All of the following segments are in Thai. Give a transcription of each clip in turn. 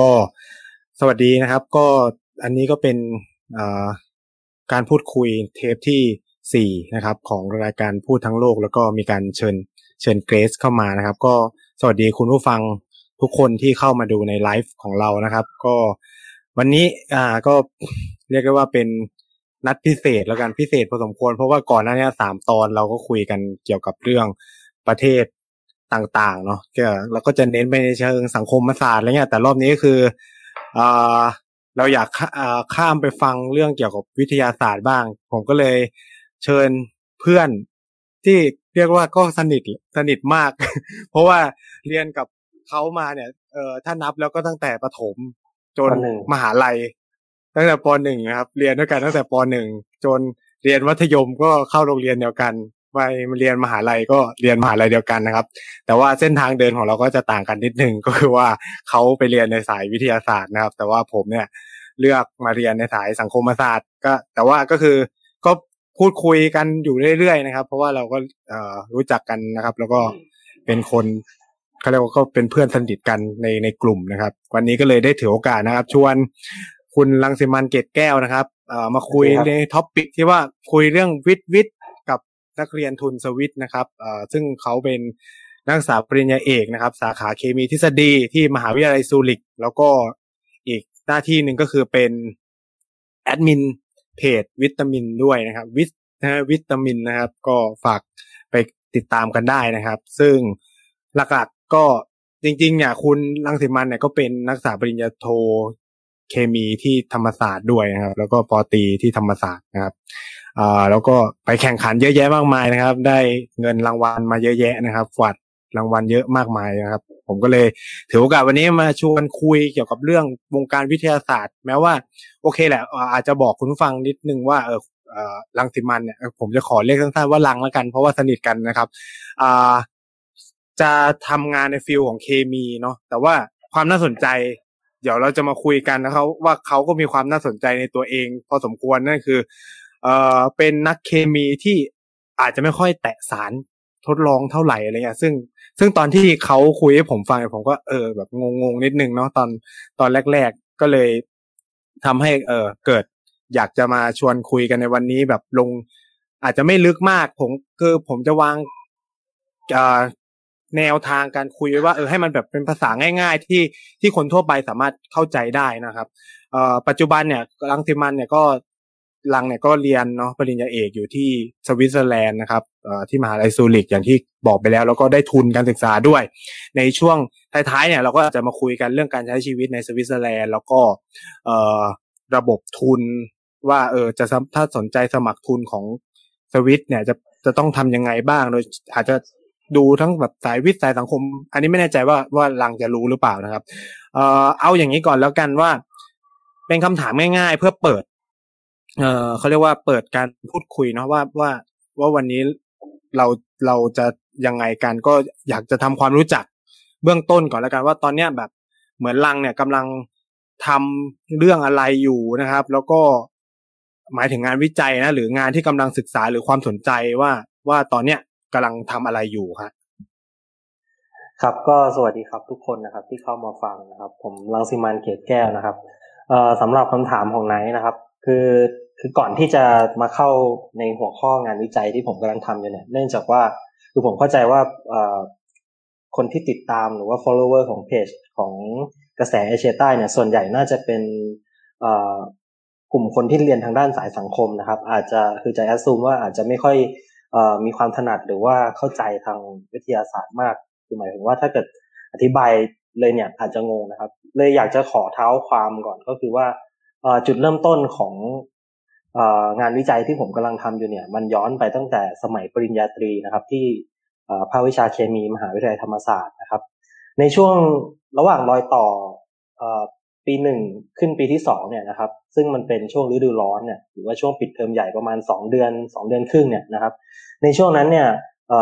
ก็สวัสดีนะครับ ก็อันนี้ก็เป็นการพูดคุยเทปที่สี่นะครับ ของรายการพูดทั้งโลก แล้วก็มีการเชิญเชิญเกรซเข้ามานะครับ ก็สวัสดีคุณผู้ฟังทุกคนที่เข้ามาดูในไลฟ์ของเรานะครับ ก็วันนี้อ่าก็เรียกได้ว่าเป็นนัดพิเศษแล้วกันพิเศษพอสมควร เพราะว่าก่อนหน้านี้สามตอนเราก็คุยกันเกี่ยวกับเรื่องประเทศ ต่างๆเนาะก็เราก็จะเน้นไปในเชิงสังคมศาสตร์อะไรเงี้ยแต่รอบนี้คืออ่าเราอยากข้ามไปฟังเรื่องเกี่ยวกับวิทยาศาสตร์บ้าง ผมก็เลยเชิญเพื่อนที่เรียกว่าก็สนิทสนิทมาก เพราะว่าเรียนกับเขามาเนี่ยเออถ้านับแล้วก็ตั้งแต่ประถมจนมหาลัย ตั้งแต่ปหนึ่งนะครับ เรียนด้วยกันตั้งแต่ปหนึ่งจนเรียนมัธยมก็เข้าโรงเรียนเดียวกัน ไปเรียนมหาลัยก็เรียนมหาลัยเดียวกันนะครับ แต่ว่าเส้นทางเดินของเราก็จะต่างกันนิดนึงก็คือว่าเขาไปเรียนในสายวิทยาศาสตร์นะครับ แต่ว่าผมเนี่ยเลือกมาเรียนในสายสังคมศาสตร์ ก็ แต่ว่าก็คือก็พูดคุยกันอยู่เรื่อยๆนะครับ เพราะว่าเราก็เอ่อรู้จักกันนะครับ แล้วก็เป็นคนเขาเรียกว่าก็เป็นเพื่อนสนิทกันในในกลุ่มนะครับ วันนี้ก็เลยได้ถือโอกาสนะครับ ชวนคุณลังสิมันเกตแก้วนะครับเอ่อมาคุยใน topic ที่ว่าคุยเรื่องวิทย์วิทย์ นักเรียนทุนสวิตนะครับซึ่งเขาเป็นนักศึกษาปริญญาเอกนะครับ สาขาเคมีทฤษฎีที่มหาวิทยาลัยซูริก แล้วก็อีกหน้าที่หนึ่งก็คือเป็นแอดมินเพจวิตามินด้วยนะครับ วิตนะวิตามินนะครับ ก็ฝากไปติดตามกันได้นะครับ ซึ่งหลักๆก็จริงๆเนี่ยคุณลังสิมันเนี่ยก็เป็นนักศึกษาปริญญาโท เคมีที่ธรรมศาสตร์ด้วยนะครับ แล้วก็ป.ตรีที่ธรรมศาสตร์นะครับอ่าแล้วก็ไปแข่งขันเยอะแยะมากมายนะครับ ได้เงินรางวัลมาเยอะแยะนะครับกวาดรางวัลเยอะมากมายนะครับ ผมก็เลยถือโอกาสวันนี้มาชวนคุยเกี่ยวกับเรื่องวงการวิทยาศาสตร์ แม้ว่า โอเคแหละ อาจจะบอกคุณผู้ฟังนิดนึงว่าเออลังสิมันเนี่ยผมจะขอเรียกสั้นๆว่าลังแล้วกัน เพราะว่าสนิทกันนะครับอ่าจะทำงานใน field ของเคมีเนาะแต่ว่าความน่าสนใจ เดี๋ยวเราจะมาคุยกันนะครับว่าเขาก็มีความน่าสนใจในตัวเอง พอสมควรนั่นคือเอ่อเป็นนักเคมีที่อาจจะไม่ค่อยแตะสารทดลองเท่าไหร่อะไรเงี้ยซึ่งซึ่งตอนที่เขาคุยให้ผมฟังผมก็เออแบบงงๆนิดนึงเนาะตอนตอนแรก ๆก็เลยทำให้เออเกิดอยากจะมาชวนคุยกันในวันนี้แบบลง อาจจะไม่ลึกมาก ผมคือผมจะวาง แนวทางการคุยไว้ว่าเออให้มันแบบเป็นภาษาง่าย ๆ ที่ที่คนทั่วไปสามารถเข้าใจได้นะครับเอ่อปัจจุบันเนี่ยลังสิมันเนี่ยก็ลังเนี่ยก็เรียนเนาะปริญญาเอกอยู่ที่สวิตเซอร์แลนด์นะครับที่มหาลัยซูริกอย่างที่บอกไปแล้ว แล้วก็ได้ทุนการศึกษาด้วย ในช่วงท้ายๆเนี่ยเราก็จะมาคุยกันเรื่องการใช้ชีวิตในสวิตเซอร์แลนด์แล้วก็ระบบทุนว่าเออจะถ้าสนใจสมัครทุนของสวิตเนี่ยจะจะต้องทํำยังไงบ้าง โดยอาจจะ ดูทั้งแบบสายวิทย์สายสังคม อันนี้ไม่แน่ใจว่าว่าลังจะรู้หรือเปล่านะครับ เอ่อเอาอย่างนี้ก่อนแล้วกันว่า เป็นคำถามง่ายๆ เพื่อเปิด เออเขาเรียกว่าเปิดการพูดคุยเนาะว่าว่าว่าวันนี้เราเราจะยังไงกันก็อยากจะทำความรู้จักเบื้องต้นก่อนแล้วกันว่าตอนเนี้ยแบบเหมือนลังเนี่ยกำลังทำเรื่องอะไรอยู่นะครับ แล้วก็หมายถึงงานวิจัยนะ หรืองานที่กำลังศึกษาหรือความสนใจว่าว่าตอนเนี้ย กำลังทำอะไรอยู่ครับครับก็สวัสดีครับทุกคนนะครับ ที่เข้ามาฟังนะครับ ผมลังสิมันเกตแก้วนะครับเอ่อสำหรับคำถามของไนท์นะครับ คือคือก่อนที่จะมาเข้าในหัวข้องานวิจัยที่ผมกำลังทำอยู่เนี่ย เนื่องจากว่าคือผมเข้าใจว่าคนที่ติดตามหรือว่า follower ของเพจของกระแสเอเชียใต้เนี่ยส่วนใหญ่น่าจะเป็นกลุ่มคนที่เรียนทางด้านสายสังคมนะครับ อาจจะคือจะแอดซูมว่าอาจจะไม่ค่อย มีความถนัดหรือว่าเข้าใจทางวิทยาศาสตร์มากคือหมายถึงว่าถ้าเกิดอธิบายเลยเนี่ยอาจจะงงนะครับ เลยอยากจะขอเท้าความก่อนก็คือว่าจุดเริ่มต้นของงานวิจัยที่ผมกำลังทำอยู่เนี่ย มันย้อนไปตั้งแต่สมัยปริญญาตรีนะครับ ที่ภาควิชาเคมีมหาวิทยาลัยธรรมศาสตร์นะครับ ในช่วงระหว่างรอยต่อ ปีหนึ่งขึ้นปีที่สองเนี่ยนะครับซึ่งมันเป็นช่วงฤดูร้อนเนี่ยหรือว่าช่วงปิดเทอมใหญ่ประมาณสองเดือนสองเดือนครึ่งเนี่ยนะครับในช่วงนั้นเนี่ย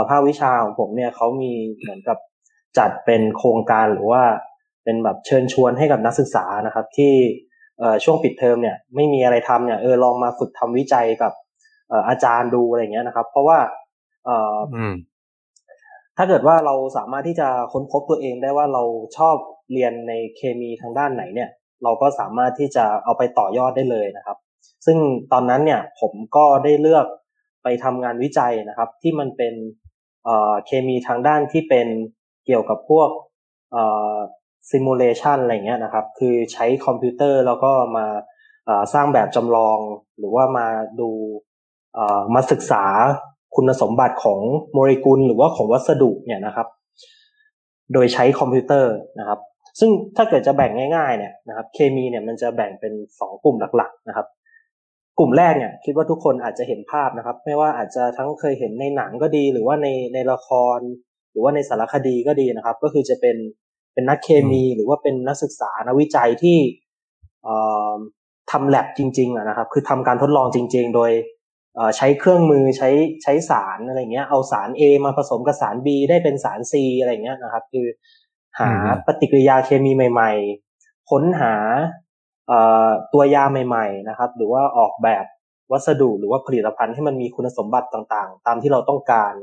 ภาควิชาของผมเนี่ยเขามีเหมือนกับจัดเป็นโครงการหรือว่าเป็นแบบเชิญชวนให้กับนักศึกษานะครับ ที่ช่วงปิดเทอมเนี่ยไม่มีอะไรทำเนี่ยเออลองมาฝึกทำวิจัยกับอาจารย์ดูอะไรเงี้ยนะครับ เพราะว่าถ้าเกิดว่าเราสามารถที่จะค้นพบตัวเองได้ว่าเราชอบ เรียนในเคมีทางด้านไหนเนี่ย เราก็สามารถที่จะเอาไปต่อยอดได้เลยนะครับ ซึ่งตอนนั้นเนี่ยผมก็ได้เลือกไปทำงานวิจัยนะครับ ที่มันเป็นเคมีทางด้านที่เป็นเกี่ยวกับพวกซิมูเลชันอะไรเงี้ยนะครับ คือใช้คอมพิวเตอร์แล้วก็มาสร้างแบบจำลองหรือว่ามาดูมาศึกษาคุณสมบัติของโมเลกุลหรือว่าของวัสดุเนี่ยนะครับ โดยใช้คอมพิวเตอร์นะครับ ซึ่งถ้าเกิดจะแบ่งง่ายๆเนี่ยนะครับเคมีเนี่ยมันจะแบ่งเป็นสองกลุ่มหลักๆนะครับ กลุ่มแรกเนี่ยคิดว่าทุกคนอาจจะเห็นภาพนะครับ ไม่ว่าอาจจะทั้งเคยเห็นในหนังก็ดี หรือว่าในในละคร หรือว่าในสารคดีก็ดีนะครับ ก็คือจะเป็นเป็นนักเคมีหรือว่าเป็นนักศึกษานักวิจัยที่ทำแลบจริงๆนะครับ คือทำการทดลองจริง ๆ โดยใช้เครื่องมือใช้ใช้สารอะไรเงี้ยเอาสาร A มาผสมกับสาร B ได้เป็นสาร C อะไรเงี้ยนะครับ คือ หาปฏิกิริยาเคมีใหม่ ๆ ค้นหาตัวยาใหม่ ๆ นะครับ หรือว่าออกแบบวัสดุหรือว่าผลิตภัณฑ์ให้มันมีคุณสมบัติต่างๆ ตามที่เราต้องการ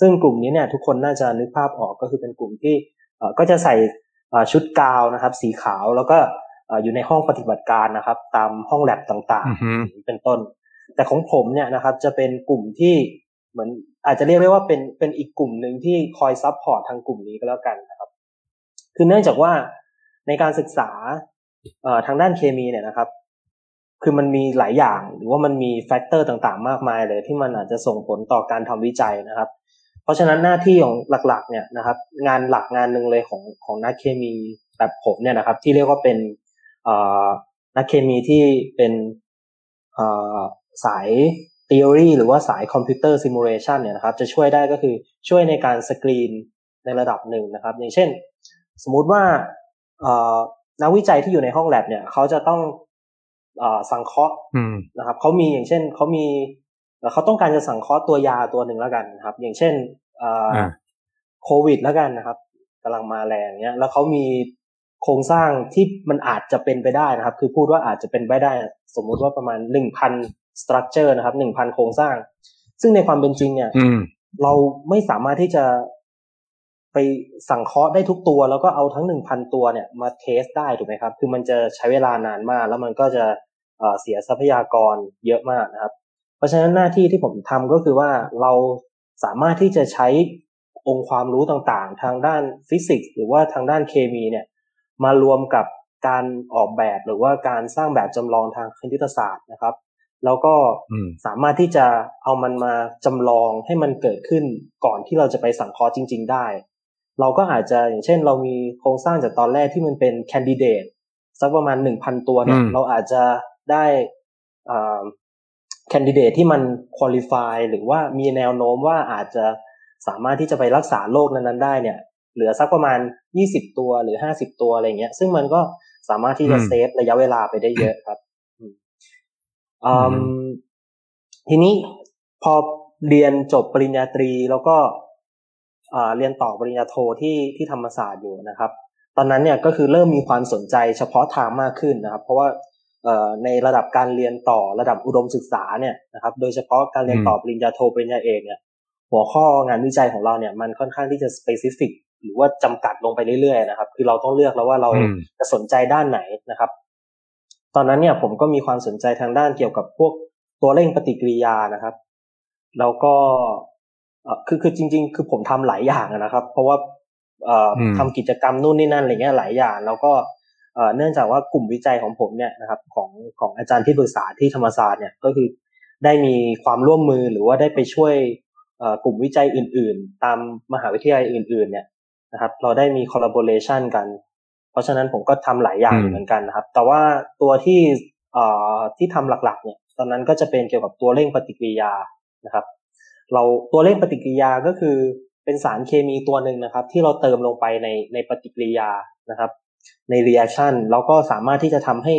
ซึ่งกลุ่มนี้เนี่ยทุกคนน่าจะนึกภาพออกก็คือเป็นกลุ่มที่ก็จะใส่ชุดกาวน์นะครับ สีขาวแล้วก็อยู่ในห้องปฏิบัติการนะครับ ตามห้องแลบต่างๆ เป็นต้น แต่ของผมเนี่ยนะครับ จะเป็นกลุ่มที่เหมือนอาจจะเรียกได้ว่าเป็นเป็นอีกกลุ่มหนึ่งที่คอย support ทางกลุ่มนี้ก็แล้วกันนะครับ คือเนื่องจากว่าในการศึกษาทางด้านเคมีเนี่ยนะครับ คือมันมีหลายอย่างหรือว่ามันมี factor ต่างๆ มากมายเลยที่มันอาจจะส่งผลต่อการทำวิจัยนะครับ เพราะฉะนั้นหน้าที่ของหลักๆ เนี่ยนะครับ งานหลักงานหนึ่งเลยของของนักเคมีแบบผมเนี่ยนะครับ ที่เรียกว่าเป็นนักเคมีที่เป็นสาย theory หรือว่าสาย computer simulation เนี่ยนะครับ จะช่วยได้ก็คือช่วยในการสกรีนในระดับหนึ่งนะครับ อย่างเช่น สมมุติว่านักวิจัยที่อยู่ในห้องแลบเนี่ยเขาจะต้องเอ่อสังเคราะห์นะครับเขามีอย่างเช่นเขามีเขาต้องการจะสังเคราะห์ตัวยาตัวหนึ่งแล้วกันนะครับ อย่างเช่นโควิดแล้วกันนะครับกำลังมาแรงเนี้ย แล้วเขามีโครงสร้างที่มันอาจจะเป็นไปได้นะครับ คือพูดว่าอาจจะเป็นไปได้ สมมุติว่าประมาณหนึ่งพัน structure นะครับหนึ่งพันโครงสร้าง ซึ่งในความเป็นจริงเนี่ยเราไม่สามารถที่จะ ไปสังเคราะห์ได้ทุกตัว แล้วก็เอาทั้งหนึ่งพันตัวเนี่ยมา test ได้ถูกไหมครับ คือมันจะใช้เวลานานมาก แล้วมันก็จะเสียทรัพยากรเยอะมากนะครับ เพราะฉะนั้นหน้าที่ที่ผมทำก็คือว่าเราสามารถที่จะใช้องค์ความรู้ต่างๆ ทางด้านฟิสิกส์หรือว่าทางด้านเคมีเนี่ยมารวมกับการออกแบบหรือว่าการสร้างแบบจำลองทางคณิตศาสตร์นะครับ แล้วก็สามารถที่จะเอามันมาจำลองให้มันเกิดขึ้นก่อนที่เราจะไปสังเคราะห์จริง ๆ ได้ เราก็อาจจะอย่างเช่น เรามีโครงสร้างจากตอนแรกที่มันเป็น candidateสักประมาณหนึ่งพันตัวเนี่ยเราอาจจะได้แคนดิเดตที่มันคุริฟายหรือว่ามีแนวโน้มว่าอาจจะสามารถที่จะไปรักษาโรคนั้นๆได้เนี่ย เหลือสักประมาณยี่สิบตัวหรือห้าสิบตัวอะไรเงี้ย ซึ่งมันก็สามารถที่จะเซฟระยะเวลาไปได้เยอะครับทีนี้พอเรียนจบปริญญาตรีแล้วก็ เรียนต่อปริญญาโทที่ที่ธรรมศาสตร์อยู่นะครับ ตอนนั้นเนี่ยก็คือเริ่มมีความสนใจเฉพาะทางมากขึ้นนะครับ เพราะว่าในระดับการเรียนต่อระดับอุดมศึกษาเนี่ยนะครับ โดยเฉพาะการเรียนต่อปริญญาโทปริญญาเอกเนี่ยหัวข้องานวิจัยของเราเนี่ยมันค่อนข้างที่จะสเปซิฟิกหรือว่าจำกัดลงไปเรื่อยๆนะครับ คือเราต้องเลือกแล้วว่าเราจะสนใจด้านไหนนะครับ ตอนนั้นเนี่ยผมก็มีความสนใจทางด้านเกี่ยวกับพวกตัวเร่งปฏิกิริยานะครับ แล้วก็ คือคือจริง ๆ คือผมทำหลายอย่างนะครับ เพราะว่าทำกิจกรรมนู่นนี่นั่นอะไรเงี้ยหลายอย่าง แล้วก็เนื่องจากว่ากลุ่มวิจัยของผมเนี่ยนะครับของของอาจารย์ที่ปรึกษาที่ธรรมศาสตร์เนี่ยก็คือได้มีความร่วมมือหรือว่าได้ไปช่วยกลุ่มวิจัยอื่น ๆ ตามมหาวิทยาลัยอื่น ๆ เนี่ยนะครับ เราได้มี collaboration กันราะฉะนั้นผมก็ทำหลายอย่างเหมือนกันนะครับ แต่ว่าตัวที่เอ่อที่ทำหลักๆ เนี่ย ตอนนั้นก็จะเป็นเกี่ยวกับตัวเร่งปฏิกิริยานะครับ เราตัวเร่งปฏิกิริยาก็คือเเป็นสารเคมีตัวหนึ่งนะครับ ที่เราเติมลงไปในในปฏิกิริยานะครับ ใน reaction แล้วก็สามารถที่จะทำให้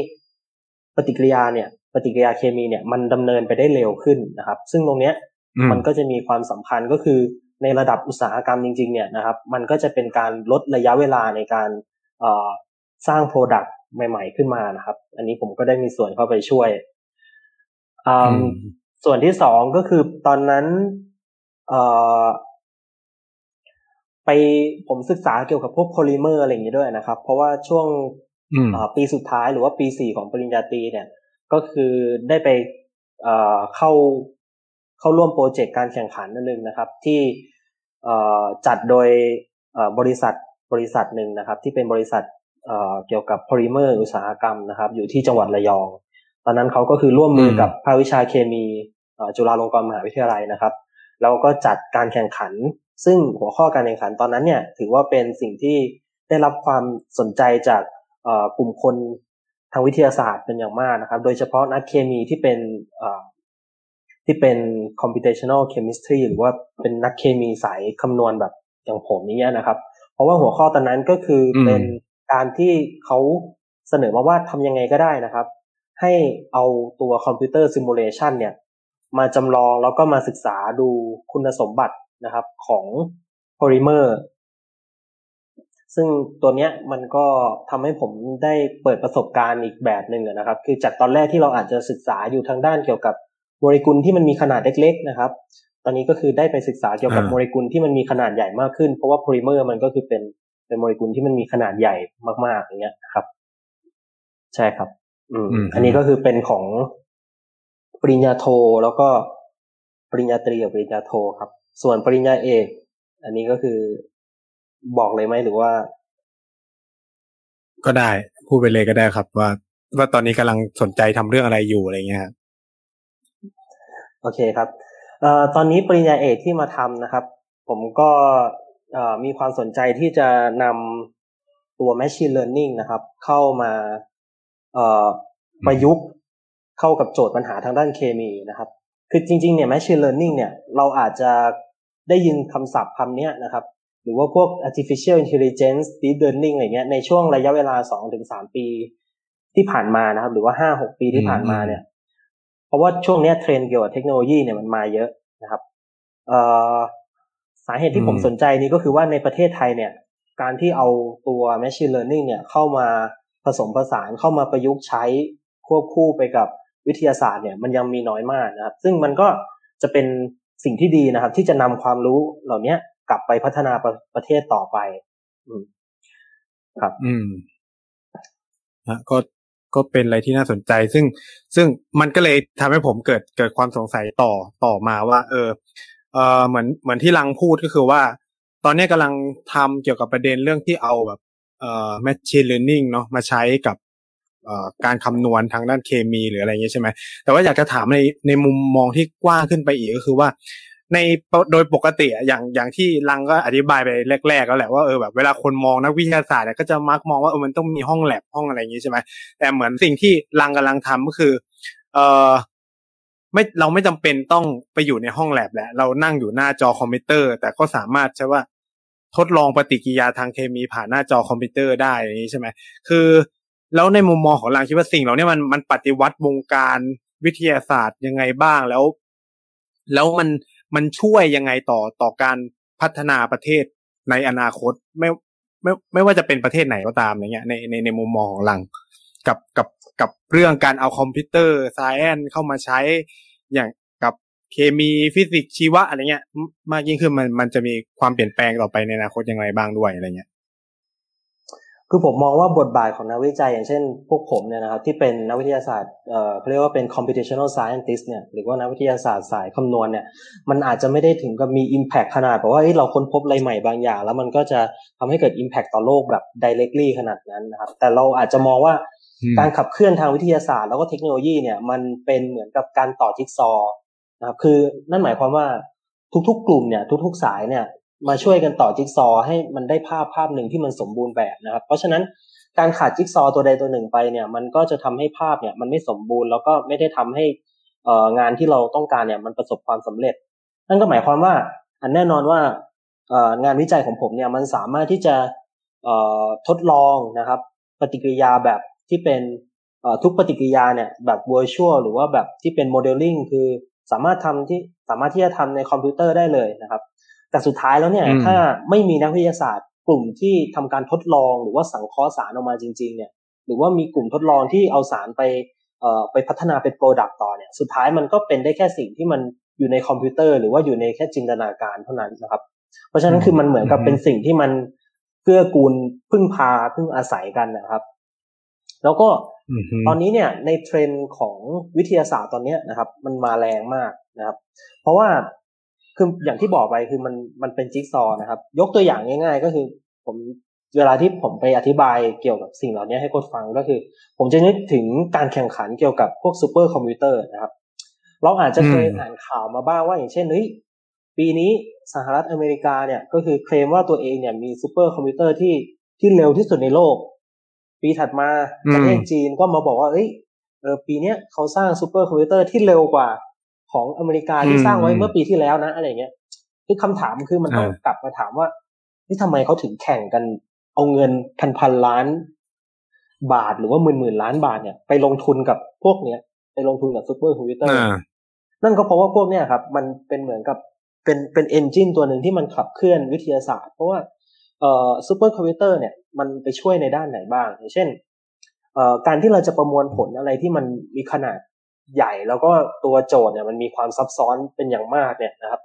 ปฏิกิริยาเนี่ย ปฏิกิริยาเคมีเนี่ย มันดำเนินไปได้เร็วขึ้นนะครับ ซึ่งตรงเนี้ยอืมมันก็จะมีความสำคัญก็คือในระดับอุตสาหกรรมจริง ๆ เนี่ยนะครับ มันก็จะเป็นการลดระยะเวลาในการเอ่อสร้าง product ใหม่ ๆ ขึ้นมานะครับ อันนี้ผมก็ได้มีส่วนเข้าไปช่วยอืมอืม ส่วนที่สองก็คือตอนนั้นเอ่อไปผมศึกษาเกี่ยวกับพวกโพลิเมอร์อะไรอย่างนี้ด้วยนะครับ เพราะว่าช่วงอืมเอ่อปีสุดท้ายหรือว่าปีสี่ของปริญญาตรีเนี่ย ก็คือได้ไปเอ่อเข้าเข้าร่วม project การแข่งขันอันหนึ่งนะครับ ที่เอ่อจัดโดยเอ่อบริษัทบริษัทหนึ่งนะครับ ที่เป็นบริษัทเอ่อเกี่ยวกับโพลิเมอร์อุตสาหกรรมนะครับ อยู่ที่จังหวัดระยอง ตอนนั้นเขาก็คือร่วมมือกับภาควิชาเคมีเอ่อจุฬาลงกรณ์มหาวิทยาลัยนะครับแล้วก็จัดการแข่งขัน ซึ่งหัวข้อการแข่งขันตอนนั้นเนี่ย ถือว่าเป็นสิ่งที่ได้รับความสนใจจากเอ่อกลุ่มคนทางวิทยาศาสตร์เป็นอย่างมากนะครับ โดยเฉพาะนักเคมีที่เป็นเอ่อที่เป็น computational chemistry หรือว่าเป็นนักเคมีสายคำนวณแบบอย่างผมอย่างเงี้ยนะครับ เพราะว่าหัวข้อตอนนั้นก็คืออมเป็นการที่เขาเสนอมาว่าทำยังไงก็ได้นะครับ ให้เอาตัวคอมพิวเตอร์ซิมูเลชันเนี่ยมาจำลองแล้วก็มาศึกษาดูคุณสมบัตินะครับของโพลิเมอร์ซึ่งตัวเนี้ยมันก็ทำให้ผมได้เปิดประสบการณ์อีกแบบหนึ่งอะนะครับ คือจากตอนแรกที่เราอาจจะศึกษาอยู่ทางด้านเกี่ยวกับโมเลกุลที่มันมีขนาดเล็ก ๆ นะครับ ตอนนี้ก็คือได้ไปศึกษาเกี่ยวกับอ่าโมเลกุลที่มันมีขนาดใหญ่มากขึ้น เพราะว่าโพลิเมอร์มันก็คือเป็นเป็นโมเลกุลที่มันมีขนาดใหญ่มากๆอย่างเงี้ยนะครับ ใช่ครับ อืมอืมอันนี้ก็คือเป็นของปริญญาโทแล้วก็ปริญญาตรีกับปริญญาโทครับ ส่วนปริญญาเอก อันนี้ก็คือบอกเลยไหมหรือว่า ก็ได้ พูดไปเลยก็ได้ครับ ว่า ว่าตอนนี้กำลังสนใจทำเรื่องอะไรอยู่อะไรเงี้ยครับโอเคครับเอ่อตอนนี้ปริญญาเอกที่มาทำนะครับ ผมก็เอ่อมีความสนใจที่จะนำตัว machine learning นะครับ เข้ามาเอ่อ ประยุกต์เข้ากับโจทย์ปัญหาทางด้านเคมีนะครับ คือจริงๆเนี่ย machine learning เนี่ยเราอาจจะได้ยินคำศัพท์คำเนี้ยนะครับ หรือว่าพวก artificial intelligence deep learning อะไรเงี้ยในช่วงระยะเวลา 2-3 ปีที่ผ่านมานะครับ หรือว่า 5-6 ปีที่ผ่านมาเนี่ย เพราะว่าช่วงเนี้ยเทรนด์เกี่ยวกับเทคโนโลยีเนี่ยมันมาเยอะนะครับเอ่อสาเหตุที่ผมอืมสนใจนี่ก็คือว่าในประเทศไทยเนี่ย การที่เอาตัว machine learning เนี่ยเข้ามา ผสมผสานเข้ามาประยุกต์ใช้ควบคู่ไปกับวิทยาศาสตร์เนี่ยมันยังมีน้อยมากนะครับ ซึ่งมันก็จะเป็นสิ่งที่ดีนะครับ ที่จะนำความรู้เหล่าเนี้ยกลับไปพัฒนาประประเทศต่อไป อืมครับ อืมฮะก็ก็เป็นอะไรที่น่าสนใจ ซึ่งซึ่งมันก็เลยทำให้ผมเกิดเกิดความสงสัยต่อต่อมาว่า เออเออเหมือนเหมือนที่ลังพูดก็คือว่า ตอนนี้กำลังทำเกี่ยวกับประเด็นเรื่องที่เอาแบบ เอ่อ machine learning เนาะมาใช้กับเอ่อการคำนวณทางด้านเคมีหรืออะไรเงี้ยใช่ไหม แต่ว่าอยากจะถามในในมุมมองที่กว้างขึ้นไปอีกก็คือว่า ในโดยปกติอย่างอย่างที่ลังก็อธิบายไปแรกๆแล้วแหละว่าเออแบบเวลาคนมองนักวิทยาศาสตร์เนี่ยก็จะมักมองว่าเออมันต้องมีห้องแลบห้องอะไรอย่างงี้ใช่ไหมแต่เหมือนสิ่งที่ลังกำลังทำก็คือ เออไม่เราไม่จำเป็นต้องไปอยู่ในห้องแลบแหละเรานั่งอยู่หน้าจอคอมพิวเตอร์ แต่ก็สามารถใช่ว่า ทดลองปฏิกิริยาทางเคมีผ่านหน้าจอคอมพิวเตอร์ได้อย่างนี้ใช่ไหมคือ แล้วในมุมมองของลังคิดว่าสิ่งเหล่านี้มันมันปฏิวัติวงการวิทยาศาสตร์ยังไงบ้างแล้ว แล้วมันมันช่วยยังไงต่อต่อการพัฒนาประเทศในอนาคตไม่ไม่ไม่ว่าจะเป็นประเทศไหนก็ตามอย่างเงี้ยในในในมุมมองของลังกับกับกับเรื่องการเอา computer science เข้ามาใช้อย่าง เคมีฟิสิกส์ชีวะอะไรเงี้ยมมากยิ่งขึ้นมันมันจะมีความเปลี่ยนแปลงต่อไปในอนาคตยังไงบ้างด้วยอะไรเงี้ยคือผมมองว่าบทบาทของนักวิจัยอย่างเช่น พวกผมเนี่ยนะครับที่เป็นนักวิทยาศาสตร์เอ่อเขาเรียกว่าเป็น computational scientist เนี่ยหรือว่านักวิทยาศาสตร์สายคำนวณเนี่ยมันอาจจะไม่ได้ถึงกับมี impact ขนาดแบบว่าเอ้ยเราค้นพบอะไรใหม่บางอย่าง แล้วมันก็จะทำให้เกิด impact ต่อโลกแบบ directly ขนาดนั้นนะครับแต่เราอาจจะมองว่าอืมการขับเคลื่อนทางวิทยาศาสตร์แล้วก็เทคโนโลยีเนี่ยมันเป็นเหมือนกับการต่อจิ๊กซอว์ นะครับคือนั่นหมายความว่าทุกๆ กลุ่มเนี่ยทุกๆ สายเนี่ยมาช่วยกันต่อจิ๊กซอให้มันได้ภาพภาพหนึ่งที่มันสมบูรณ์แบบนะครับ เพราะฉะนั้นการขาดจิ๊กซอตัวใดตัวหนึ่งไปเนี่ยมันก็จะทำให้ภาพเนี่ยมันไม่สมบูรณ์แล้วก็ไม่ได้ทำให้เอ่องานที่เราต้องการเนี่ยมันประสบความสำเร็จ นั่นก็หมายความว่าอันแน่นอนว่างานวิจัยของผมเนี่ยมันสามารถที่จะทดลองนะครับ ปฏิกิริยาแบบที่เป็นทุกปฏิกิริยาเนี่ยแบบ virtual หรือว่าแบบที่เป็น modeling คือ สามารถทำที่สามารถที่จะทำในคอมพิวเตอร์ได้เลยนะครับ แต่สุดท้ายแล้วเนี่ยถ้าไม่มีนักวิทยาศาสตร์ กลุ่มที่ทำการทดลองหรือว่าสังเคราะห์สารออกมาจริง ๆ เนี่ย หรือว่ามีกลุ่มทดลองที่เอาสารไปไปพัฒนาเป็น product ต่อเนี่ยสุดท้ายมันก็เป็นได้แค่สิ่งที่มันอยู่ในคอมพิวเตอร์ หรือว่าอยู่ในแค่จินตนาการเท่านั้นนะครับ เพราะฉะนั้นคือมันเหมือนกับเป็นสิ่งที่มันเกื้อกูลพึ่งพาพึ่งอาศัยกันนะครับ แล้วก็ ตอนนี้เนี่ยในเทรนด์ของวิทยาศาสตร์ตอนนี้นะครับ มันมาแรงมากนะครับ เพราะว่าคืออย่างที่บอกไปคือมันมันเป็นจิ๊กซอว์นะครับ ยกตัวอย่างง่าย ๆ ก็คือผมเวลาที่ผมไปอธิบายเกี่ยวกับสิ่งเหล่านี้ให้คนฟังก็คือ ผมจะนึกถึงการแข่งขันเกี่ยวกับพวกซูเปอร์คอมพิวเตอร์นะครับ เราอาจจะเคยอ่านข่าวมาบ้างว่าอย่างเช่นเฮ้ยปีนี้สหรัฐอเมริกาเนี่ยก็คือเคลมว่าตัวเองเนี่ยมีซูเปอร์คอมพิวเตอร์ที่ที่เร็วที่สุดในโลก ปีถัดมาประเทศจีนก็มาบอกว่าเอ้ยเออปีนี้เขาสร้างซูเปอร์คอมพิวเตอร์ที่เร็วกว่าของอเมริกาที่สร้างไว้เมื่อปีที่แล้วนะอะไรเงี้ยคือคำถามคือมันต้องกลับมาถามว่านี่ทำไมเขาถึงแข่งกันเอาเงินพันพันล้านบาทหรือว่าหมื่นหมื่นล้านบาทเนี่ยไปลงทุนกับพวกเนี้ยไปลงทุนกับซูเปอร์คอมพิวเตอร์นั่นก็เพราะว่าพวกเนี้ยครับ มันเป็นเหมือนกับเป็นเป็น engine ตัวหนึ่งที่มันขับเคลื่อนวิทยาศาสตร์ เพราะว่า เอ่อซูเปอร์คอมพิวเตอร์เนี่ยมันไปช่วยในด้านไหนบ้าง อย่างเช่นเอ่อการที่เราจะประมวลผลอะไรที่มันมีขนาดใหญ่แล้วก็ตัวโจทย์เนี่ยมันมีความซับซ้อนเป็นอย่างมากเนี่ยนะครับ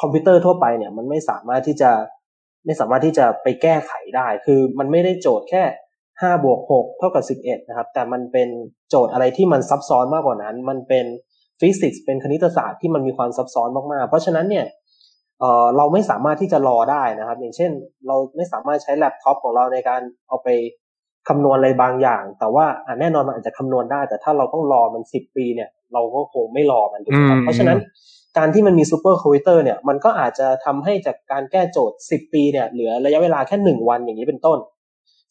คอมพิวเตอร์ทั่วไปเนี่ยมันไม่สามารถที่จะไม่สามารถที่จะไปแก้ไขได้ คือมันไม่ได้โจทย์แค่ห้าบวกหกเท่ากับสิบเอ็ดนะครับ แต่มันเป็นโจทย์อะไรที่มันซับซ้อนมากกว่านั้น มันเป็นฟิสิกส์เป็นคณิตศาสตร์ที่มันมีความซับซ้อนมากๆ เพราะฉะนั้นเนี่ย เออเราไม่สามารถที่จะรอได้นะครับ อย่างเช่น เราไม่สามารถใช้แล็ปท็อปของเราในการเอาไปคำนวณอะไรบางอย่าง แต่ว่าแน่นอนมันอาจจะคำนวณได้ แต่ถ้าเราต้องรอมันสิบปีเนี่ย เราก็คงไม่รอมันถูกไหมครับเพราะฉะนั้นการที่มันมีซูเปอร์คอมพิวเตอร์เนี่ยมันก็อาจจะทำให้จากการแก้โจทย์สิบปีเนี่ยเหลือระยะเวลาแค่หนึ่งวันอย่างนี้เป็นต้น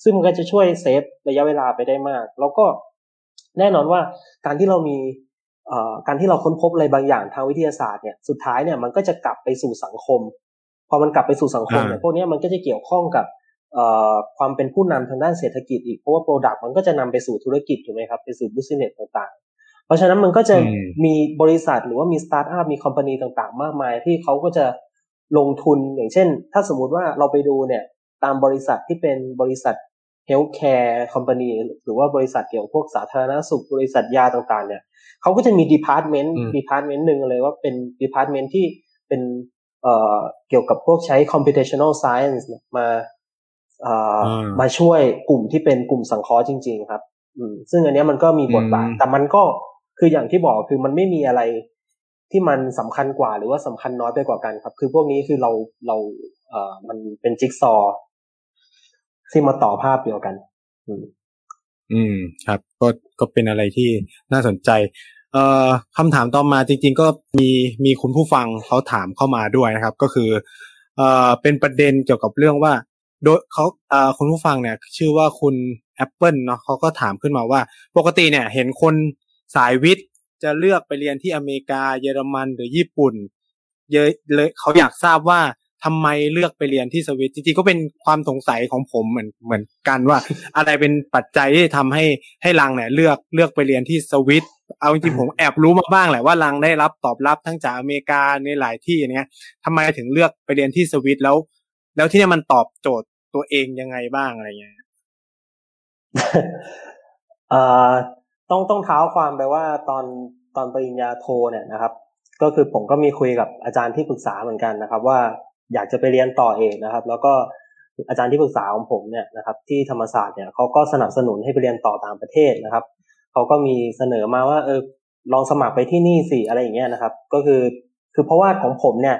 ซึ่งมันก็จะช่วย save ระยะเวลาไปได้มาก แล้วก็แน่นอนว่าการที่เรามี การที่เราค้นพบอะไรบางอย่างทางวิทยาศาสตร์เนี่ยสุดท้ายเนี่ยมันก็จะกลับไปสู่สังคม พอมันกลับไปสู่สังคมเนี่ยพวกนี้มันก็จะเกี่ยวข้องกับความเป็นผู้นำทางด้านเศรษฐกิจอีกเพราะว่า product มันก็จะนำไปสู่ธุรกิจถูกไหมครับไปสู่ business ต่างๆ เพราะฉะนั้นมันก็จะมีบริษัทหรือว่ามีสตาร์ทอัพมี company ต่างๆ มากมาย ที่เขาก็จะลงทุนอย่างเช่น ถ้าสมมุติว่าเราไปดูเนี่ยตามบริษัทที่เป็นบริษัท healthcare companyหรือว่าบริษัทเกี่ยวพวกสาธารณสุขบริษัทยาต่างๆ เนี่ย เขาก็จะมี department department หนึ่งเลยว่าเป็น department ที่เป็นเอ่อเกี่ยวกับพวกใช้ computational science มาเอ่อมาช่วยกลุ่มที่เป็นกลุ่มสังเคราะห์จริง ๆ ครับ อืม ซึ่งอันนี้มันก็มีบทบาท แต่มันก็คืออย่างที่บอกคือมันไม่มีอะไรที่มันสำคัญกว่าหรือว่าสำคัญน้อยไปกว่ากันครับ คือพวกนี้คือเราเราเอ่อมันเป็นจิ๊กซอว์ที่มาต่อภาพเดียวกัน อืม อืม ครับ ก็ก็เป็นอะไรที่น่าสนใจ เอ่อคำถามต่อมาจริง ๆ ก็มีมีคุณผู้ฟังเขาถามเข้ามาด้วยนะครับ ก็คือเอ่อเป็นประเด็นเกี่ยวกับเรื่องว่า โดยเขาเอ่อคุณผู้ฟังเนี่ย ชื่อว่าคุณแอปเปิลเนาะเขาก็ถามขึ้นมาว่า ปกติเนี่ยเห็นคนสายวิทย์จะเลือกไปเรียนที่อเมริกาเยอรมันหรือญี่ปุ่น เยอะเลยเขาอยากทราบว่าทำไมเลือกไปเรียนที่สวิตจริงๆก็เป็นความสงสัยของผมเหมือนเหมือนกันว่า อะไรเป็นปัจจัยที่ทำให้ให้ลังเนี่ยเลือกเลือกไปเรียนที่สวิต เอาจริงๆผมแอบรู้มาบ้างแหละว่าลังได้รับตอบรับทั้งจากอเมริกาในหลายที่เนี้ยทำไมถึงเลือกไปเรียนที่สวิตแล้ว แล้วที่นี่มันตอบโจทย์ตัวเองยังไงบ้างอะไรเงี้ยต้องต้องเท้าความไปว่าตอนตอนปริญญาโทเนี่ยนะครับ ก็คือผมก็มีคุยกับอาจารย์ที่ปรึกษาเหมือนกันนะครับ ว่าอยากจะไปเรียนต่อเองนะครับ แล้วก็อาจารย์ที่ปรึกษาของผมเนี่ยนะครับ ที่ธรรมศาสตร์เนี่ยเขาก็สนับสนุนให้ไปเรียนต่อต่างประเทศนะครับ เขาก็มีเสนอมาว่าเออลองสมัครไปที่นี่สิอะไรอย่างเงี้ยนะครับ ก็คือคือเพราะว่าของผมเนี่ย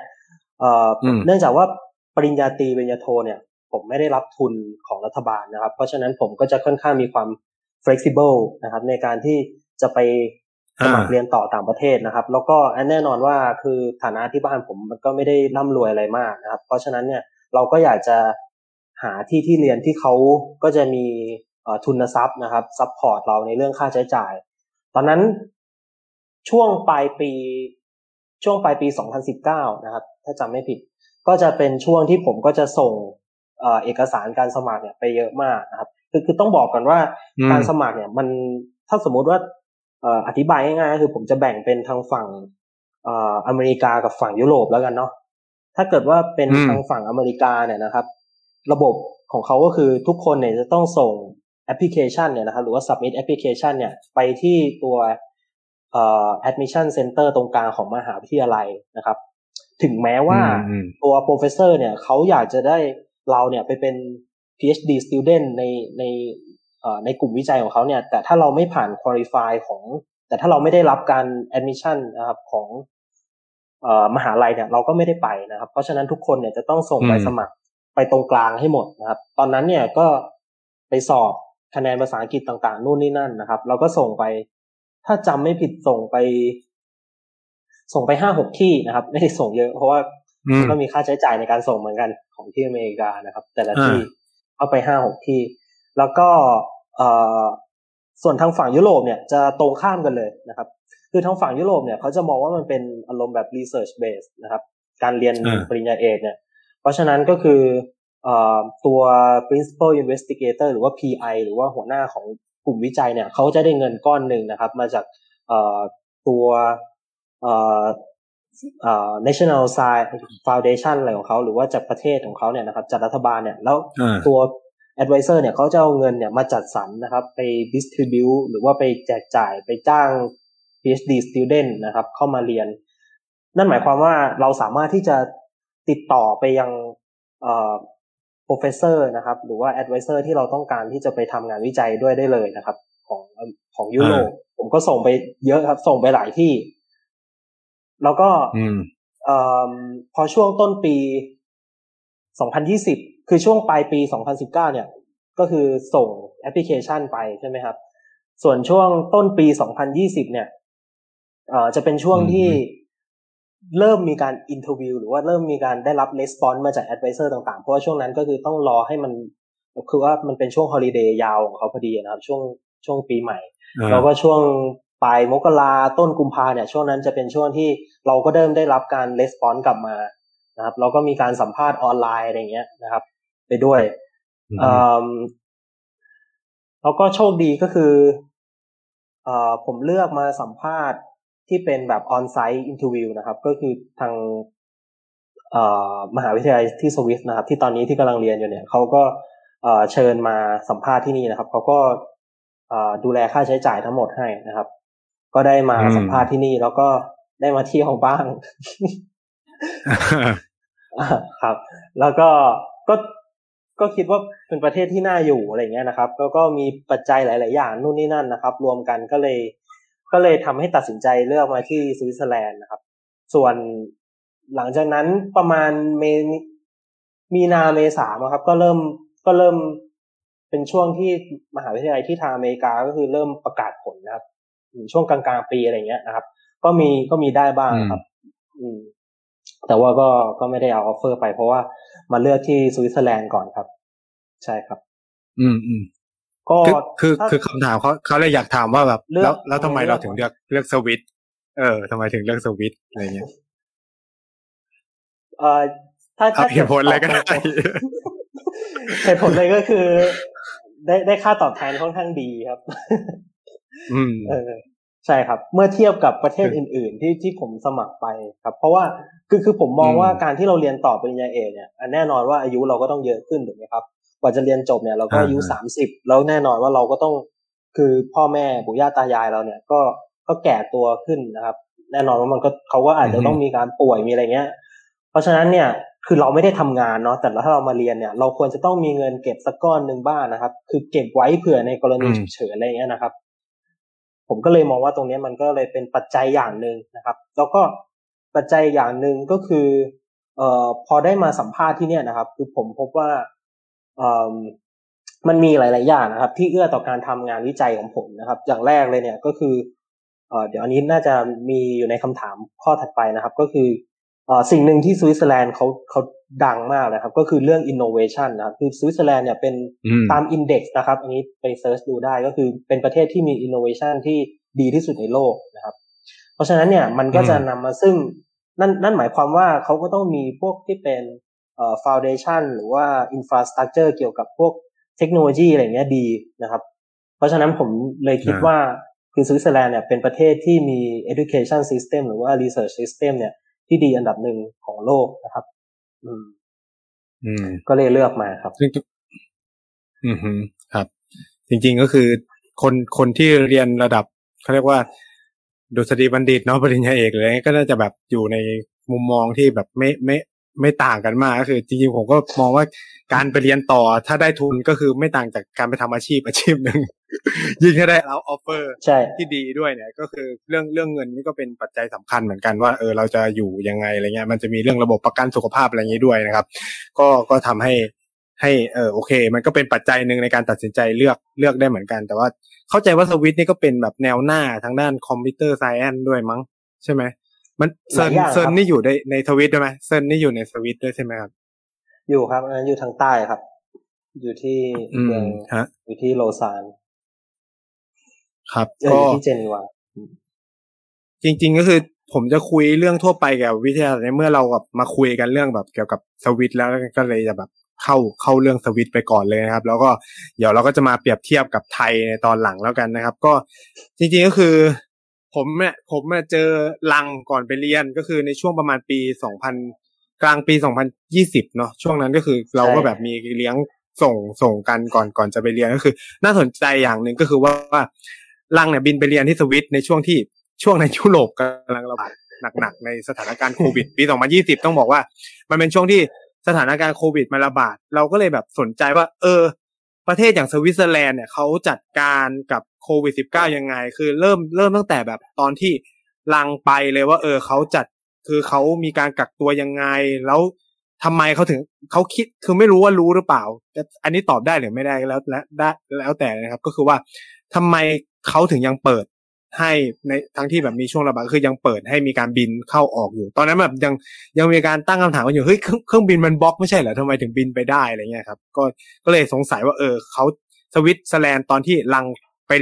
เอ่อเนื่องจากว่าปริญญาตรีปริญญาโทเนี่ย ผมไม่ได้รับทุนของรัฐบาลนะครับ เพราะฉะนั้นผมก็จะค่อนข้างมีความ flexible นะครับ ในการที่จะไปสมัครเรียนต่อต่างประเทศนะครับ แล้วก็แน่นอนว่าคือฐานะที่บ้านผมมันก็ไม่ได้ร่ำรวยอะไรมากนะครับ เพราะฉะนั้นเนี่ยเราก็อยากจะหาที่ที่เรียนที่เขาก็จะมี ทุนทรัพย์นะครับ support เราในเรื่องค่าใช้จ่าย ตอนนั้นช่วงปลายปีช่วงปลายปี 2019 นะครับ ถ้าจำไม่ผิด ก็จะเป็นช่วงที่ผมก็จะส่งเอกสารการสมัครเนี่ยไปเยอะมากนะครับ คือคือต้องบอกกันว่าการสมัครเนี่ย มันถ้าสมมุติว่าอธิบายง่ายๆก็คือผมจะแบ่งเป็นทางฝั่งอเมริกากับฝั่งยุโรปแล้วกันเนาะถ้าเกิดว่าเป็นทางฝั่งอเมริกาเนี่ยนะครับ ระบบของเขาก็คือทุกคนเนี่ยจะต้องส่ง แอปพลิเคชันเนี่ยนะครับหรือว่า submit application เนี่ยไปที่ตัวเอ่อ admission center ตรงกลางของมหาวิทยาลัยนะครับ ถึงแม้ว่าตัว professor เนี่ยเขาอยากจะได้เราเนี่ยไปเป็น PhD student ในในในกลุ่มวิจัยของเขาเนี่ย แต่ถ้าเราไม่ผ่าน qualify ของ แต่ถ้าเราไม่ได้รับการ admission นะครับของมหาลัยเนี่ย เราก็ไม่ได้ไปนะครับ เพราะฉะนั้นทุกคนเนี่ยจะต้องส่งใบสมัครไปตรงกลางให้หมดนะครับ ตอนนั้นเนี่ยก็ไปสอบ คะแนนภาษาอังกฤษต่างๆ นู่นนี่นั่นนะครับ เราก็ส่งไป ถ้าจำไม่ผิดส่งไป ส่งไปห้าหกที่นะครับ ไม่ได้ส่งเยอะ เพราะว่าก็มีค่าใช้จ่ายในการส่งเหมือนกันของที่อเมริกานะครับ แต่ละที่เอาไปห้าหกที่ แล้วก็เอ่อส่วนทางฝั่งยุโรปเนี่ยจะตรงข้ามกันเลยนะครับ คือทางฝั่งยุโรปเนี่ยเขาจะมองว่ามันเป็นอารมณ์แบบ research base นะครับ การเรียนปริญญาเอกเนี่ย เพราะฉะนั้นก็คือ ตัว principal investigator หรือว่า PI หรือว่าหัวหน้าของกลุ่มวิจัยเนี่ยเขาจะได้เงินก้อนหนึ่งนะครับ มาจากตัว national science foundation อะไรของเขาหรือว่าจากประเทศของเขาเนี่ยนะครับจากรัฐบาลเนี่ยแล้วตัว advisor เนี่ยเขาจะเอาเงินเนี่ยมาจัดสรรนะครับ ไป distribute หรือว่าไปแจกจ่ายไปจ้าง PhD student นะครับ เข้ามาเรียน นั่นหมายความว่าเราสามารถที่จะติดต่อไปยัง professor นะครับ หรือว่า advisor ที่เราต้องการที่จะไปทำงานวิจัยด้วยได้เลยนะครับ ของของยุโรปผมก็ส่งไปเยอะครับ ส่งไปหลายที่ แล้วก็พอช่วงต้นปี 2020 คือช่วงปลายปี 2019 เนี่ย ก็คือส่งแอปพลิเคชันไปใช่ไหมครับ ส่วนช่วงต้นปี 2020 เนี่ยจะเป็นช่วงที่ เริ่มมีการอินเทอร์วิวหรือว่าเริ่มมีการได้รับレスปอนส์มาจากแอดไวเซอร์ต่างๆ เพราะว่าช่วงนั้นก็คือต้องรอให้มัน คือว่ามันเป็นช่วงฮอลิเดย์ยาวของเขาพอดีนะครับ ช่วงช่วงปีใหม่ แล้วก็ช่วงปลายมกราต้นกุมภาเนี่ย ช่วงนั้นจะเป็นช่วงที่เราก็เริ่มได้รับการレスปอนส์กลับมานะครับเราก็มีการสัมภาษณ์ออนไลน์อะไรเงี้ยนะครับ ไปด้วยแล้วก็โชคดีก็คืออผมเลือกมาสัมภาษณ์ ที่เป็นแบบ on-site interview นะครับ ก็คือทางมหาวิทยาลัยที่สวิสนะครับ ที่ตอนนี้ที่กำลังเรียนอยู่เนี่ยเขาก็เชิญมาสัมภาษณ์ที่นี่นะครับเขาก็ดูแลค่าใช้จ่ายทั้งหมดให้นะครับ ก็ได้มาสัมภาษณ์ที่นี่แล้วก็ได้มาเที่ยวบ้างครับ แล้วก็ก็ก็คิดว่าเป็นประเทศที่น่าอยู่อะไรเงี้ยนะครับก็ก็มีปัจจัยหลาย ๆ อย่างนู่นนี่นั่นนะครับ รวมกันก็เลย ก็เลยทำให้ตัดสินใจเลือกมาที่สวิตเซอร์แลนด์นะครับ ส่วนหลังจากนั้นประมาณเมมีนาเมษาครับ ก็เริ่มก็เริ่มเป็นช่วงที่มหาวิทยาลัยที่ทางอเมริกาก็คือเริ่มประกาศผลนะครับช่วงกลางๆปีอะไรเงี้ยนะครับ ก็มีก็มีได้บ้างครับ อืม แต่ว่าก็ก็ไม่ได้เอา offer ไปเพราะว่ามาเลือกที่สวิตเซอร์แลนด์ก่อนครับ ใช่ครับ อืมอืม ก็คือคือคำถามเขาเขาเลยอยากถามว่าแบบ แล้วแล้วทำไมเราถึงเลือกเลือกสวิตเออทำไมถึงเลือกสวิตอะไรเงี้ยเอ่อถ้าถ้าเหตุผลอะไรก็ได้เหตุผลเลยก็คือ ได้ได้ค่าตอบแทนค่อนข้างดีครับ อืมเออใช่ครับ เมื่อเทียบกับประเทศอื่น ๆ ที่ที่ผมสมัครไปครับ เพราะว่าคือคือผมมองว่าการที่เราเรียนต่อปริญญาเอกเนี่ยแน่นอนว่าอายุเราก็ต้องเยอะขึ้นถูกไหมครับ กว่าจะเรียนจบเนี่ยเราก็อายุสามสิบแล้วแน่นอนว่าเราก็ต้องคือพ่อแม่ปู่ย่าตายายเราเนี่ยก็ก็แก่ตัวขึ้นนะครับ แน่นอนว่ามันก็เขาก็อาจจะต้องมีการป่วยมีอะไรเงี้ย เพราะฉะนั้นเนี่ยคือเราไม่ได้ทำงานเนาะแต่ถ้าเรามาเรียนเนี่ย เราควรจะต้องมีเงินเก็บสักก้อนหนึ่งบ้างนะครับ คือเก็บไว้เผื่อในกรณีฉุกเฉินอะไรเงี้ยนะครับ ผมก็เลยมองว่าตรงนี้มันก็เลยเป็นปัจจัยอย่างหนึ่งนะครับ แล้วก็ปัจจัยอย่างหนึ่งก็คือ เอ่อพอได้มาสัมภาษณ์ที่เนี่ยนะครับ คือผมพบว่า มันมีหลาย ๆ อย่างนะครับ ที่เอื้อต่อการทำงานวิจัยของผมนะครับ อย่างแรกเลยเนี่ยก็คือเดี๋ยวอันนี้น่าจะมีอยู่ในคำถามข้อถัดไปนะครับ ก็คือสิ่งหนึ่งที่สวิตเซอร์แลนด์เขาเขาดังมากเลยครับ ก็คือเรื่อง innovation นะครับคือสวิตเซอร์แลนด์เนี่ยเป็นตาม index นะครับ อันนี้ไป search ดูได้ก็คือเป็นประเทศที่มี innovation ที่ดีที่สุดในโลกนะครับ เพราะฉะนั้นเนี่ยมันก็จะนำมาซึ่งนั่นนั่นหมายความว่าเขาก็ต้องมีพวกที่เป็นเอ่อ foundation หรือว่า infrastructure เกี่ยวกับพวกเทคโนโลยีอะไรเงี้ยดีนะครับ เพราะฉะนั้นผมเลยคิดว่าคือสวิตเซอร์แลนด์เนี่ยเป็นประเทศที่มี education system หรือว่า research system เนี่ย ที่ดีอันดับหนึ่งของโลกนะครับ อืม อืม ก็เลยเลือกมาครับซึ่งอืมฮึครับ จริง ๆก็คือคนคนที่เรียนระดับเขาเรียกว่าดุษฎีบัณฑิตเนาะปริญญาเอกเลยก็น่าจะแบบอยู่ในมุมมองที่แบบไม่ไม่ ไม่ต่างกันมากก็คือจริงๆผมก็มองว่าการไปเรียนต่อถ้าได้ทุนก็คือไม่ต่างจากการไปทำอาชีพอาชีพหนึ่งยิ่งถ้าได้แล้วออฟเฟอร์ใช่ที่ดีด้วยเนี่ย ก็คือเรื่องเรื่องเงินนี่ก็เป็นปัจจัยสำคัญเหมือนกันว่าเออเราจะอยู่ยังไงอะไรเงี้ยมันจะมีเรื่องระบบประกันสุขภาพอะไรอย่างนี้ด้วยนะครับ ก็ก็ทำให้ให้เออโอเค มันก็เป็นปัจจัยหนึ่งในการตัดสินใจเลือกเลือกได้เหมือนกัน แต่ว่าเข้าใจว่าสวิตนี่ก็เป็นแบบแนวหน้าทางด้าน computer science ด้วยมั้ง ใช่ไหม มัน CERN CERN นี่อยู่ในในสวิตด้วยไหม CERN นี่อยู่ในสวิตด้วยใช่ไหมครับ อยู่ครับอันนั้นอยู่ทางใต้ครับ อยู่ที่อืมเมืองฮะอยู่ที่โลซานครับเออก็อยู่ที่เจนีวาจริง ๆ ก็คือผมจะคุยเรื่องทั่วไปเกี่ยวกับวิทยาศาสตร์ในเมื่อเราแบบมาคุยกันเรื่องแบบเกี่ยวกับสวิตช์แล้วก็เลยจะแบบเข้าเข้าเรื่องสวิตช์ไปก่อนเลยนะครับ แล้วก็เดี๋ยวเราก็จะมาเปรียบเทียบกับไทยในตอนหลังแล้วกันนะครับ ก็จริงๆก็คือ ผมเนี่ยผมเนี่ยเจอลังก่อนไปเรียนก็คือในช่วงประมาณปีสองพันกลางปีสองพันยี่สิบเนาะช่วงนั้นก็คือเราก็แบบมีเลี้ยงส่งส่งกันก่อนก่อนจะไปเรียนก็คือ น่าสนใจอย่างหนึ่งก็คือว่าว่าลังเนี่ยบินไปเรียนที่สวิตในช่วงที่ช่วงในยุโรปกำลังระบาดหนักๆในสถานการณ์โควิดปี 2020 ต้องบอกว่า มันเป็นช่วงที่สถานการณ์โควิดมาระบาด เราก็เลยแบบสนใจว่า เออ ประเทศอย่างสวิตเซอร์แลนด์เนี่ยเขาจัดการกับ โควิด -19 ยังไง คือเริ่มเริ่มตั้งแต่แบบตอนที่ลังไปเลยว่า เออเขาจัดคือเขามีการกักตัวยังไง แล้วทำไมเขาถึงเขาคิดคือไม่รู้ว่ารู้หรือเปล่า อันนี้ตอบได้หรือไม่ได้แล้วแล้วได้แล้วแต่นะครับ ก็คือว่าทำไมเขาถึงยังเปิดให้ในทั้งที่แบบมีช่วงระบาดคือยังเปิดให้มีการบินเข้าออกอยู่ ตอนนั้นแบบยังยังมีการตั้งคำถามกันอยู่เฮ้ยเครื่องบินมันบล็อกไม่ใช่เหรอทำไมถึงบินไปได้อะไรเงี้ยครับ ก็ก็เลยสงสัยว่าเออเขาสวิตเซอร์แลนด์ตอนที่ลัง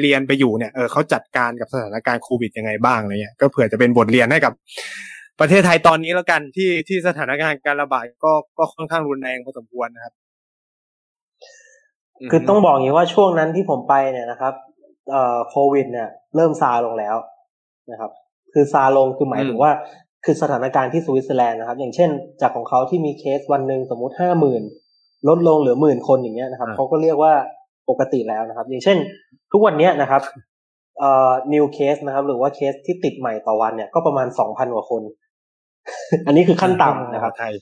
เรียนไปอยู่เนี่ยเออเขาจัดการกับสถานการณ์โควิดยังไงบ้างอะไรเงี้ยก็เผื่อจะเป็นบทเรียนให้กับ ประเทศไทยตอนนี้แล้วกันที่ที่สถานการณ์การระบาดก็ก็ค่อนข้างรุนแรงพอสมควรนะครับ คือต้องบอกอย่างนี้ว่าช่วงนั้นที่ผมไปเนี่ยนะครับเอ่อโควิด เนี่ย เริ่มซาลงแล้วนะครับ คือซาลงคือหมายถึงว่าคือสถานการณ์ที่สวิตเซอร์แลนด์นะครับ อย่างเช่น จากของเขาที่มีเคสวันหนึ่งสมมุติห้าหมื่นลดลงเหลือหมื่นคนอย่างเงี้ยนะครับอ่าเขาก็เรียกว่า ปกติแล้วนะครับ อย่างเช่น ทุกวันเนี้ยนะครับเอ่อ new case นะครับ หรือว่าเคสที่ติดใหม่ต่อวันเนี่ยก็ประมาณสองพันกว่าคน อันนี้คือขั้นต่ำนะครับไทย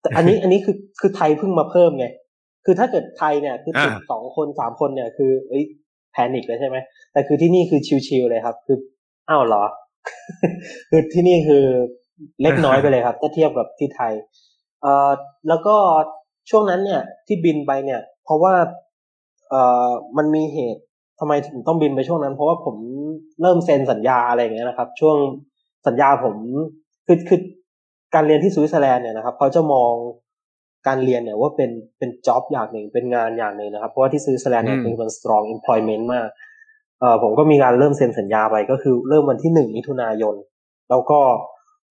แต่อันนี้อันนี้คือคือไทยเพิ่งมาเพิ่มไงคือถ้าเกิดไทยเนี่ยคือติดอ่าสองคนสามคนเนี่ยคือเอ้ยแพนิคเลยใช่ไหมแต่คือที่นี่คือชิลๆเลยครับ คืออ้าวเหรอ คือที่นี่คือเล็กน้อยไปเลยครับถ้าเทียบกับที่ไทยเอ่อแล้วก็ช่วงนั้นเนี่ยที่บินไปเนี่ย เพราะว่า เอ่อมันมีเหตุทำไมถึงต้องบินไปช่วงนั้น เพราะว่าผมเริ่มเซ็นสัญญาอะไรอย่างเงี้ยนะครับ ช่วงสัญญาผมคือคือการเรียนที่สวิตเซอร์แลนด์เนี่ยนะครับเขาจะมองการเรียนเนี่ยว่าเป็นเป็น job อย่างหนึ่งเป็นงานอย่างหนึ่งนะครับ เพราะว่าที่สวิตเซอร์แลนด์เนี่ยอืมเป็นคน strong employment มากเอ่อผมก็มีการเริ่มเซ็นสัญญาไปก็คือเริ่มวันที่หนึ่งมิถุนายน แล้วก็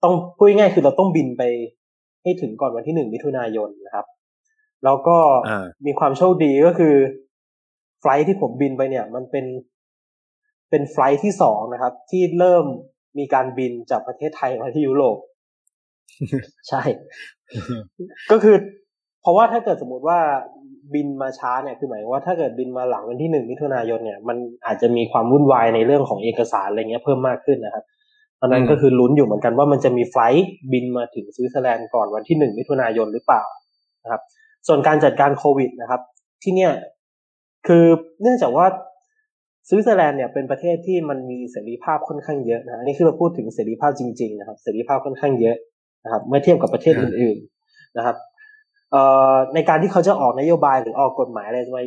ต้องพูดง่ายๆคือเราต้องบินไปให้ถึงก่อนวันที่หนึ่งมิถุนายนนะครับ แล้วก็อ่ามีความโชคดีก็คือ flight ที่ผมบินไปเนี่ย มันเป็นเป็น flight ที่สองนะครับ ที่เริ่มมีการบินจากประเทศไทยมาที่ยุโรปใช่ ก็คือ เพราะว่าถ้าเกิดสมมติว่าบินมาช้าเนี่ยคือหมายว่าถ้าเกิดบินมาหลังวันที่หนึ่งมิถุนายนเนี่ยมันอาจจะมีความวุ่นวายในเรื่องของเอกสารอะไรเงี้ยเพิ่มมากขึ้นนะครับตอนนั้นอืมก็คือลุ้นอยู่เหมือนกันว่ามันจะมี flight บินมาถึงสวิตเซอร์แลนด์ก่อนวันที่หนึ่งมิถุนายนหรือเปล่านะครับ ส่วนการจัดการโควิดนะครับ ที่เนี่ย คือเนื่องจากว่าสวิตเซอร์แลนด์เนี่ยเป็นประเทศที่มันมีเสรีภาพค่อนข้างเยอะนะนนี้คือเราพูดถึงเสรีภาพจริง ๆ นะครับ เสรีภาพค่อนข้างเยอะนะครับเมื่อเทียบกับประเทศอื่นๆนะครับเอ่อในการที่เขาจะออกนโยบายหรือออกกฎหมายอะไรไว้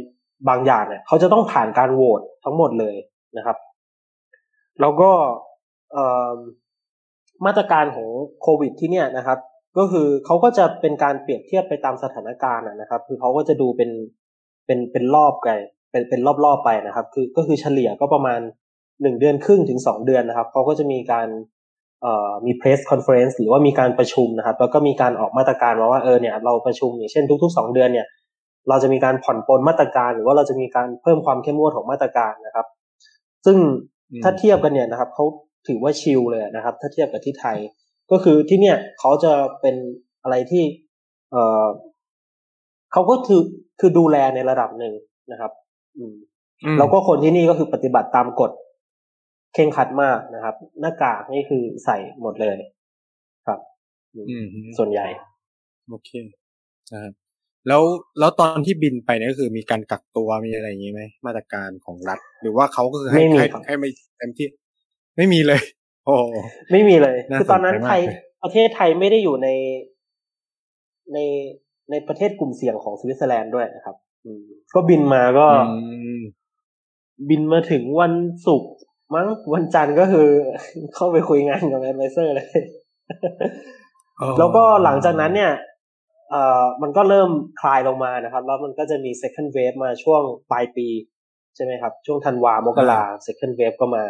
บางอย่างเนี่ยเขาจะต้องผ่านการโหวตทั้งหมดเลยนะครับ แล้วก็เอ่อมาตรการของโควิดที่เนี่ยนะครับ ก็คือเขาก็จะเป็นการเปรียบเทียบไปตามสถานการณ์นะครับ คือเขาก็จะดูเป็น เป็นเป็นรอบไปเป็นเป็นรอบๆไปนะครับ คือก็คือเฉลี่ยก็ประมาณหนึ่งเดือนครึ่งถึงสองเดือนนะครับเขาก็จะมีการเอ่อมี press conference หรือว่ามีการประชุมนะครับ แล้วก็มีการออกมาตรการมาว่าเออเนี่ยเราประชุมอย่างเช่นทุกๆสองเดือนเนี่ยเราจะมีการผ่อนปลนมาตรการ หรือว่าเราจะมีการเพิ่มความเข้มงวดของมาตรการนะครับ ซึ่งถ้าเทียบกันเนี่ยนะครับเขาถือว่าชิลเลยนะครับ ถ้าเทียบกับที่ไทย ก็คือที่เนี่ยเขาจะเป็นอะไรที่เออ เขาก็คือคือดูแลในระดับหนึ่งนะครับ อืมแล้วก็คนที่นี่ก็คือปฏิบัติตามกฎเข่งขัดมากนะครับ หน้ากากนี่คือใส่หมดเลย ครับอืมส่วนใหญ่ โอเคนะครับแล้วแล้วตอนที่บินไปเนี่ยก็คือมีการกักตัวมีอะไรอย่างนี้ไหมมาตรการของรัฐ หรือว่าเขาก็คือให้ให้ให้ไม่เต็มที่ ไม่มีเลย โอ้ไม่มีเลย คือตอนนั้นไทยประเทศไทยไม่ได้อยู่ในใน ในประเทศกลุ่มเสี่ยงของสวิตเซอร์แลนด์ด้วยนะครับอืมก็บินมาก็บินมาถึงวันศุกร์มั้งวันจันทร์ก็คือ เข้าไปคุยงานกับ advisor เลย แล้วก็หลังจากนั้นเนี่ยเอ่อมันก็เริ่มคลายลงมานะครับ แล้วมันก็จะมี second wave มาช่วงปลายปี ใช่ไหมครับ ช่วงธันวามกรา second wave ก็มา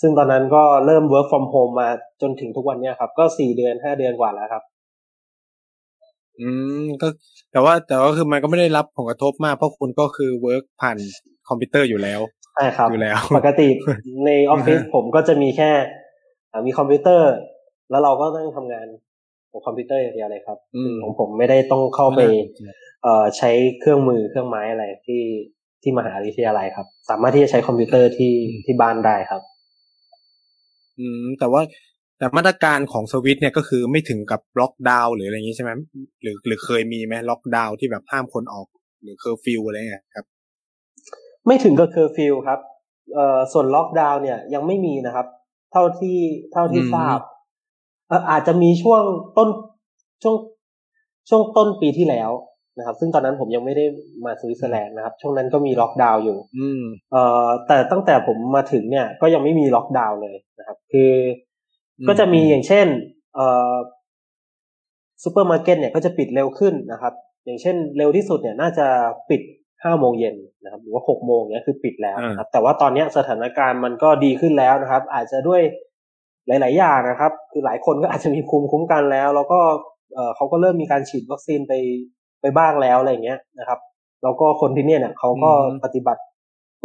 ซึ่งตอนนั้นก็เริ่ม work from home มาจนถึงทุกวันเนี้ยครับ ก็สี่เดือนห้าเดือนกว่าแล้วครับ อืมก็แต่ว่าแต่ว่าคือมันก็ไม่ได้รับผลกระทบมากเพราะคุณก็คือ work ผ่านคอมพิวเตอร์อยู่แล้วใช่ครับอยู่แล้ว ปกติในออฟฟิศผมก็จะมีแค่มีคอมพิวเตอร์ แล้วเราก็ต้องทำงานของคอมพิวเตอร์อย่างเดียวเลยครับของผมไม่ได้ต้องเข้าไปเอ่อใช้เครื่องมือเครื่องไม้อะไรที่ที่มหาวิทยาลัยครับ สามารถที่จะใช้คอมพิวเตอร์ที่ที่บ้านได้ครับ อืมแต่ว่า แต่มาตรการของสวิตเนี่ยก็คือไม่ถึงกับล็อกดาวน์หรืออะไรอย่างนี้ใช่ไหมหรือหรือเคยมีไหมล็อกดาวน์ที่แบบห้ามคนออก หรือเคอร์ฟิวอะไรเงี้ยครับ ไม่ถึงกับเคอร์ฟิวครับเอ่อส่วนล็อกดาวน์เนี่ยยังไม่มีนะครับ เท่าที่เท่าที่ทราบอาจจะมีช่วงต้นช่วงช่วงต้นปีที่แล้วนะครับ ซึ่งตอนนั้นผมยังไม่ได้มาสวิตเซอร์แลนด์นะครับ ช่วงนั้นก็มีล็อกดาวน์อยู่ อืมเอ่อแต่ตั้งแต่ผมมาถึงเนี่ย ก็ยังไม่มีล็อกดาวน์เลยนะครับ คือ ก็จะมีอย่างเช่นเอ่อซูเปอร์มาร์เก็ตเนี่ยก็จะปิดเร็วขึ้นนะครับ อย่างเช่นเร็วที่สุดเนี่ยน่าจะปิดห้าโมงเย็นนะครับหรือว่าหกโมงเนี่ยคือปิดแล้วนะครับ แต่ว่าตอนนี้สถานการณ์มันก็ดีขึ้นแล้วนะครับ อาจจะด้วยหลาย ๆ อย่างนะครับ คือหลายคนก็อาจจะมีภูมิคุ้มกันแล้ว แล้วก็เออเขาก็เริ่มมีการฉีดวัคซีนไปไปบ้างแล้วอะไรเงี้ยนะครับ แล้วก็คนที่เนี่ยเนี่ยเขาก็ปฏิบัติ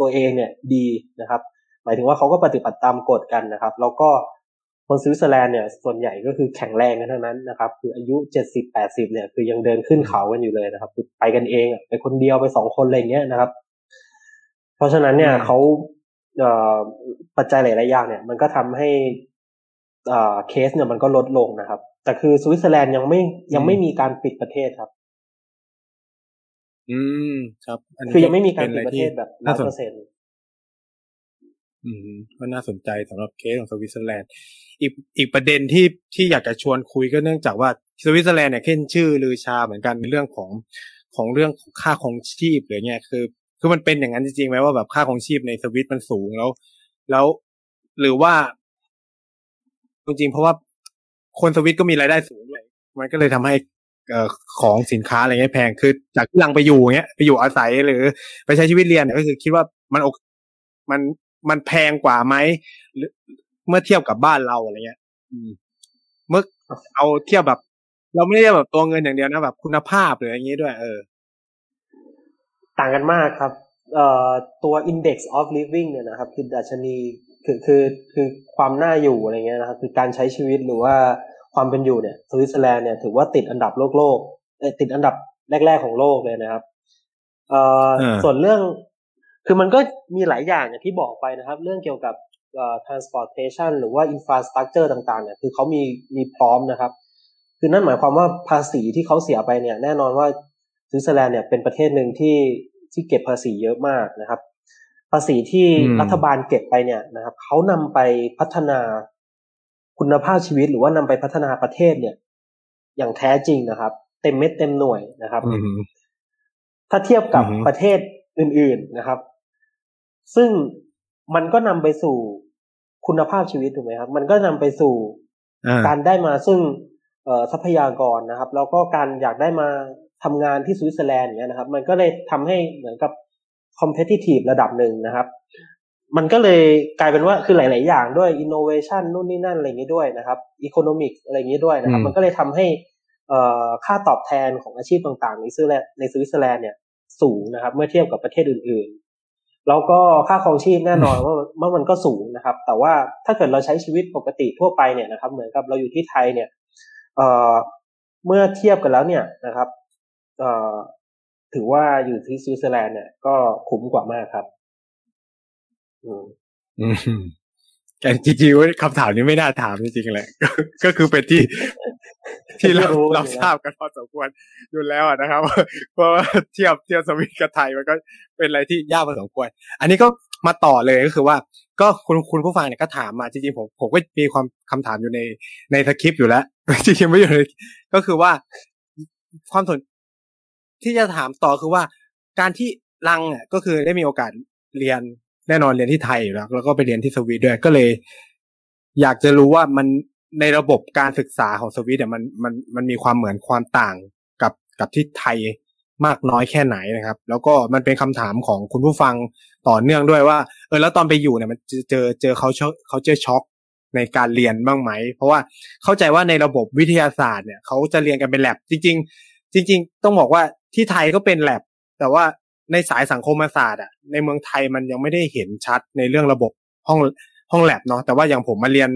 ตัวเองเนี่ยดีนะครับ หมายถึงว่าเขาก็ปฏิบัติตามกฎกันนะครับ แล้วก็ คนสวิตเซอร์แลนด์เนี่ยส่วนใหญ่ก็คือแข็งแรงกันทั้งนั้นนะครับ คืออายุเจ็ดสิบแปดสิบเนี่ยคือยังเดินขึ้นเขากันอยู่เลยนะครับคือไปกันเองไปคนเดียวไปสองคนอะไรเงี้ยนะครับ เพราะฉะนั้นเนี่ยเขาเอ่อปัจจัยหลายๆอย่างเนี่ย มันก็ทำให้เคสเนี่ยมันก็ลดลงนะครับ แต่คือสวิตเซอร์แลนด์ยังไม่ยังไม่มีการปิดประเทศครับ อืมครับ คือยังไม่มีการปิดประเทศแบบร้อยเปอร์เซ็นต์ อืมก็น่าสนใจสำหรับเคสของสวิตเซอร์แลนด์อีกอีกประเด็นที่ที่อยากจะชวนคุยก็เนื่องจากว่าสวิตเซอร์แลนด์เนี่ยขึ้นชื่อลือชาเหมือนกันในเรื่องของของเรื่องของค่าของชีพหรือเงี้ยคือ คือมันเป็นอย่างนั้นจริงๆไหมว่าแบบค่าของชีพในสวิตมันสูงแล้ว แล้ว หรือว่า จริงๆเพราะว่าคนสวิตก็มีรายได้สูงเลยมันก็เลยทำให้ของสินค้าอะไรเงี้ยแพงคือ จากที่ลังไปอยู่เงี้ยไปอยู่อาศัยหรือ ไปใช้ชีวิตเรียนก็คือคิดว่ามันโอมัน มันแพงกว่าไหมหรือเมื่อเทียบกับบ้านเราอะไรเงี้ยอืมเมื่อเอาเทียบแบบ เราไม่ได้แบบตัวเงินอย่างเดียวนะแบบ คุณภาพหรืออย่างนี้ด้วย เออ ต่างกันมากครับ เอ่อตัว index of living เนี่ยนะครับ คือดัชนีคือคือคือความน่าอยู่อะไรเงี้ยนะครับ คือการใช้ชีวิตหรือว่าความเป็นอยู่เนี่ยสวิตเซอร์แลนด์เนี่ยถือว่าติดอันดับโลกโลกติดอันดับแรก ๆของโลกเลยนะครับเอ่อส่วนเรื่อง คือมันก็มีหลายอย่างอย่างที่บอกไปนะครับ เรื่องเกี่ยวกับเอ่อ transportation หรือว่า infrastructure ต่างๆเนี่ยคือเขามีมีพร้อมนะครับ คือนั่นหมายความว่าภาษีที่เขาเสียไปเนี่ยแน่นอนว่าสวิตเซอร์แลนด์เนี่ยเป็นประเทศหนึ่งที่ที่เก็บภาษีเยอะมากนะครับ ภาษีที่รัฐบาลเก็บไปเนี่ยนะครับเขานำไปพัฒนาคุณภาพชีวิต หรือว่านำไปพัฒนาประเทศเนี่ย อย่างแท้จริงนะครับ เต็มเม็ดเต็มหน่วยนะครับ ถ้าเทียบกับประเทศอื่น ๆนะครับ ซึ่งมันก็นำไปสู่คุณภาพชีวิตถูกไหมครับ มันก็นำไปสู่การได้มาซึ่งทรัพยากรนะครับ แล้วก็การอยากได้มาทำงานที่สวิตเซอร์แลนด์เนี่ยนะครับ มันก็เลยทำให้เหมือนกับ competitive ระดับหนึ่งนะครับ มันก็เลยกลายเป็นว่าคือหลาย ๆ อย่างด้วย innovation นู่นนี่นั่นอะไรอย่างนี้ด้วยนะครับ economic อะไรอย่างนี้ด้วยนะครับ มันก็เลยทำให้ค่าตอบแทนของอาชีพต่าง ๆ ในสวิตเซอร์แลนด์ในสวิตเซอร์แลนด์เนี่ยสูงนะครับ เมื่อเทียบกับประเทศอื่นๆ แล้วก็ค่าครองชีพแน่นอนว่าว่ามันก็สูงนะครับ แต่ว่าถ้าเกิดเราใช้ชีวิตปกติทั่วไปเนี่ยนะครับ เหมือนกับเราอยู่ที่ไทยเนี่ยเมื่อเทียบกันแล้วเนี่ยนะครับถือว่าอยู่ที่สวิตเซอร์แลนด์เนี่ยก็คุ้มกว่ามากครับ อืมแต่จริงๆคำถามนี้ไม่น่าถามจริงๆแหละก็คือเป็นที่ ที่เราเราทราบกันพอสมควรอยู่แล้วนะครับ เพราะว่าเทียบเทียบสวิตกับไทยมันก็เป็นอะไรที่ยากพอสมควร อันนี้ก็มาต่อเลยก็คือว่า ก็คุณคุณผู้ฟังเนี่ยก็ถามมาจริงๆผมผมก็มีความคำถามอยู่ในในสคริปต์อยู่แล้วจริงๆไม่อยู่เลยก็คือว่าความสนที่จะถามต่อคือว่า การที่ลังอะก็คือได้มีโอกาสเรียนแน่นอนเรียนที่ไทยอยู่แล้วแล้วก็ไปเรียนที่สวีดด้วยก็เลย อยากจะรู้ว่ามัน ในระบบการศึกษาของสวีดเนี่ยมันมันมันมีความเหมือนความต่างกับกับที่ไทยมากน้อยแค่ไหนนะครับ แล้วก็มันเป็นคำถามของคุณผู้ฟังต่อเนื่องด้วยว่า เออแล้วตอนไปอยู่เนี่ยมันเจอเจอเขาเขาเจอช็อกในการเรียนบ้างไหม เพราะว่าเข้าใจว่าในระบบวิทยาศาสตร์เนี่ยเขาจะเรียนกันเป็นแลบจริง ๆ จริง ๆ ต้องบอกว่าที่ไทยก็เป็นแลบแต่ว่าในสายสังคมศาสตร์อะในเมืองไทยมันยังไม่ได้เห็นชัดในเรื่องระบบห้องห้องแลบเนาะแต่ว่าอย่างผมมาเรียน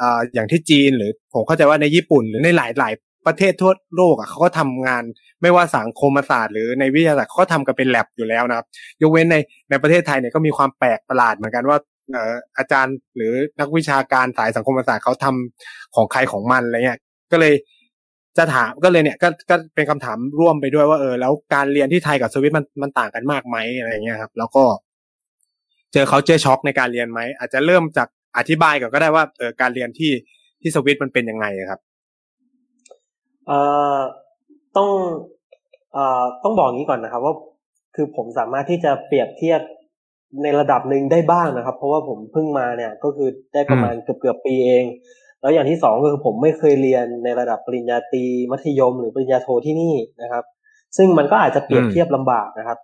อ่าอย่างที่จีนหรือผมเข้าใจว่าในญี่ปุ่นหรือในหลายหลายประเทศทั่วโลกอะเขาก็ทำงานไม่ว่าสังคมศาสตร์หรือในวิทยาศาสตร์เขาก็ทำกันเป็นแลบอยู่แล้วนะครับ ยกเว้นในในประเทศไทยเนี่ยก็มีความแปลกประหลาดเหมือนกันว่าอาจารย์หรือนักวิชาการสายสังคมศาสตร์เขาทำของใครของมันอะไรเงี้ยก็เลยจะถามก็เลยเนี่ยก็ก็เป็นคำถามร่วมไปด้วยว่าเออแล้วการเรียนที่ไทยกับสวิตมันมันต่างกันมากไหมอะไรเงี้ยครับ แล้วก็ เจอเขาเจอช็อกในการเรียนไหมอาจจะเริ่มจาก อธิบายก่อนก็ได้ว่าเออการเรียนที่ที่สวิตมันเป็นยังไงครับเอ่อต้องเอ่อต้องบอกงี้ก่อนนะครับ ว่าคือผมสามารถที่จะเปรียบเทียบในระดับหนึ่งได้บ้างนะครับ เพราะว่าผมเพิ่งมาเนี่ยก็คือได้ประมาณเกือบเกือบปีเอง แล้วอย่างที่สองก็คือผมไม่เคยเรียนในระดับปริญญาตรีมัธยม หรือปริญญาโทที่นี่นะครับ ซึ่งมันก็อาจจะเปรียบเทียบลำบากนะครับ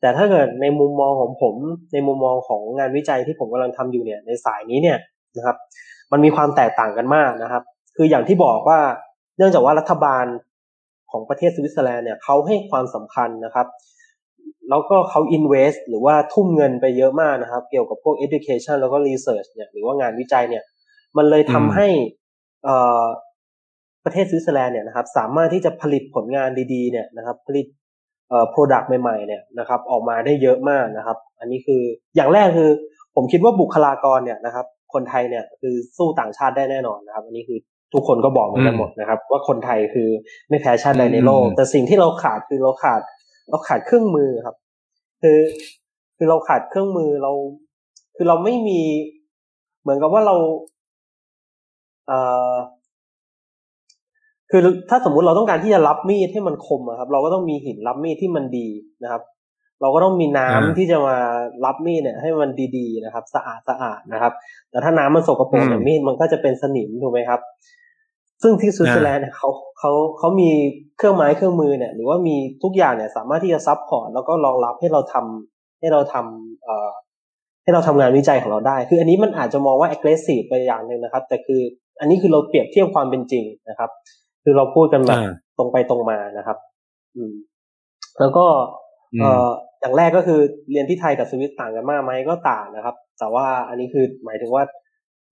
แต่ถ้าเกิดในมุมมองของผม ในมุมมองของงานวิจัยที่ผมกำลังทำอยู่เนี่ย ในสายนี้เนี่ยนะครับ มันมีความแตกต่างกันมากนะครับ คืออย่างที่บอกว่าเนื่องจากว่ารัฐบาลของประเทศสวิตเซอร์แลนด์เนี่ยเขาให้ความสำคัญนะครับ แล้วก็เขา invest หรือว่าทุ่มเงินไปเยอะมากนะครับ เกี่ยวกับพวก education แล้วก็ research เนี่ยหรือว่างานวิจัยเนี่ย มันเลยทำให้ประเทศสวิตเซอร์แลนด์เนี่ยนะครับ สามารถที่จะผลิตผลงานดีๆเนี่ยนะครับ ผลิต เอ่อ product ใหม่ๆเนี่ยนะครับออกมาได้เยอะมากนะครับ อันนี้คืออย่างแรกคือ ผมคิดว่าบุคลากรเนี่ยนะครับ คนไทยเนี่ยคือสู้ต่างชาติได้แน่นอนนะครับ อันนี้คือทุกคนก็บอกเหมือนกันหมดนะครับ ว่าคนไทยคือไม่แพ้ชาติใดในโลก แต่สิ่งที่เราขาดคือเราขาดเราขาดเครื่องมือครับ คือคือเราขาดเครื่องมือเรา คือเราไม่มี เหมือนกับว่าเรา เอ่อ คือถ้าสมมุติเราต้องการที่จะรับมีดให้มันคมครับ เราก็ต้องมีหินรับมีดที่มันดีนะครับ เราก็ต้องมีน้ำที่จะมารับมีดเนี่ย ให้มันดีๆนะครับ สะอาดสะอาดนะครับ แต่ถ้าน้ำมันสกปรกเนี่ยมีดมันก็จะเป็นสนิมถูกไหมครับ ซึ่งที่สวิตเซอร์แลนด์เนี่ยเขาเขาเขามีเครื่องไม้เครื่องมือเนี่ย หรือว่ามีทุกอย่างเนี่ย สามารถที่จะซับพอร์ตแล้วก็รองรับให้เราทำให้เราทำเอ่อให้เราทำงานวิจัยของเราได้ คืออันนี้มันอาจจะมองว่า aggressive ไปอย่างหนึ่งนะครับ แต่คืออันนี้คือเราเปรียบเทียบความเป็นจริงนะครับ คือเราพูดกันแบบตรงไปตรงมานะครับ อืม แล้วก็เอ่ออย่างแรกก็คือเรียนที่ไทยกับสวิตต่างกันมากไหมก็ต่างนะครับ แต่ว่าอันนี้คือหมายถึงว่า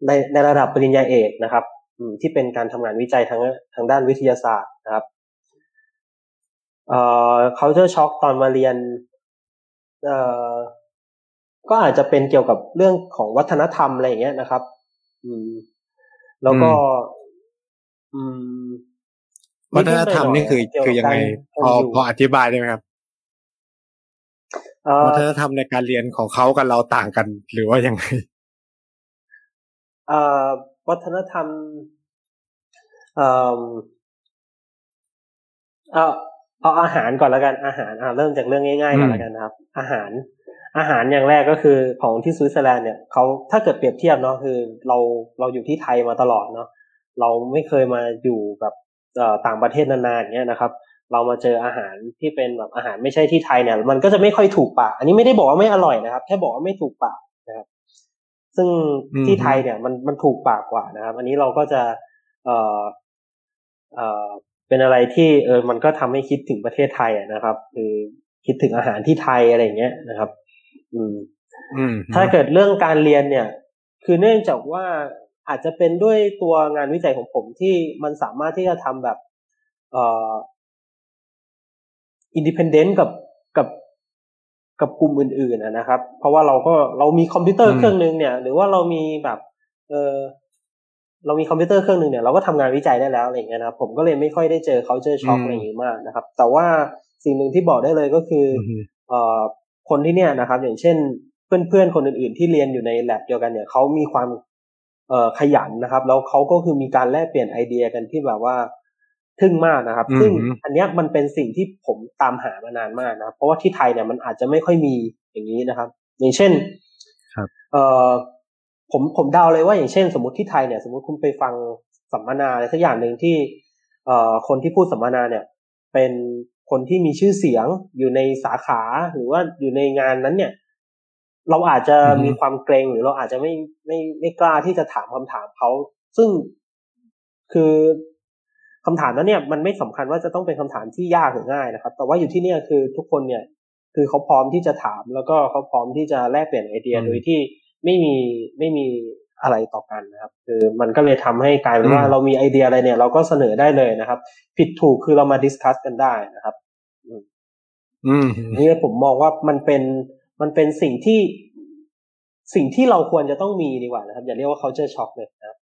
ในในระดับปริญญาเอกนะครับ อืม ที่เป็นการทำงานวิจัยทางทางด้านวิทยาศาสตร์นะครับ เอ่อ culture shock ตอนมาเรียน เอ่อก็อาจจะเป็นเกี่ยวกับเรื่องของวัฒนธรรมอะไรอย่างเงี้ยนะครับ อืม แล้วก็ อืม วัฒนธรรมนี่คือคือยังไง พอพออธิบายได้ไหมครับวัฒนธรรมในการเรียนของเขากับเราต่างกัน หรือว่ายังไงวัฒนธรรมเอ่อเอาเอาอาหารก่อนแล้วกันอาหารอ่าเริ่มจากเรื่องง่ายๆก่อนแล้วกันนะครับ อาหารอาหารอย่างแรกก็คือของที่สวิตเซอร์แลนด์เนี่ยเขาถ้าเกิดเปรียบเทียบเนาะคือเราเราอยู่ที่ไทยมาตลอดเนาะเราไม่เคยมาอยู่กับ ต่างประเทศนานๆเนี่ยนะครับ เรามาเจออาหารที่เป็นแบบอาหารไม่ใช่ที่ไทยเนี่ย มันก็จะไม่ค่อยถูกปาก อันนี้ไม่ได้บอกว่าไม่อร่อยนะครับ แค่บอกว่าไม่ถูกปากนะครับ ซึ่งที่ไทยเนี่ยมันมันถูกปากกว่านะครับ อันนี้เราก็จะเอ่อเอ่อเป็นอะไรที่เออมันก็ทำให้คิดถึงประเทศไทยอะนะครับ คือคิดถึงอาหารที่ไทยอะไรเงี้ยนะครับ อืมอืมถ้าเกิดเรื่องการเรียนเนี่ย คือเนื่องจากว่า อาจจะเป็นด้วยตัวงานวิจัยของผมที่มันสามารถที่จะทำแบบเอ่อ independent กับกับกับกลุ่มอื่นๆนะครับ เพราะว่าเราก็เรามีคอมพิวเตอร์เครื่องหนึ่งเนี่ย หรือว่าเรามีแบบเออเรามีคอมพิวเตอร์เครื่องหนึ่งเนี่ยเราก็ทำงานวิจัยได้แล้วอะไรเงี้ยนะครับผมก็เลยไม่ค่อยได้เจอ culture shock อะไรอย่างงี้มากนะครับ แต่ว่าสิ่งหนึ่งที่บอกได้เลยก็คือเอ่อคนที่เนี่ยนะครับ อย่างเช่นเพื่อนๆคนอื่น ๆ ที่เรียนอยู่ในแลบเดียวกันเนี่ยเขามีความเอ่อ ขยันนะครับ แล้วเขาก็คือมีการแลกเปลี่ยนไอเดียกันที่แบบว่าทึ่งมากนะครับ ซึ่งอันเนี้ยมันเป็นสิ่งที่ผมตามหามานานมากนะครับ เพราะว่าที่ไทยเนี่ยมันอาจจะไม่ค่อยมีอย่างนี้นะครับ อย่างเช่นครับเอ่อผมผมเดาเลยว่าอย่างเช่น สมมติที่ไทยเนี่ย สมมติคุณไปฟังสัมมนาอะไรสักอย่างหนึ่งที่เอ่อคนที่พูดสัมมนาเนี่ย เป็นคนที่มีชื่อเสียงอยู่ในสาขาหรือว่าอยู่ในงานนั้นเนี่ย เราอาจจะมีความเกรงหรือเราอาจจะไม่ไม่ไม่กล้าที่จะถามคำถามเขาซึ่งคือคำถามนั้นเนี่ยมันไม่สำคัญว่าจะต้องเป็นคำถามที่ยากหรือง่ายนะครับ แต่ว่าอยู่ที่เนี่ยคือทุกคนเนี่ย คือเขาพร้อมที่จะถาม แล้วก็เขาพร้อมที่จะแลกเปลี่ยนไอเดียโดยที่ไม่มีไม่มีอะไรต่อกันนะครับ คือมันก็เลยทำให้กลายเป็นว่าเรามีไอเดียอะไรเนี่ย เราก็เสนอได้เลยนะครับ ผิดถูกคือเรามาดิสคัสกันได้นะครับ อืมนี่ผมมองว่ามันเป็น มันเป็นสิ่งที่สิ่งที่เราควรจะต้องมีดีกว่านะครับ อย่าเรียกว่า culture shock เลยนะครับ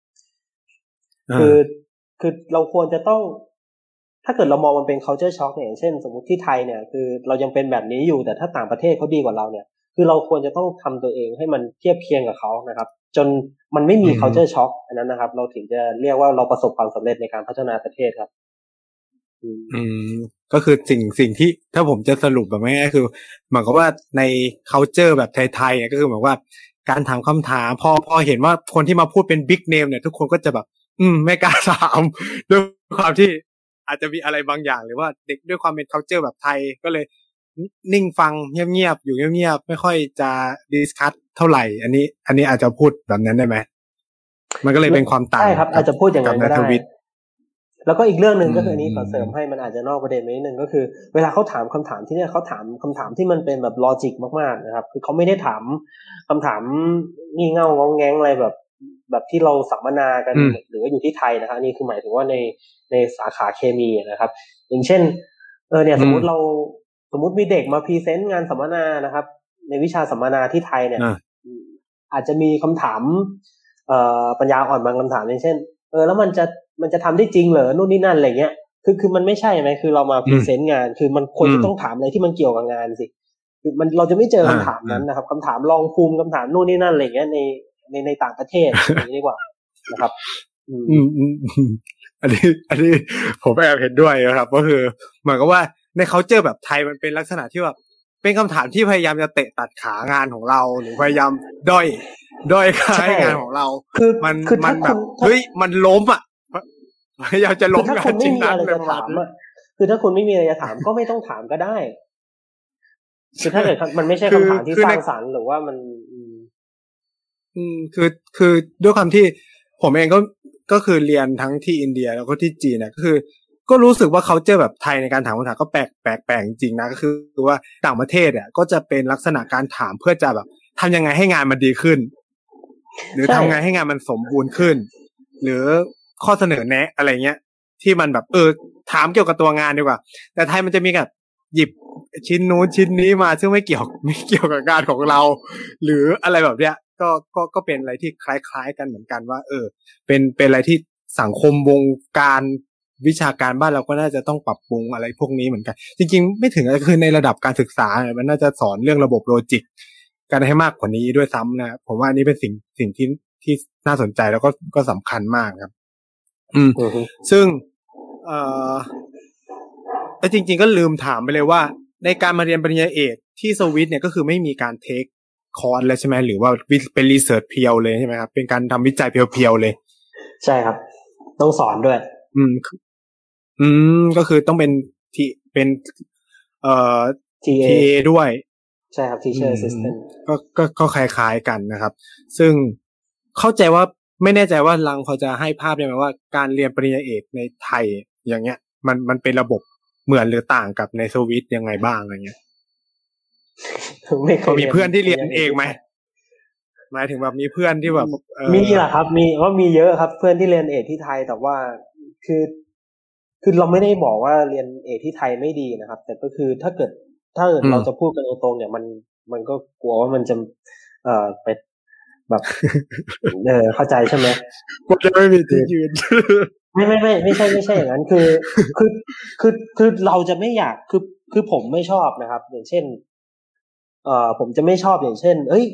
คือคือเราควรจะต้อง ถ้าเกิดเรามองมันเป็น culture shock เนี่ยอย่างเช่น สมมติที่ไทยเนี่ย คือเรายังเป็นแบบนี้อยู่แต่ถ้าต่างประเทศเขาดีกว่าเราเนี่ย คือเราควรจะต้องทำตัวเองให้มันเทียบเคียงกับเขานะครับ จนมันไม่มี culture shock อันนั้นนะครับ เราถึงจะเรียกว่าเราประสบความสำเร็จในการพัฒนาประเทศครับ อืมก็คือสิ่งสิ่งที่ถ้าผมจะสรุปแบบง่ายๆคือเหมือนกับว่าใน culture แบบไทยๆก็คือเหมือนว่าการถามคำถามพอพอเห็นว่าคนที่มาพูดเป็น big name เนี่ยทุกคนก็จะแบบ อืม ไม่กล้าถามด้วยความที่อาจจะมีอะไรบางอย่าง หรือว่าเด็กด้วยความเป็น culture แบบไทยก็เลย นิ่งฟังเงียบๆอยู่เงียบๆไม่ค่อยจะ discuss เท่าไหร่ อันนี้ อันนี้อาจจะพูดแบบนั้นได้ไหมมันก็เลยเป็นความต่างใช่ครับ อาจจะพูดอย่างนั้นก็ได้ทวิต แล้วก็อีกเรื่องหนึ่งก็คืออันนี้อืมขอเสริมให้มันอาจจะนอกประเด็นไปนิดนึงก็คือ เวลาเขาถามคำถามที่เนี่ยเขาถามคำถามที่มันเป็นแบบ logic มากๆนะครับ คือเขาไม่ได้ถามคำถามงี่เง่างองแงงอะไรแบบ แบบที่เราสัมมนากันอืมหรือว่าอยู่ที่ไทยนะครับอันนี้คือหมายถึงว่าในในสาขาเคมีนะครับ อย่างเช่น เออเนี่ย สมมติเราสมมติมีเด็กมา present งานสัมมนานะครับ ในวิชาสัมมนาที่ไทยเนี่ยอ่าอาจจะมีคำถาม เอ่อปัญญาอ่อนบางคำถามอย่างเช่น เออ แล้วมันจะ มันจะทำได้จริงเหรอนู่นนี่นั่นอะไรเงี้ยคือคือมันไม่ใช่ไหมคือเรามาพรีเซนต์งาน คือมันควรอืจะมต้องถามอะไรที่มันเกี่ยวกับงานสิคือมันเราจะไม่เจอคำอ่าถามนั้นนะครับคำถามลองภูมิคำถามนู่นนี่นั่นอะไรเงี้ยในในในต่างประเทศอย่างนี้ดีกว่านะครับ อืมอืมอืมอืมอันนี้ อันนี้ผมแอบเห็นด้วยนะครับ ก็คือเหมือนกับว่าในเขาเจอแบบไทยมันเป็นลักษณะที่แบบเป็นคำถามที่พยายามจะเตะตัดขางานของเราหรือพยายามด้อยด้อยค่าใช่ให้งานของเรา คือมันคือมัถ้านแบคุบณเฮ้ยมันล้มอะ พยายามจะคืล้อมถ้างาคุนณไม่ชิ้นมีนั้นอะไรเลยจะประมาถาณมนั้นอะคือถ้าคุณไม่มีอะไรจะถามก็ไม่ต้องถามก็ได้คือถ้าเกิดมันไม่ใช่คำถามที่สร้างสรรค์หรือว่ามันอืมอืมคือคือด้วยความที่ผมเองก็ก็คือเรียนทั้งที่อินเดียแล้วก็ที่จีนนะก็คือ ก็รู้สึกว่าเขาเจอแบบไทยในการถามคำถามก็แปลกแปลกแปลกจริงๆนะก็คือคือว่าต่างประเทศเนี่ยก็จะเป็นลักษณะการถามเพื่อจะแบบทำยังไงให้งานมันดีขึ้น หรือใช่ทำไงให้งานมันสมบูรณ์ขึ้น หรือ ข้อเสนอแนะอะไรเงี้ย ที่มันแบบเออ ถามเกี่ยวกับตัวงานดีกว่า แต่ไทยมันจะมีแบบหยิบชิ้นนู้นชิ้นนี้มาซึ่งไม่เกี่ยวไม่เกี่ยวกับงานของเรา หรืออะไรแบบเนี้ย ก็ก็ก็เป็นอะไรที่คล้าย ๆ กันเหมือนกันว่า เออ เป็นเป็นอะไรที่สังคมวงการวิชาการบ้านเราก็น่าจะต้องปรับปรุงอะไรพวกนี้เหมือนกัน จริง ๆ ไม่ถึงคือในระดับการศึกษา มันน่าจะสอนเรื่องระบบ logic กันให้มากกว่านี้ด้วยซ้ำนะผมว่าอันนี้เป็นสิ่งสิ่งที่ที่น่าสนใจแล้วก็ก็สำคัญมากครับ อืมอือฮึซึ่งเอ่อแต่จริง ๆ ก็ลืมถามไปเลยว่า ในการมาเรียนปริญญาเอกที่สวิตเนี่ยก็คือไม่มีการ take course เลยใช่ไหมหรือว่าวิเป็น research pure เลยใช่ไหมครับเป็นการทำวิจัย pure ๆเลย ใช่ครับ ต้องสอนด้วย อืมคืออืมก็คือต้องเป็นที่เป็น เอ่อ TA TA ด้วย ใช่ครับ teacher assistant ก็ก็ก็คล้ายๆกันนะครับ ซึ่งเข้าใจว่า ไม่แน่ใจว่าลังเขาจะให้ภาพได้ไหมว่าการเรียนปริญญาเอกในไทยอย่างเงี้ย มันมันเป็นระบบเหมือนหรือต่างกับในสวิตยังไงบ้างอะไรเงี้ยไม่เคยมีเพื่อนที่เรียนเองไหมหมายถึงแบบมีเพื่อนที่แบบเอ่อมีแหละครับ มีว่ามีเยอะครับ เพื่อนที่เรียนเอกที่ไทยแต่ว่าคือคือเราไม่ได้บอกว่าเรียนเอกที่ไทยไม่ดีนะครับ แต่ก็คือถ้าเกิดถ้าเกิดเราจะพูดกันตรงๆเนี่ยมันมันก็กลัวว่ามันจะ เอ่อไป แบบเออเข้าใจใช่ไหมมันจะไม่มีที่ยืนไม่ไม่ไม่ไม่ใช่ไม่ใช่อย่างนั้นคือ คือคือคือเราจะไม่อยากคือคือผมไม่ชอบนะครับ อย่างเช่น เอ่อผมจะไม่ชอบอย่างเช่น เอ้ย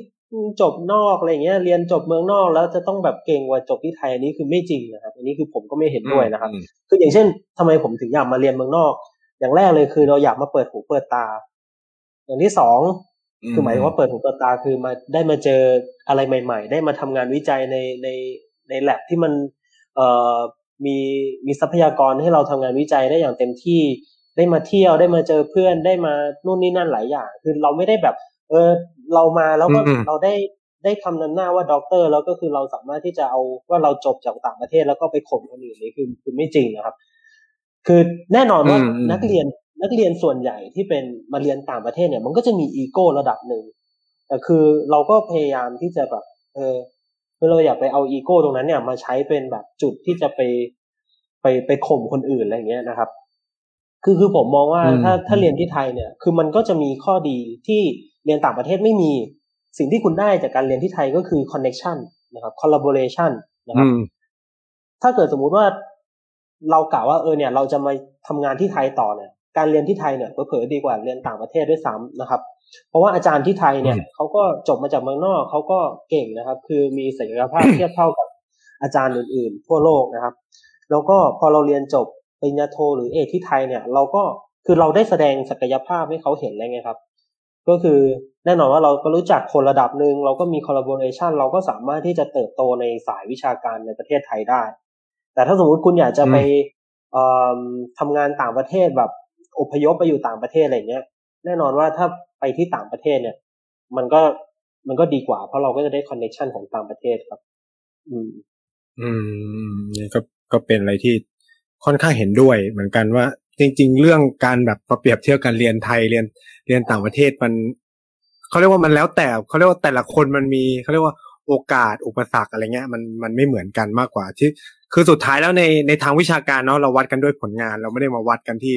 จบนอกอะไรเงี้ย เรียนจบเมืองนอกแล้วจะต้องแบบเก่งกว่าจบที่ไทยอันนี้คือไม่จริงนะครับ อันนี้คือผมก็ไม่เห็นด้วยนะครับ คืออย่างเช่นทำไมผมถึงอยากมาเรียนเมืองนอก อย่างแรกเลยคือเราอยากมาเปิดหูเปิดตา อย่างที่สอง คือหมายถึงว่าเปิดหูเปิดตาคือมาได้มาเจออะไรใหม่ ๆ ได้มาทำงานวิจัยในในในแลบที่มันเอ่อมีมีทรัพยากรให้เราทำงานวิจัยได้อย่างเต็มที่ ได้มาเที่ยวได้มาเจอเพื่อนได้มานู่นนี่นั่นหลายอย่าง คือเราไม่ได้แบบ เออเรามาแล้วก็อืมเราได้ได้คำนำหน้าว่าด็อกเตอร์แล้วก็คือเราสามารถที่จะเอาว่าเราจบจากต่างประเทศแล้วก็ไปข่มคนอื่นนี่คือคือไม่จริงนะครับ คือแน่นอนว่าอืมอืมนักเรียน นักเรียนส่วนใหญ่ที่เป็นมาเรียนต่างประเทศเนี่ย มันก็จะมีอีโก้ระดับหนึ่งแต่คือเราก็พยายามที่จะแบบ เออคือเราอยากไปเอาอีโก้ตรงนั้นเนี่ยมาใช้เป็นแบบจุดที่จะไปไปไปข่มคนอื่นอะไรอย่างเงี้ยนะครับ คือคือผมมองว่าอืมถ้าถ้าเรียนที่ไทยเนี่ย คือมันก็จะมีข้อดีที่เรียนต่างประเทศไม่มี สิ่งที่คุณได้จากการเรียนที่ไทยก็คือ connection นะครับ collaboration นะครับอืมถ้าเกิดสมมุติว่าเรากล่าวว่าเออเนี่ย เราจะมาทำงานที่ไทยต่อเนี่ย การเรียนที่ไทยเนี่ยเผลอๆดีกว่าเรียนต่างประเทศด้วยซ้ำนะครับ เพราะว่าอาจารย์ที่ไทยเนี่ยอืมเขาก็จบมาจากเมืองนอกเขาก็เก่งนะครับ คือมีศักยภาพเทียบเท่ากับอาจารย์อื่นๆ ทั่วโลกนะครับ แล้วก็พอเราเรียนจบปริญญาโทหรือเอกที่ไทยเนี่ย เราก็คือเราได้แสดงศักยภาพให้เขาเห็นเลยไงครับ ก็คือแน่นอนว่าเราก็รู้จักคนระดับหนึ่งเราก็มี collaboration เราก็สามารถที่จะเติบโตในสายวิชาการในประเทศไทยได้ แต่ถ้าสมมติคุณอยากจะไปเอ่อทำงานต่างประเทศแบบ อพยพไปอยู่ต่างประเทศอะไรเงี้ย แน่นอนว่าถ้าไปที่ต่างประเทศเนี่ย มันก็มันก็ดีกว่าเพราะเราก็จะได้คอนเน t ชันของต่างประเทศครับ อืม อืมนี่ก็ก็เป็นอะไรที่ค่อนข้างเห็นด้วยเหมือนกันว่า จริง ๆ เรื่องการแบบมาเปรียบเทียบกันเรียนไทยเรียนเรียนต่างประเทศมันเขาเรียกว่ามันแล้วแต่เขาเรียกว่าแต่ละคนมันมีเขาเรียกว่าโอกาสอุปสรรคอะไรเงี้ยมันมันไม่เหมือนกันมากกว่าที่ คือสุดท้ายแล้วในในทางวิชาการเนาะเราวัดกันด้วยผลงาน เราไม่ได้มาวัดกันที่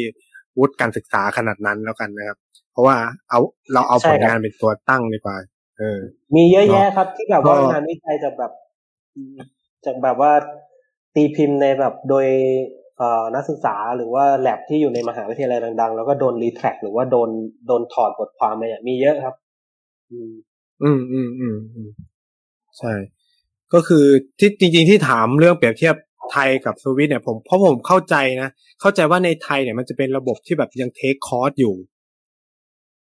วุฒิการศึกษาขนาดนั้นแล้วกันนะครับ เพราะว่าเอาเราเอาใช่ผครับลงานเป็นตัวตั้งดีกว่า เออ มีเยอะแยะครับ ที่แบบว่าก็งานวิจัยจากแบบจากแบบว่าตีพิมพ์ในแบบโดยเอ่อนักศึกษาหรือว่าแลบที่อยู่ในมหาวิทยาลัยดัง ๆ แล้วก็โดนรีแทร็กหรือว่าโดนโดนถอดบทความไปเนี่ยมีเยอะครับ อืม อืมอืมอืมอืมใช่ ก็คือที่จริง ๆที่ถามเรื่องเปรียบเทียบ ไทยกับสวิตเนี่ยผมเพราะผมเข้าใจนะ เข้าใจว่าในไทยเนี่ยมันจะเป็นระบบที่แบบยัง take course อยู่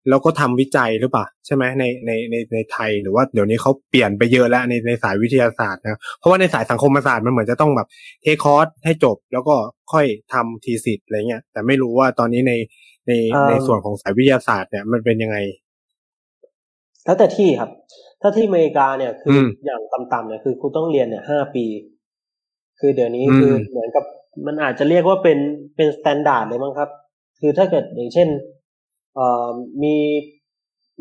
แล้วก็ทำวิจัยหรือเปล่าใช่ไหมในในในในไทยหรือว่าเดี๋ยวนี้เขาเปลี่ยนไปเยอะแล้วในในสายวิทยาศาสตร์นะเพราะว่าในสายสังคมศาสตร์มันเหมือนจะต้องแบบ take course ให้จบ แล้วก็ค่อยทำ thesis อะไรเงี้ยแต่ไม่รู้ว่าตอนนี้ในในเอิ่มในส่วนของสายวิทยาศาสตร์เนี่ยมันเป็นยังไงแล้วแต่ที่ครับ ถ้าที่อเมริกาเนี่ยคืออมอย่างต่ำๆเนี่ยคือคุณต้องเรียนเนี่ยห้าปี คือเดี๋ยวนี้อืมคือเหมือนกับมันอาจจะเรียกว่าเป็นเป็น standard เลยมั้งครับ คือถ้าเกิดอย่างเช่นเอ่อมี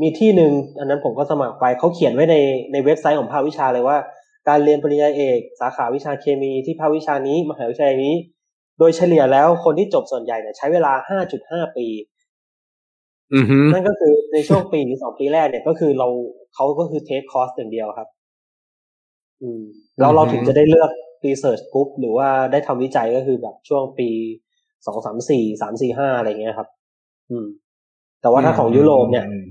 มีที่หนึ่งอันนั้นผมก็สมัครไปเขาเขียนไว้ในในเว็บไซต์ของภาควิชาเลยว่า การเรียนปริญญาเอก สาขาวิชาเคมีที่ภาควิชานี้มหาวิทยาลัยนี้ โดยเฉลี่ยแล้วคนที่จบส่วนใหญ่เนี่ยใช้เวลา5.5ปีอือฮึนั่นก็คือในช่วงปีหรือสองปีแรกเนี่ยก็คือเราเขาก็คือ take course อย่างเดียวครับ อืมแล้วเราถึงจะได้เลือก รีเสิร์ชกรุ๊ปหรือว่าได้ทำวิจัยก็คือแบบช่วงปีสองสามสี่สามสี่ห้าอะไรเงี้ยครับ อืม แต่ว่าถ้าของยุโรปเนี่ยอืม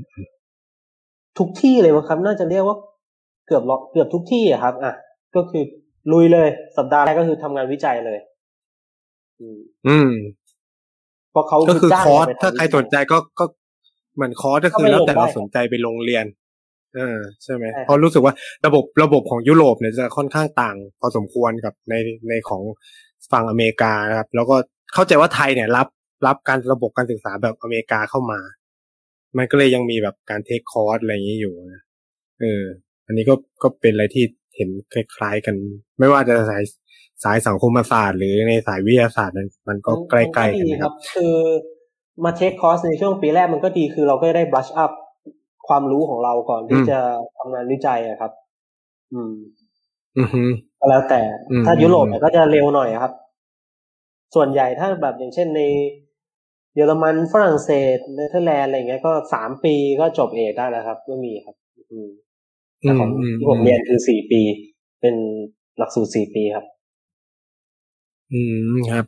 ทุกที่เลยมั้งครับ น่าจะเรียกว่าเกือบร้อยเกือบทุกที่อะครับ อะ ก็คือลุยเลยสัปดาห์แรกก็คือทำงานวิจัยเลย อืมอืมเพราะเขาก็คือจ้างคอร์สเไปทำถ้าใครวิจัยสนใจก็ก็เหมือนคอร์สก็คือก็ไปแล้วลงแต่เราได้สนใจไปโรงเรียนเออใช่ไหมใช่ครับเพราะรู้สึกว่าระบบระบบของยุโรปเนี่ยจะค่อนข้างต่างพอสมควรกับในในของฝั่งอเมริกานะครับ แล้วก็เข้าใจว่าไทยเนี่ยรับรับการระบบการศึกษาแบบอเมริกาเข้ามา มันก็เลยยังมีแบบการเทคคอร์สอะไรอย่างนี้อยู่นะเออ อันนี้ก็ก็เป็นอะไรที่เห็นคล้ายๆกัน ไม่ว่าจะสายสายสังคมศาสตร์หรือในสายวิทยาศาสตร์มันมันก็ใกล้ๆกันนะครับ คือมาเทคคอร์สในช่วงปีแรกมันก็ดีคือเราก็ได้บลัชอัพ ความรู้ของเราก่อนที่จะทำงานวิจัยอะครับ อืม อือฮึก็แล้วแต่อืมถ้ายุโรปเนี่ยก็จะเร็วหน่อยครับ ส่วนใหญ่ถ้าแบบอย่างเช่นในเยอรมันฝรั่งเศสเนเธอร์แลนด์อะไรเงี้ยก็สามปีก็จบเอกได้แล้วครับก็มีครับ อืมแต่ของอืมที่ผมเรียนคือสี่ปี เป็นหลักสูตรสี่ปีครับ อืมครับ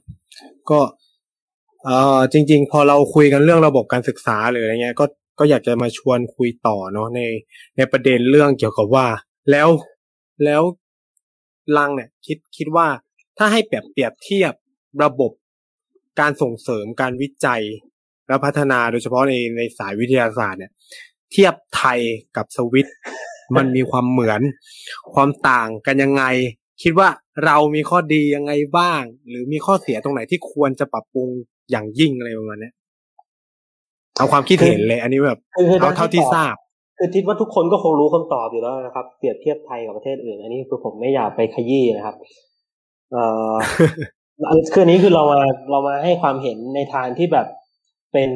ก็เอ่อจริง ๆ พอเราคุยกันเรื่องระบบการศึกษาหรืออะไรเงี้ย ก็ ก็อยากจะมาชวนคุยต่อเนาะในในประเด็นเรื่องเกี่ยวกับว่า แล้วแล้วลังเนี่ยคิดคิดว่าถ้าให้เปรียบเปรียบเทียบระบบการส่งเสริมการวิจัย และพัฒนาโดยเฉพาะในในสายวิทยาศาสตร์เนี่ย เทียบไทยกับสวิตมันมีความเหมือนความต่างกันยังไง คิดว่าเรามีข้อดียังไงบ้าง หรือมีข้อเสียตรงไหนที่ควรจะปรับปรุงอย่างยิ่งอะไรประมาณนี้ เอาความคิดเห็นเลย อันนี้แบบคือคือเอาเท่าที่ทราบ คือคิดว่าทุกคนก็คงรู้คำตอบอยู่แล้วนะครับ เปรียบเทียบไทยกับประเทศอื่น อันนี้คือผมไม่อยากไปขยี้นะครับ เอ่ออันคืออันนี้คือเรามาเรามาให้ความเห็นในทางที่แบบเป็น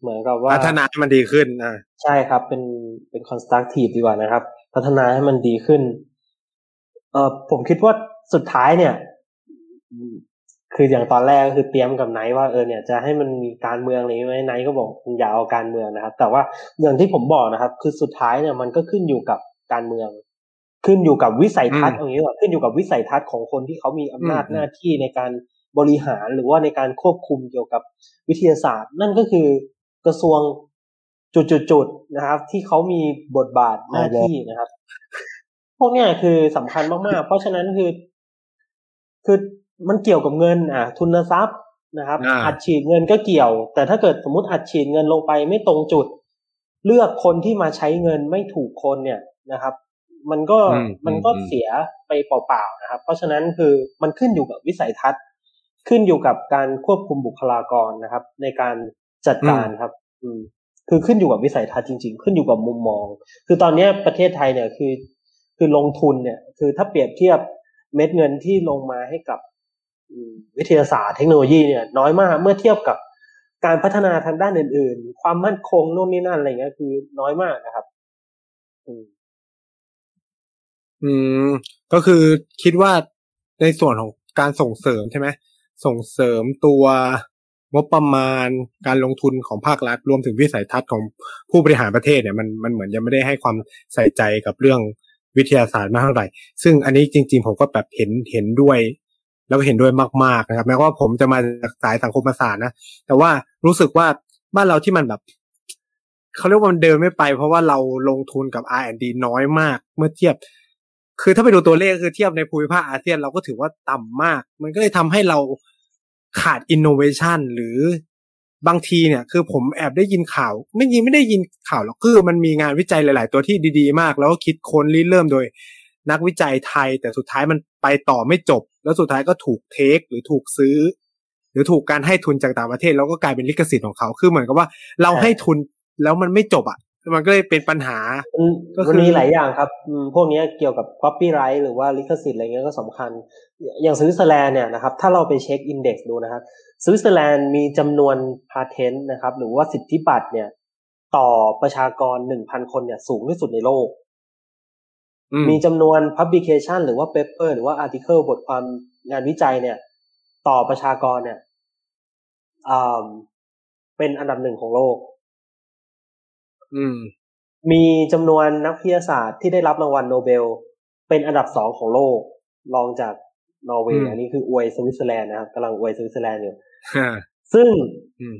เหมือนกับว่าพัฒนาให้มันดีขึ้นอ่าใช่ครับ เป็นเป็น constructive ดีกว่านะครับ พัฒนาให้มันดีขึ้น เอ่อผมคิดว่าสุดท้ายเนี่ยอืม คืออย่างตอนแรกก็คือเตรียมกับไนท์ว่าเออเนี่ยจะให้มันมีการเมืองอะไรไหมไนท์ก็บอกอย่าเอาการเมืองนะครับ แต่ว่าอย่างที่ผมบอกนะครับ คือสุดท้ายเนี่ยมันก็ขึ้นอยู่กับการเมือง ขึ้นอยู่กับวิสัยทัศน์อย่างนี้ว่าขึ้นอยู่กับวิสัยทัศน์ของคนที่เขามีอำนาจหน้าที่ในการบริหารหรือว่าในการควบคุมเกี่ยวกับวิทยาศาสตร์ นั่นก็คือกระทรวงจุดๆๆนะครับ ที่เขามีบทบาทหน้าที่นะครับ พวกเนี้ยคือสำคัญมากๆ เพราะฉะนั้นคือ คือ มันเกี่ยวกับเงินอะทุนทรัพย์นะครับอ่าอัดฉีดเงินก็เกี่ยว แต่ถ้าเกิดสมมติอัดฉีดเงินลงไปไม่ตรงจุด เลือกคนที่มาใช้เงินไม่ถูกคนเนี่ยนะครับ มันก็อืมมันก็อืมเสียไปเปล่าๆนะครับ เพราะฉะนั้นคือมันขึ้นอยู่กับวิสัยทัศน์ ขึ้นอยู่กับการควบคุมบุคลากรนะครับ ในการจัดการครับ อืมคือขึ้นอยู่กับวิสัยทัศน์จริง ๆ ขึ้นอยู่กับมุมมอง คือตอนเนี้ยประเทศไทยเนี่ยคือ คือลงทุนเนี่ย คือถ้าเปรียบเทียบเม็ดเงินที่ลงมาให้กับอืม วิทยาศาสตร์เทคโนโลยีเนี่ยน้อยมากเมื่อเทียบกับการพัฒนาทางด้านอื่น ๆ ความมั่นคงโน่นนี่นั่นอะไรเงี้ยคือน้อยมากนะครับอืมอืม ก็คือคิดว่าในส่วนของการส่งเสริมใช่ไหมส่งเสริมตัวงบประมาณการลงทุนของภาครัฐ รวมถึงวิสัยทัศน์ของผู้บริหารประเทศเนี่ยมันมันเหมือนยังไม่ได้ให้ความใส่ใจกับเรื่องวิทยาศาสตร์มากเท่าไหร่ ซึ่งอันนี้จริง ๆ ผมก็แบบเห็นเห็นด้วย แล้วก็เห็นด้วยมากๆนะครับแม้ว่าผมจะมาจากสายสังคมศาสตร์นะแต่ว่ารู้สึกว่าบ้านเราที่มันแบบเขาเรียกว่ามันเดินไม่ไป เพราะว่าเราลงทุนกับ R&D น้อยมาก เมื่อเทียบ คือถ้าไปดูตัวเลขคือเทียบในภูมิภาคอาเซียนเราก็ถือว่าต่ำมาก มันก็เลยทำให้เราขาดอินโนเวชันหรือบางทีเนี่ย คือผมแอบได้ยินข่าว ไม่ยินไม่ได้ยินข่าวหรอกคือมันมีงานวิจัยหลาย ๆ ตัวที่ดี ๆ มาก แล้วก็คิดค้นริเริ่มโดย นักวิจัยไทย แต่สุดท้ายมันไปต่อไม่จบ แล้วสุดท้ายก็ถูก take หรือถูกซื้อ หรือถูกการให้ทุนจากต่างประเทศ แล้วก็กลายเป็นลิขสิทธิ์ของเขาคือเหมือนกับว่าเราให้ทุนแล้วมันไม่จบอะมันก็เลยเป็นปัญหามันก็คือมันมีหลายอย่างครับอืมพวกเนี้ยเกี่ยวกับ copyright หรือว่าลิขสิทธิ์อะไรเงี้ยก็สำคัญ อย่างสวิตเซอร์แลนด์เนี่ยนะครับ ถ้าเราไปเช็ค index ดูนะครับ สวิตเซอร์แลนด์มีจำนวน patent นะครับ หรือว่าสิทธิบัตรเนี่ย ต่อประชากรหนึ่งพันคนเนี่ยสูงที่สุดในโลกอื มมีจำนวน publication หรือว่า paper หรือว่า article บทความงานวิจัยเนี่ย ต่อประชากรเนี่ยอ่าเป็นอันดับหนึ่งของโลก อืม มีจำนวนนักวิทยาศาสตร์ที่ได้รับรางวัลโนเบล เป็นอันดับสองของโลก รองจากนอร์เวย์ อืมอันนี้คืออวยสวิตเซอร์แลนด์นะครับกำลังอวยสวิตเซอร์แลนด์อยู่ฮ่าซึ่งอืม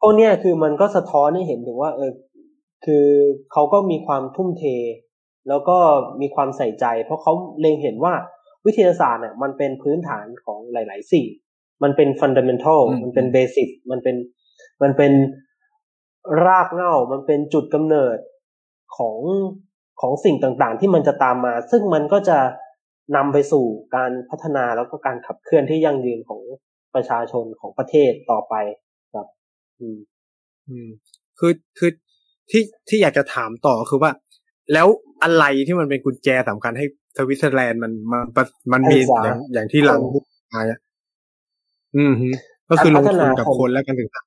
พวกเนี้ยคือมันก็สะท้อนให้เห็นถึงว่า เออ คือเขาก็มีความทุ่มเท แล้วก็มีความใส่ใจ เพราะเขาเล็งเห็นว่าวิทยาศาสตร์เนี่ยมันเป็นพื้นฐานของหลาย ๆ สิ่ง มันเป็นฟันดัมเ n นทัลอืมมันเป็นเบสิกมันเป็นมันเป็นรากเหง้ามันเป็นจุดกำเนิดของของสิ่งต่าง ๆ ที่มันจะตามมา ซึ่งมันก็จะนำไปสู่การพัฒนาแล้วก็การขับเคลื่อนที่ยั่งยืนของประชาชนของประเทศต่อไปครับ อืม อืม คือคือที่ที่อยากจะถามต่อคือว่า แล้วอะไรที่มันเป็นกุญแจสำคัญให้สวิตเซอร์แลนด์มันมันมันมีอย่างอย่างที่หลังพูดมาอืมก็คือลงทุนกับคนและการศึกษา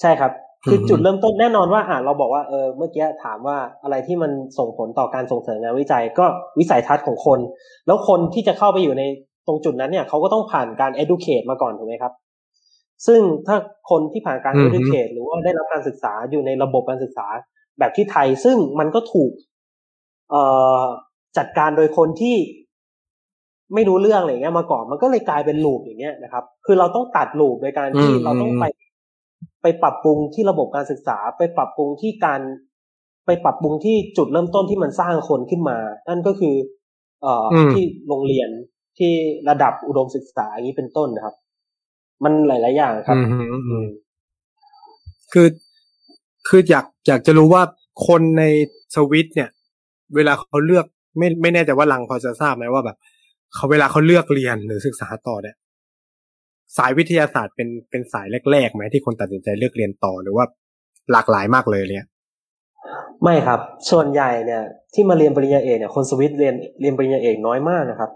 ใช่ครับ คือจุดเริ่มต้นแน่นอนว่าอ่าเราบอกว่าเออเมื่อกี้ถามว่าอะไรที่มันส่งผลต่อการส่งเสริมงานวิจัย ก็วิสัยทัศน์ของคน แล้วคนที่จะเข้าไปอยู่ในตรงจุดนั้นเนี่ยเขาก็ต้องผ่านการ educate มาก่อนถูกไหมครับ ซึ่งถ้าคนที่ผ่านการ educate หรือว่าได้รับการศึกษาอยู่ในระบบการศึกษาแบบที่ไทย ซึ่งมันก็ถูกเอ่อ จัดการโดยคนที่ไม่รู้เรื่องอะไรเงี้ยมาก่อนมันก็เลยกลายเป็นลูปอย่างเงี้ยนะครับ คือเราต้องตัดลูปโดยการที่เราต้องไป ไปปรับปรุงที่ระบบการศึกษา ไปปรับปรุงที่การ ไปปรับปรุงที่จุดเริ่มต้นที่มันสร้างคนขึ้นมา นั่นก็คือ เอ่อที่โรงเรียนที่ระดับอุดมศึกษาอย่างนี้เป็นต้นนะครับ มันหลาย ๆ อย่างครับคือคืออยากอยากจะรู้ว่าคนในสวิตเนี่ย เวลาเขาเลือกไม่ไม่แน่ใจว่าลังพอจะทราบไหมว่าแบบเขาเวลาเขาเลือกเรียนหรือศึกษาต่อเนี่ยสายวิทยาศาสตร์เป็นเป็นสายแรกๆไหมที่คนตัดสินใจเลือกเรียนต่อหรือว่าหลากหลายมากเลยเนี่ยไม่ครับ ส่วนใหญ่เนี่ย ที่มาเรียนปริญญาเอกเนี่ยคนสวิตเรียนเรียนปริญญาเอกน้อยมากนะครับ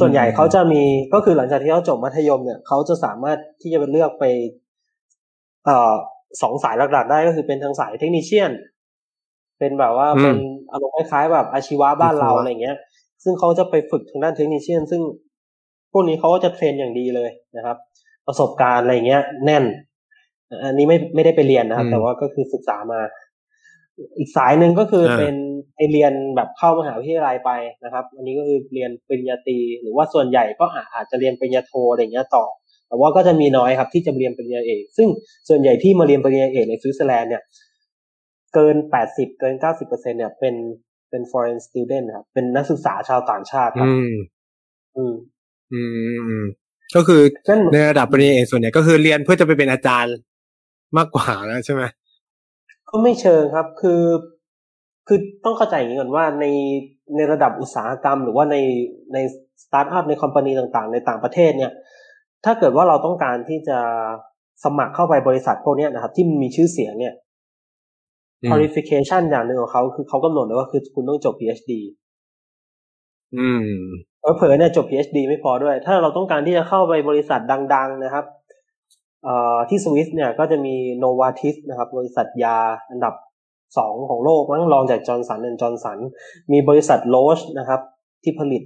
ส่วนใหญ่เขาจะมีก็คือหลังจากที่เขาจบมัธยมเนี่ยเขาจะสามารถที่จะไปเลือกไป เอ่อสองสายหลักๆได้ก็คือเป็นทางสายเทคนิชเชียน เป็นแบบว่าเป็นอารมณ์คล้ายๆแบบอาชีวะบ้านเราอะไรเงี้ย ซึ่งเขาจะไปฝึกทางด้านเทคนิชเชียน ซึ่งพวกนี้เขาก็จะเทรนอย่างดีเลยนะครับ ประสบการณ์อะไรเงี้ย แน่น อันนี้ไม่ไม่ได้ไปเรียนนะครับ แต่ว่าก็คือศึกษามา อีกสายหนึ่งก็คือเป็นไปเรียนแบบเข้ามหาวิทยาลัยไปนะครับ อันนี้ก็คือเรียนปริญญาตรีหรือว่าส่วนใหญ่ก็อาจจะเรียนปริญญาโทอะไรเงี้ยต่อ แต่ว่าก็จะมีน้อยครับที่จะเรียนปริญญาเอก ซึ่งส่วนใหญ่ที่มาเรียนปริญญาเอกในสวิตเซอร์แลนด์เนี่ย เกินแปดสิบเกินเก้าสิบเปอร์เซ็นต์เนี่ย เป็นเป็น foreign student ครับเป็นนักศึกษาชาวต่างชาติครับ อืม อืม อืม ก็คือในระดับปริญญาเอกส่วนใหญ่ก็คือเรียนเพื่อจะไปเป็นอาจารย์มากกว่าแล้วใช่ไหมก็ไม่เชิงครับ คือ คือต้องเข้าใจอย่างนี้ก่อนว่าในในระดับอุตสาหกรรม หรือว่าในในสตาร์ทอัพในคอมพานีต่างๆ ในต่างประเทศเนี่ย ถ้าเกิดว่าเราต้องการที่จะสมัครเข้าไปบริษัทพวกนี้นะครับ ที่มีชื่อเสียงเนี่ย qualification อย่างหนึ่งของเขาคือเขากำหนดเลยว่าคือคุณต้องจบ PhD อืมเผลอเนี่ยจบ PhD ไม่พอด้วย ถ้าเราต้องการที่จะเข้าไปบริษัทดัง ๆ นะครับเอ่อที่สวิสเนี่ยก็จะมี Novartis นะครับ บริษัทยาอันดับสองของโลกมั้งรองจาก Johnson & Johnson มีบริษัท Roche นะครับ ที่ผลิต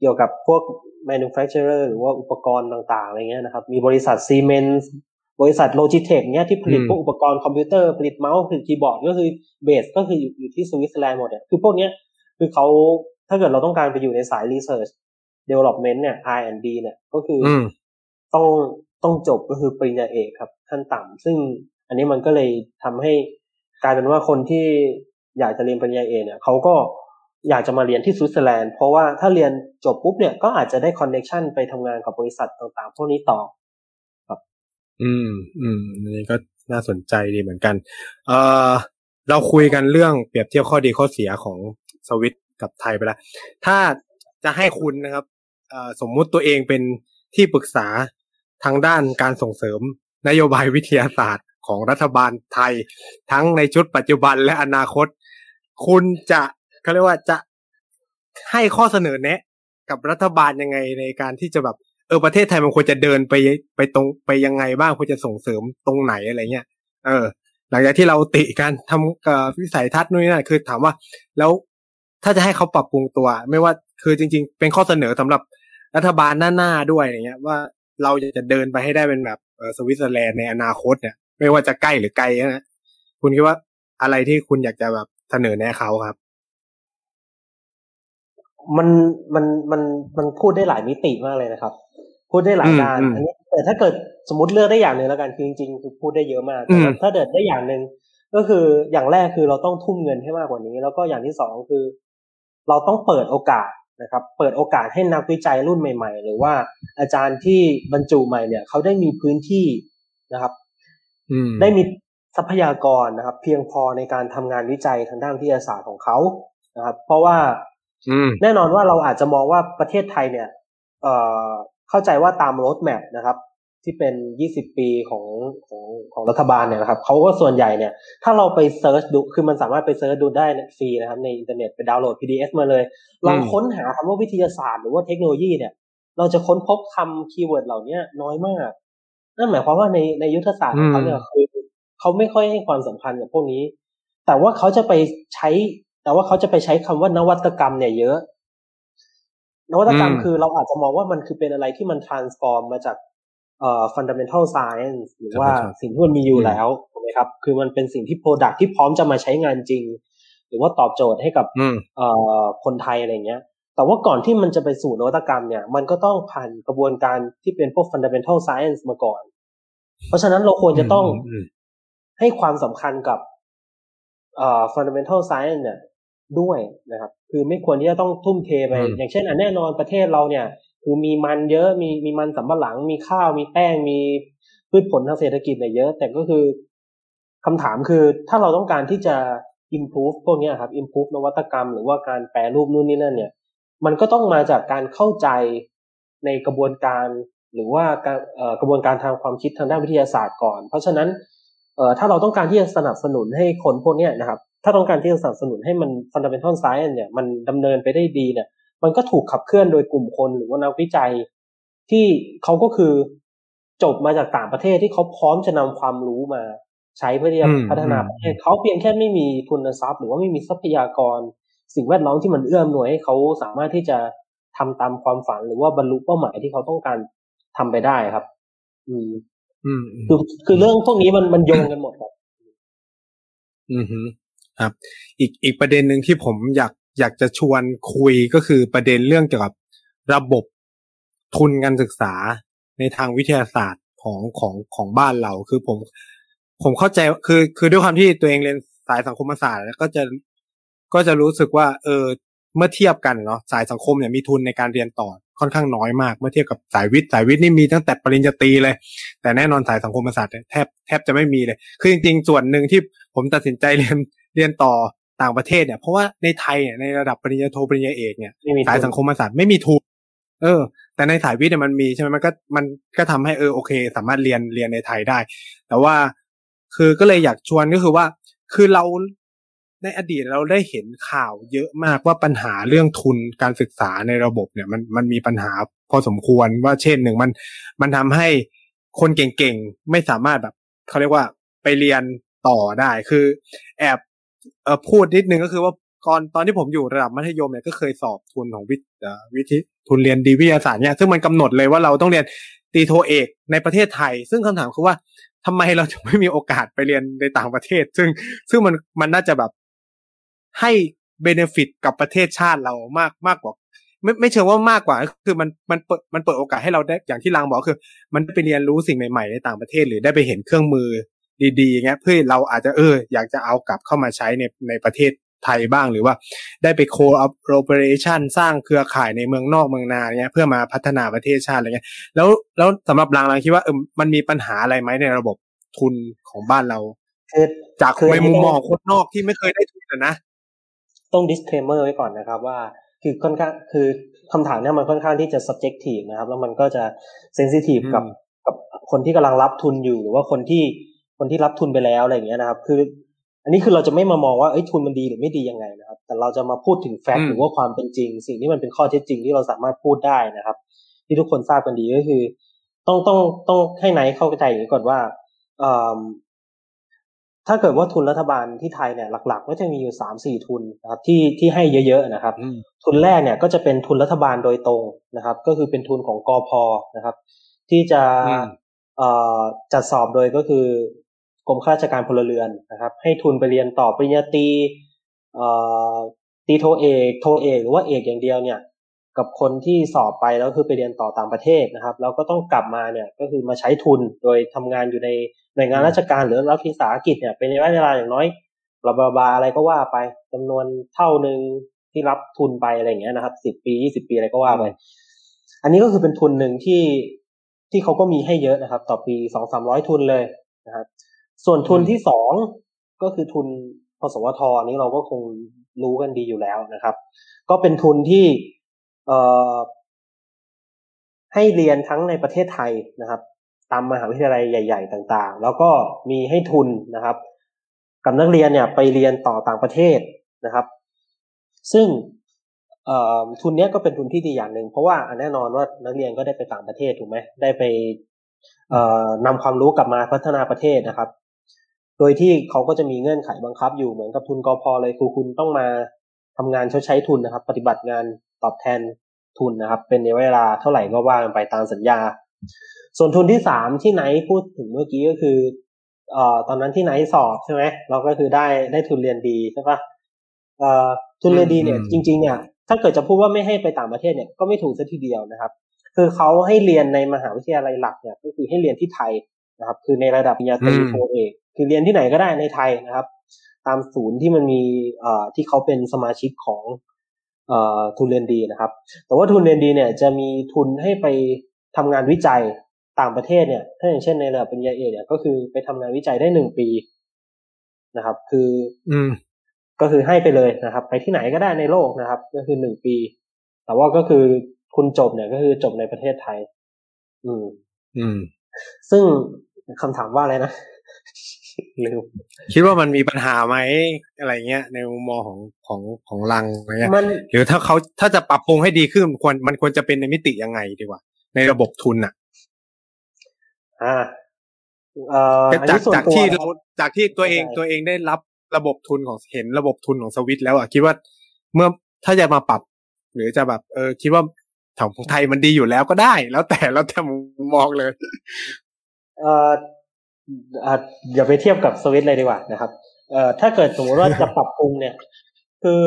เกี่ยวกับพวก manufacturer หรือว่าอุปกรณ์ต่างๆอะไรเงี้ยนะครับ มีบริษัท Siemens บริษัท Logitech เนี้ยที่ผลิตพวกอุปกรณ์คอมพิวเตอร์ผลิตเมาส์ผลิตคีย์บอร์ดก็คือbase ก็คืออยู่ที่สวิตเซอร์แลนด์หมดเนี่ยคือพวกเนี้ยคือเขาถ้าเกิดเราต้องการไปอยู่ในสาย research development เนี่ย R&D เนี่ยก็คือต้องต้องจบก็คือปริญญาเอกครับขั้นต่ำซึ่งอันนี้มันก็เลยทำให้กลายเป็นว่าคนที่อยากจะเรียนปริญญาเอกเนี่ยเขาก็อยากจะมาเรียนที่สวิตเซอร์แลนด์เพราะว่าถ้าเรียนจบปุ๊บเนี่ยก็อาจจะได้ connection ไปทำงานกับบริษัทต่างๆ พวกนี้ต่อครับ อืมอืมอันนี้ก็น่าสนใจดีเหมือนกัน เอ่อเราคุยกันเรื่องเปรียบเทียบข้อดีข้อเสียของสวิตกับไทยไปแล้ว ถ้าจะให้คุณนะครับสมมุติตัวเองเป็นที่ปรึกษาทางด้านการส่งเสริมนโยบายวิทยาศาสตร์ของรัฐบาลไทย ทั้งในชุดปัจจุบันและอนาคต คุณจะเขาเรียกว่าจะให้ข้อเสนอแนะ กับรัฐบาลยังไงในการที่จะแบบ เออประเทศไทยมันควรจะเดินไปไปตรงไปยังไงบ้างควรจะส่งเสริมตรงไหนอะไรเงี้ยเออ หลังจากที่เราติการทำกับวิสัยทัศน์นู่นนี่นั่นคือถามว่า แล้วถ้าจะให้เขาปรับปรุงตัว ไม่ว่าคือจริง ๆ เป็นข้อเสนอสำหรับรัฐบาลหน้าๆด้วยอย่างเงี้ย ว่าเราจะเดินไปให้ได้เป็นแบบสวิตเซอร์แลนด์ในอนาคตเนี่ย ไม่ว่าจะใกล้หรือไกลนะคุณคิดว่าอะไรที่คุณอยากจะแบบเสนอแนะเขาครับ มันมันมันมันพูดได้หลายมิติมากเลยนะครับ พูดได้หลายด้านอันนี้แต่ถ้าเกิดสมมติเลือกได้อย่างหนึ่งแล้วกันคือจริงๆคือพูดได้เยอะมากแต่ถ้าเดิดได้อย่างหนึ่งก็คืออย่างแรกคือเราต้องทุ่มเงินให้มากกว่านี้ แล้วก็อย่างที่สองคือ เราต้องเปิดโอกาสนะครับ เปิดโอกาสให้นักวิจัยรุ่นใหม่ ๆ หรือว่าอาจารย์ที่บรรจุใหม่เนี่ยเขาได้มีพื้นที่นะครับได้มีทรัพยากรนะครับ เพียงพอในการทำงานวิจัยทางด้านวิทยาศาสตร์ของเขานะครับ เพราะว่าแน่นอนว่าเราอาจจะมองว่าประเทศไทยเนี่ย เอ่อเข้าใจว่าตาม roadmap นะครับ ที่เป็น 20 ปีของของของรัฐบาลเนี่ยนะครับเขาก็ส่วนใหญ่เนี่ย ถ้าเราไป search ดูคือมันสามารถไป search ดูได้ฟรีนะครับ ในอินเทอร์เน็ตไปดาวน์โหลด PDF มาเลยลองค้นหาคำว่าวิทยาศาสตร์หรือว่าเทคโนโลยีเนี่ย เราจะค้นพบคำ keyword เหล่านี้น้อยมากนั่นหมายความว่าในในยุทธศาสตร์ของเขาเนี่ยคือเขาไม่ค่อยให้ความสำคัญกับพวกนี้ แต่ว่าเขาจะไปใช้ แต่ว่าเขาจะไปใช้คำว่านวัตกรรมเนี่ยเยอะ นวัตกรรมคือเราอาจจะมองว่ามันคือเป็นอะไรที่มัน transform มาจากเอ่อ fundamental science หรือว่าสิ่งที่มันมีอยู่แล้วถูกไหมครับ คือมันเป็นสิ่งที่ product ที่พร้อมจะมาใช้งานจริง หรือว่าตอบโจทย์ให้กับเอ่อคนไทยอะไรเงี้ย แต่ว่าก่อนที่มันจะไปสู่นวัตกรรมเนี่ย มันก็ต้องผ่านกระบวนการที่เป็นพวก fundamental science มาก่อน เพราะฉะนั้นเราควรจะต้องให้ความสำคัญกับเอ่อ fundamental science เนี่ย ด้วยนะครับ คือไม่ควรที่จะต้องทุ่มเทไป อย่างเช่นแน่นอนประเทศเราเนี่ย คือมีมันเยอะมีมีมันสำปะหลัง มีข้าวมีแป้งมีพืชผลทางเศรษฐกิจเนี่ยเยอะ แต่ก็คือคำถามคือถ้าเราต้องการที่จะ improve พวกนี้ครับ improve นวัตกรรม หรือว่าการแปรรูปนู่นนี่นั่นเนี่ย มันก็ต้องมาจากการเข้าใจในกระบวนการหรือว่าการกระบวนการทางความคิดทางด้านวิทยาศาสตร์ก่อน เพราะฉะนั้นเอ่อถ้าเราต้องการที่จะสนับสนุนให้คนพวกนี้นะครับ ถ้าต้องการที่จะสนับสนุนให้มัน fundamental science เนี่ยมันดำเนินไปได้ดีเนี่ย มันก็ถูกขับเคลื่อนโดยกลุ่มคนหรือว่านักวิจัย ที่เขาก็คือจบมาจากต่างประเทศที่เขาพร้อมจะนำความรู้มา ใช้เพื่อที่จะพัฒนาประเทศเขาเพียงแค่ไม่มีทุนทรัพย์ หรือว่าไม่มีทรัพยากร สิ่งแวดล้อมที่มันเอื้อมหน่วยให้เขาสามารถที่จะทำตามความฝันหรือว่าบรรลุเป้าหมายที่เขาต้องการทำไปได้ครับอืมคือคือเรื่องพวกนี้มันมันโยงกันหมดครับ อืม ครับ อีกอีกประเด็นหนึ่งที่ผมอยากอยากจะชวนคุยก็คือประเด็นเรื่องเกี่ยวกับระบบทุนการศึกษาในทางวิทยาศาสตร์ของของของบ้านเราคือผม ผมเข้าใจคือคือด้วยความที่ตัวเองเรียนสายสังคมศาสตร์แล้วก็จะก็จะรู้สึกว่า เออ เมื่อเทียบกันเนาะสายสังคมเนี่ยมีทุนในการเรียนต่อค่อนข้างน้อยมาก เมื่อเทียบกับสายวิทย์สายวิทย์นี่มีตั้งแต่ปริญญาตรีเลย แต่แน่นอนสายสังคมศาสตร์แทบแทบจะไม่มีเลย คือจริงๆ ส่วนหนึ่งที่ผมตัดสินใจเรียน เรียนต่อต่างประเทศเนี่ยเพราะว่าในไทยเนี่ยในระดับปริญญาโทปริญญาเอกเนี่ยสายสังคมศาสตร์ไม่มีทุนเออ แต่ในสายวิทย์เนี่ยมันมีใช่ไหมมันก็มันก็ทำให้เออโอเค สามารถเรียนเรียนในไทยได้ แต่ว่าคือก็เลยอยากชวนก็คือว่า คือเราในอดีตเราได้เห็นข่าวเยอะมากว่าปัญหาเรื่องทุนการศึกษาในระบบเนี่ย มันมันมีปัญหาพอสมควรว่าเช่นหนึ่งมันมันทำให้คนเก่งๆ ไม่สามารถแบบเขาเรียกว่าไปเรียนต่อได้คือ แอบเออ พูดนิดนึงก็คือว่าก่อนตอนที่ผมอยู่ระดับมัธยมเนี่ยก็เคยสอบทุนของวิทย์วิทย์ทุนเรียนดีวิทยาศาสตร์เนี่ยซึ่งมันกำหนดเลยว่าเราต้องเรียนตีโทเอกในประเทศไทย ซึ่งคำถามคือว่าทำไมเราจะไม่มีโอกาสไปเรียนในต่างประเทศ ซึ่งซึ่งมันมันน่าจะแบบให้เบเนฟิตกับประเทศชาติเรามากมากกว่า ไม่ไม่เชิงว่ามากกว่าคือมันมันเปิดมันเปิดโอกาสให้เราได้อย่างที่ลางบอกคือ มันไปเรียนรู้สิ่งใหม่ๆในต่างประเทศ หรือได้ไปเห็นเครื่องมือ ดีๆเงี้ยเพื่อเราอาจจะเอออยากจะเอากลับเข้ามาใช้ในในประเทศไทยบ้างหรือว่าได้ไปโคออเปอเรชันสร้างเครือข่ายในเมืองนอกเมืองนาเนี้ยเพื่อมาพัฒนาประเทศชาติอะไรเงี้ยแล้วแล้วสำหรับลางลางคิดว่าเออมันมีปัญหาอะไรไหมในระบบทุนของบ้านเราจากในมุมมองคนนอกที่ไม่เคยได้ทุนนะ ต้อง disclaimer ไว้ก่อนนะครับว่าคือค่อนข้างคือคำถามเนี้ยมันค่อนข้างที่จะ subjective นะครับ แล้วมันก็จะ sensitive กับกับคนที่กำลังรับทุนอยู่หรือว่าคนที่ คนที่รับทุนไปแล้วอะไรอย่างเงี้ยนะครับ คือ อันนี้คือเราจะไม่มามองว่าเอ้ยทุนมันดีหรือไม่ดียังไงนะครับ แต่เราจะมาพูดถึงแฟกต์หรือว่าความเป็นจริง สิ่งที่มันเป็นข้อเท็จจริงที่เราสามารถพูดได้นะครับ ที่ทุกคนทราบกันดีก็คือ ต้องต้องต้องให้ไหนเข้าใจอย่างนี้ก่อนว่าถ้าเกิดว่าทุนรัฐบาลที่ไทยเนี่ยหลัก ๆ ก็จะมีอยู่สามสี่ทุนนะครับที่ที่ให้เยอะๆนะครับ ทุนแรกเนี่ยก็จะเป็นทุนรัฐบาลโดยตรงนะครับ ก็คือเป็นทุนของกอพนะครับ ที่จะจัดสอบโดยก็คือ กรมข้าราชการพลเรือนนะครับ ให้ทุนไปเรียนต่อปริญญาตรีตีโทเอกโทเอกหรือว่าเอกอย่างเดียวเนี่ยกับคนที่สอบไปแล้วคือไปเรียนต่อต่างประเทศนะครับ แล้วก็ต้องกลับมาเนี่ยก็คือมาใช้ทุนโดยทำงานอยู่ในหน่วยงานราชการหรือรัฐวิสาหกิจเนี่ยเป็นระยะเวลาอย่างน้อยบลาบลาบาอะไรก็ว่าไปจำนวนเท่าหนึ่งที่รับทุนไปอะไรอย่างเงี้ยนะครับสิบปียี่สิบปีอะไรก็ว่าไป อันนี้ก็คือเป็นทุนหนึ่งที่ที่เขาก็มีให้เยอะนะครับ ต่อปีสองสามร้อยทุนเลยนะครับ ส่วนทุนที่สองก็คือทุนพสวทนี้เราก็คงรู้กันดีอยู่แล้วนะครับ ก็เป็นทุนที่เอ่อให้เรียนทั้งในประเทศไทยนะครับ ตามมหาวิทยาลัยใหญ่ ๆ ต่าง ๆ แล้วก็มีให้ทุนนะครับกับนักเรียนเนี่ยไปเรียนต่อต่างประเทศนะครับ ซึ่งทุนนี้ก็เป็นทุนที่ดีอย่างหนึ่งเพราะว่าแน่นอนว่านักเรียนก็ได้ไปต่างประเทศถูกไหมได้ไปนำความรู้กลับมาพัฒนาประเทศนะครับ โดยที่เขาก็จะมีเงื่อนไขบังคับอยู่เหมือนกับทุนกอพอเลยคือคุณต้องมาทำงานชดใช้ทุนนะครับ ปฏิบัติงานตอบแทนทุนนะครับ เป็นในเวลาเท่าไหร่ก็ว่ากันไปตามสัญญา ส่วนทุนที่สามที่ไนท์พูดถึงเมื่อกี้ก็คือเอ่อตอนนั้นที่ไนท์สอบใช่ไหมเราก็คือได้ได้ทุนเรียนดีใช่ปะเอ่อทุนเรียนดีเนี่ยจริง ๆ เนี่ยถ้าเกิดจะพูดว่าไม่ให้ไปต่างประเทศเนี่ยก็ไม่ถูกซะทีเดียวนะครับ คือเขาให้เรียนในมหาวิทยาลัยหลักเนี่ยก็คือให้เรียนที่ไทยนะครับ คือในระดับปริญญาตรีโทเอก คือเรียนที่ไหนก็ได้ในไทยนะครับ ตามศูนย์ที่มันมีเอ่อที่เขาเป็นสมาชิกของเอ่อทุนเรียนดีนะครับ แต่ว่าทุนเรียนดีเนี่ยจะมีทุนให้ไปทำงานวิจัยต่างประเทศเนี่ย ถ้าอย่างเช่นในระดับปริญญาเอกเนี่ยก็คือไปทำงานวิจัยได้หนึ่งปีนะครับ คือ อืม ก็คือให้ไปเลยนะครับ ไปที่ไหนก็ได้ในโลกนะครับ ก็คือหนึ่งปี แต่ว่าก็คือคุณจบเนี่ยก็คือจบในประเทศไทย อืม อืม ซึ่งคำถามว่าอะไรนะ ลืมคิดว่ามันมีปัญหาไหมอะไรเงี้ย ในมุมมองของของของลังอะไรเงี้ยหรือถ้าเขาถ้าจะปรับปรุงให้ดีขึ้นควรมันควรจะเป็นในมิติยังไงดีกว่า ในระบบทุนอะอ่าจากจากที่เราจากที่ตัวเองตัวเองได้รับระบบทุนของเห็นระบบทุนของสวิตแล้วอะคิดว่าเมื่อถ้าจะมาปรับ หรือจะแบบ เออ คิดว่าของไทยมันดีอยู่แล้วก็ได้ แล้วแต่แล้วแต่มองเลย เออ อย่าไปเทียบกับสวิตเลยดีกว่านะครับ เอ่อถ้าเกิดสมมติว่าจะปรับปรุงเนี่ย คือ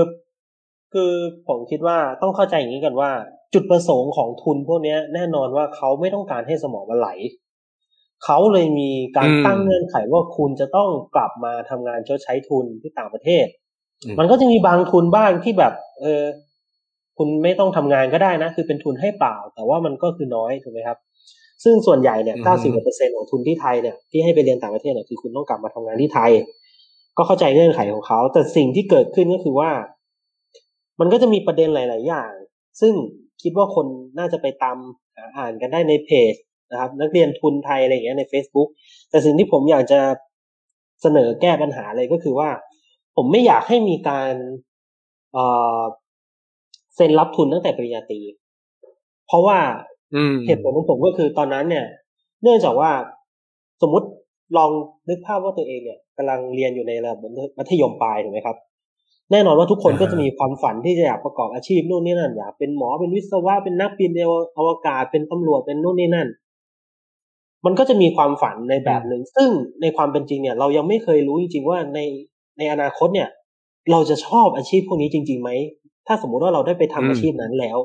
คือผมคิดว่าต้องเข้าใจอย่างนี้กันว่า จุดประสงค์ของทุนพวกนี้แน่นอนว่าเขาไม่ต้องการให้สมองมันไหล เขาเลยมีการตั้งเงื่อนไขว่าคุณจะต้องกลับมาทำงานชดใช้ทุนที่ต่างประเทศ มันก็จะมีบางทุนบ้างที่แบบ เออ คุณไม่ต้องทำงานก็ได้นะ คือเป็นทุนให้เปล่า แต่ว่ามันก็คือน้อยถูกไหมครับ ซึ่งส่วนใหญ่เนี่ยเก้าสิบเปอร์เซ็นของทุนที่ไทยเนี่ยที่ให้ไปเรียนต่างประเทศเนี่ยคือคุณต้องกลับมาทำงานที่ไทย ก็เข้าใจเงื่อนไขของเขา แต่สิ่งที่เกิดขึ้นก็คือว่า มันก็จะมีประเด็นหลาย ๆ อย่าง ซึ่งคิดว่าคนน่าจะไปตามอ่านกันได้ในเพจนะครับ นักเรียนทุนไทยอะไรอย่างเงี้ยใน Facebook แต่สิ่งที่ผมอยากจะเสนอแก้ปัญหาเลยก็คือว่า ผมไม่อยากให้มีการเเซ็นรับทุนตั้งแต่ปริญญาตรีเพราะว่า เหตุผลของผมก็คือตอนนั้นเนี่ย เนื่องจากว่าสมมติลองนึกภาพว่าตัวเองเนี่ยกำลังเรียนอยู่ในระดับมัธยมปลายถูกไหมครับ แน่นอนว่าทุกคนก็จะมีความฝันที่จะอยากประกอบอาชีพนู่นนี่นั่นอยากเป็นหมอเป็นวิศวะเป็นนักบินอวกาศเป็นตำรวจเป็นนู่นนี่นั่น มันก็จะมีความฝันในแบบหนึ่ง ซึ่งในความเป็นจริงเนี่ย เรายังไม่เคยรู้จริง ๆ ว่าในในอนาคตเนี่ย เราจะชอบอาชีพพวกนี้จริงๆไหมถ้าสมมุติว่าเราได้ไปทำอาชีพนั้นแล้ว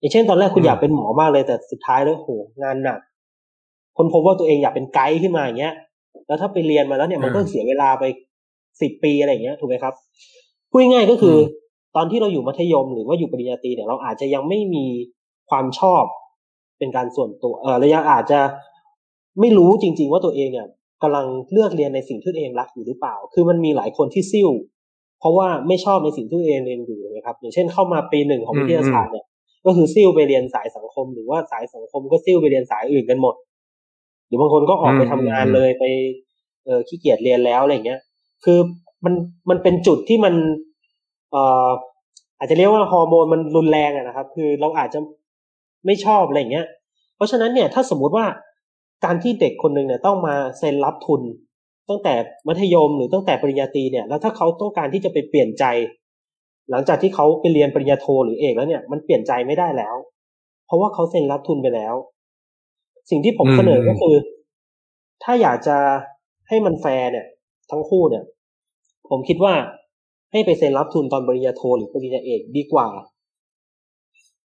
อย่างเช่นตอนแรกคุณอยากเป็นหมอมากเลยแต่สุดท้ายแล้วโหงานหนักคนพบว่าตัวเองอยากเป็นไกด์ขึ้นมาอย่างเงี้ย แล้วถ้าไปเรียนมาแล้วเนี่ยมันก็เสียเวลาไปสิบปีอะไรอย่างเงี้ยถูกไหมครับพูดง่ายๆก็คือ ตอนที่เราอยู่มัธยมหรือว่าอยู่ปริญญาตรีเนี่ยเราอาจจะยังไม่มีความชอบเป็นการส่วนตัว เออเรายังอาจจะไม่รู้จริง ๆ ว่าตัวเองเนี่ยกำลังเลือกเรียนในสิ่งที่ตัวเองรักอยู่หรือเปล่า คือมันมีหลายคนที่ซิ่ว เพราะว่าไม่ชอบในสิ่งที่ตัวเองเรียนอยู่นะครับ อย่างเช่นเข้ามาปีหนึ่งของวิทยาศาสตร์เนี่ย ก็คือซิ่วไปเรียนสายสังคม หรือว่าสายสังคมก็ซิ่วไปเรียนสายอื่นกันหมด หรือบางคนก็ออกไปทำงานเลยไปเออขี้เกียจเรียนแล้วอะไรเงี้ย คือมันมันเป็นจุดที่มัน เอ่ออาจจะเรียกว่าฮอร์โมนมันรุนแรงอะนะครับ คือเราอาจจะไม่ชอบอะไรเงี้ย เพราะฉะนั้นเนี่ยถ้าสมมุติว่าการที่เด็กคนหนึ่งเนี่ยต้องมาเซ็นรับทุน ตั้งแต่มัธยมหรือตั้งแต่ปริญญาตรีเนี่ย แล้วถ้าเขาต้องการที่จะไปเปลี่ยนใจ หลังจากที่เขาไปเรียนปริญญาโทหรือเอกแล้วเนี่ยมันเปลี่ยนใจไม่ได้แล้ว เพราะว่าเขาเซ็นรับทุนไปแล้ว สิ่งที่ผมเสนอก็คือ ถ้าอยากจะให้มันแฟร์เนี่ย ทั้งคู่เนี่ย ผมคิดว่าให้ไปเซ็นรับทุนตอนปริญญาโทหรือปริญญาเอกดีกว่า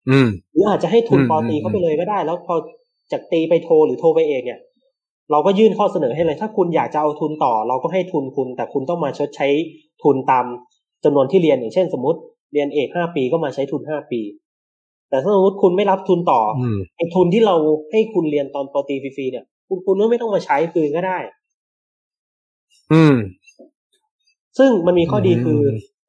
อืมหรืออาจจะให้ทุนปอตีเข้าไปเลยก็ได้ แล้วพอจากตีไปโทรหรือโทรไปเองเนี่ย เราก็ยื่นข้อเสนอให้เลย ถ้าคุณอยากจะเอาทุนต่อ เราก็ให้ทุนคุณ แต่คุณต้องมาชดใช้ทุนตาม จำนวนที่เรียนอย่างเช่นสมมติเรียนเอกห้าปีก็มาใช้ทุนห้าปี แต่ถ้าสมมติคุณไม่รับทุนต่อไอ้ทุนที่เราให้คุณเรียนตอนปตีฟรีๆเนี่ย คุณคุณก็ไม่ต้องมาใช้คืนก็ได้ อืม ซึ่งมันมีข้อดีคือ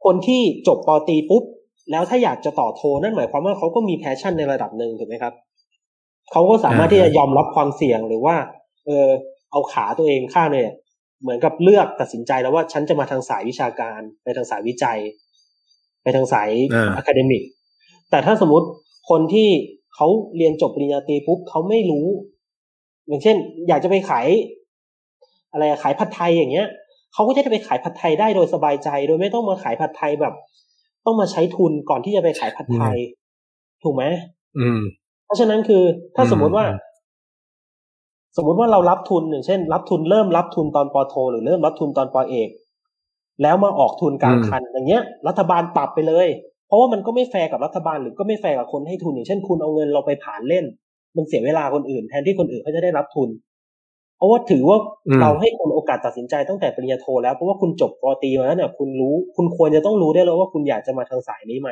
คนที่จบปตีปุ๊บ แล้วถ้าอยากจะต่อโทนั่นหมายความว่าเขาก็มีแพชชั่นในระดับหนึ่งถูกไหมครับเขาก็สามารถที่จะยอมรับความเสี่ยงหรือว่า เออเอาขาตัวเองข้างเนี่ย เหมือนกับเลือกตัดสินใจแล้วว่าฉันจะมาทางสายวิชาการ ไปทางสายวิจัย ไปทางสายอ่า academic แต่ถ้าสมมติคนที่เขาเรียนจบปริญญาตรีปุ๊บเขาไม่รู้ อย่างเช่น อยากจะไปขายอะไรอะขายผัดไทยอย่างเงี้ยเขาก็จะได้ไปขายผัดไทยได้โดยสบายใจ โดยไม่ต้องมาขายผัดไทยแบบ ต้องมาใช้ทุนก่อนที่จะไปขายผัดไทย ถูกไหมอืมเพราะฉะนั้นคือ ถ้าอืมสมมุติว่าอืม สมมุติว่าเรารับทุนอย่างเช่น รับทุนเริ่มรับทุนตอนปอโท หรือเริ่มรับทุนตอนปอเอก แล้วมาออกทุนกลางคันอย่างเงี้ย รัฐบาลปรับไปเลย เพราะว่ามันก็ไม่แฟร์กับรัฐบาลหรือก็ไม่แฟร์กับคนให้ทุนอย่างเช่น คุณเอาเงินเราไปผลาญเล่น มันเสียเวลาคนอื่น แทนที่คนอื่นเขาจะได้รับทุน เพราะว่าถือว่าอืมเราให้คนโอกาสตัดสินใจตั้งแต่ปริญญาโท แล้วเพราะว่าคุณจบปอตรีมาแล้วเนี่ยคุณรู้ คุณควรจะต้องรู้ได้แล้วว่าคุณอยากจะมาทางสายนี้ไหม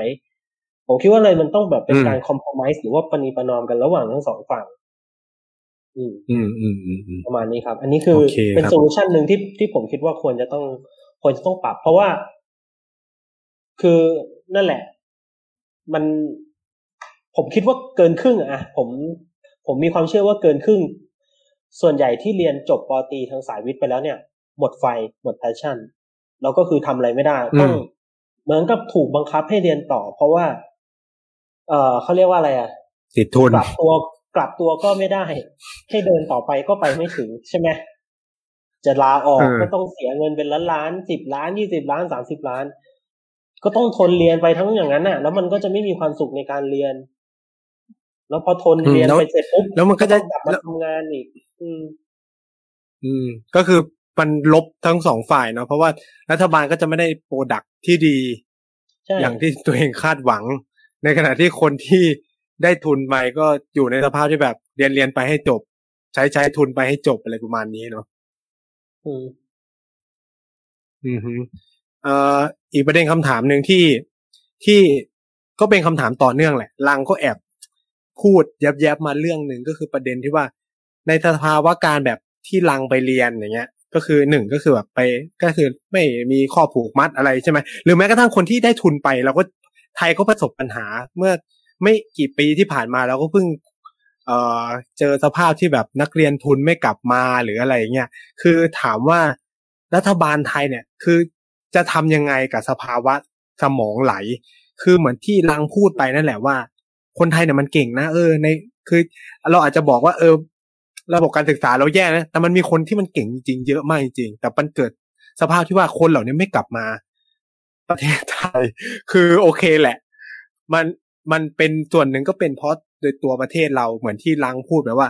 ผมคิดว่าเลยมันต้องแบบเป็นการ compromise หรือว่าประนีประนอมกันระหว่างทั้งสองฝั่ง อืมอืมอืมอืมอืมประมาณนี้ครับ อันนี้คือโอเคเป็นครับ solution หนึ่งที่ที่ผมคิดว่าควรจะต้องควรจะต้องปรับ เพราะว่า คือนั่นแหละ มันผมคิดว่าเกินครึ่งอะผม ผมมีความเชื่อว่าเกินครึ่ง ส่วนใหญ่ที่เรียนจบปอตรีทางสายวิทย์ไปแล้วเนี่ย หมดไฟหมด passion แล้วก็คือทำอะไรไม่ได้ต้องอืมเหมือนกับถูกบังคับให้เรียนต่อ เพราะว่า เออเขาเรียกว่าอะไรอะติดทุนกลับตัว กลับตัวก็ไม่ได้ ให้เดินต่อไปก็ไปไม่ถึงใช่ไหมจะลาออกเออก็ต้องเสียเงินเป็นล้านล้านสิบล้านยี่สิบล้านสามสิบล้าน ก็ต้องทนเรียนไปทั้งอย่างนั้นน่ะ แล้วมันก็จะไม่มีความสุขในการเรียน แล้วพอทนเรียนอืมแล้วไปเสร็จปุ๊บแล้วมันก็จะต้องกลับมาทำงานอีก อืม อืม ก็คือมันลบทั้งสองฝ่ายเนาะเพราะว่ารัฐบาลก็จะไม่ได้โปรดักที่ดีใช่อย่างที่ตัวเองคาดหวัง ในขณะที่คนที่ ได้ทุนไปก็อยู่ในสภาพที่แบบเรียนเรียนไปให้จบ ใช้ใช้ทุนไปให้จบอะไรประมาณนี้เนาะอืมอือฮึเอ่ออีกประเด็นคำถามหนึ่งที่ที่ก็เป็นคำถามต่อเนื่องแหละลังก็แอบพูดแยบๆมาเรื่องหนึ่งก็คือประเด็นที่ว่าในสภาวะการแบบที่ลังไปเรียนอย่างเงี้ย ก็คือหนึ่งก็คือแบบไปก็คือไม่มีข้อผูกมัดอะไรใช่ไหมหรือแม้กระทั่งคนที่ได้ทุนไปเราก็ไทยก็ประสบปัญหาเมื่อ ไม่กี่ปีที่ผ่านมาเราก็เพิ่งเอ่อเจอสภาพที่แบบนักเรียนทุนไม่กลับมาหรืออะไรอย่างเงี้ยคือถามว่ารัฐบาลไทยเนี่ยคือจะทำยังไงกับสภาวะสมองไหล คือเหมือนที่ลังพูดไปนั่นแหละว่า คนไทยเนี่ยมันเก่งนะ เออ ในคือ เราอาจจะบอกว่า เออ ระบบการศึกษาเราแย่นะแต่มันมีคนที่มันเก่งจริงเยอะมากจริงแต่มันเกิดสภาพที่ว่าคนเหล่านี้ไม่กลับมา ประเทศไทย คือโอเคแหละ มัน มันเป็นส่วนหนึ่งก็เป็นเพราะโดยตัวประเทศเราเหมือนที่ลังพูดแบบว่า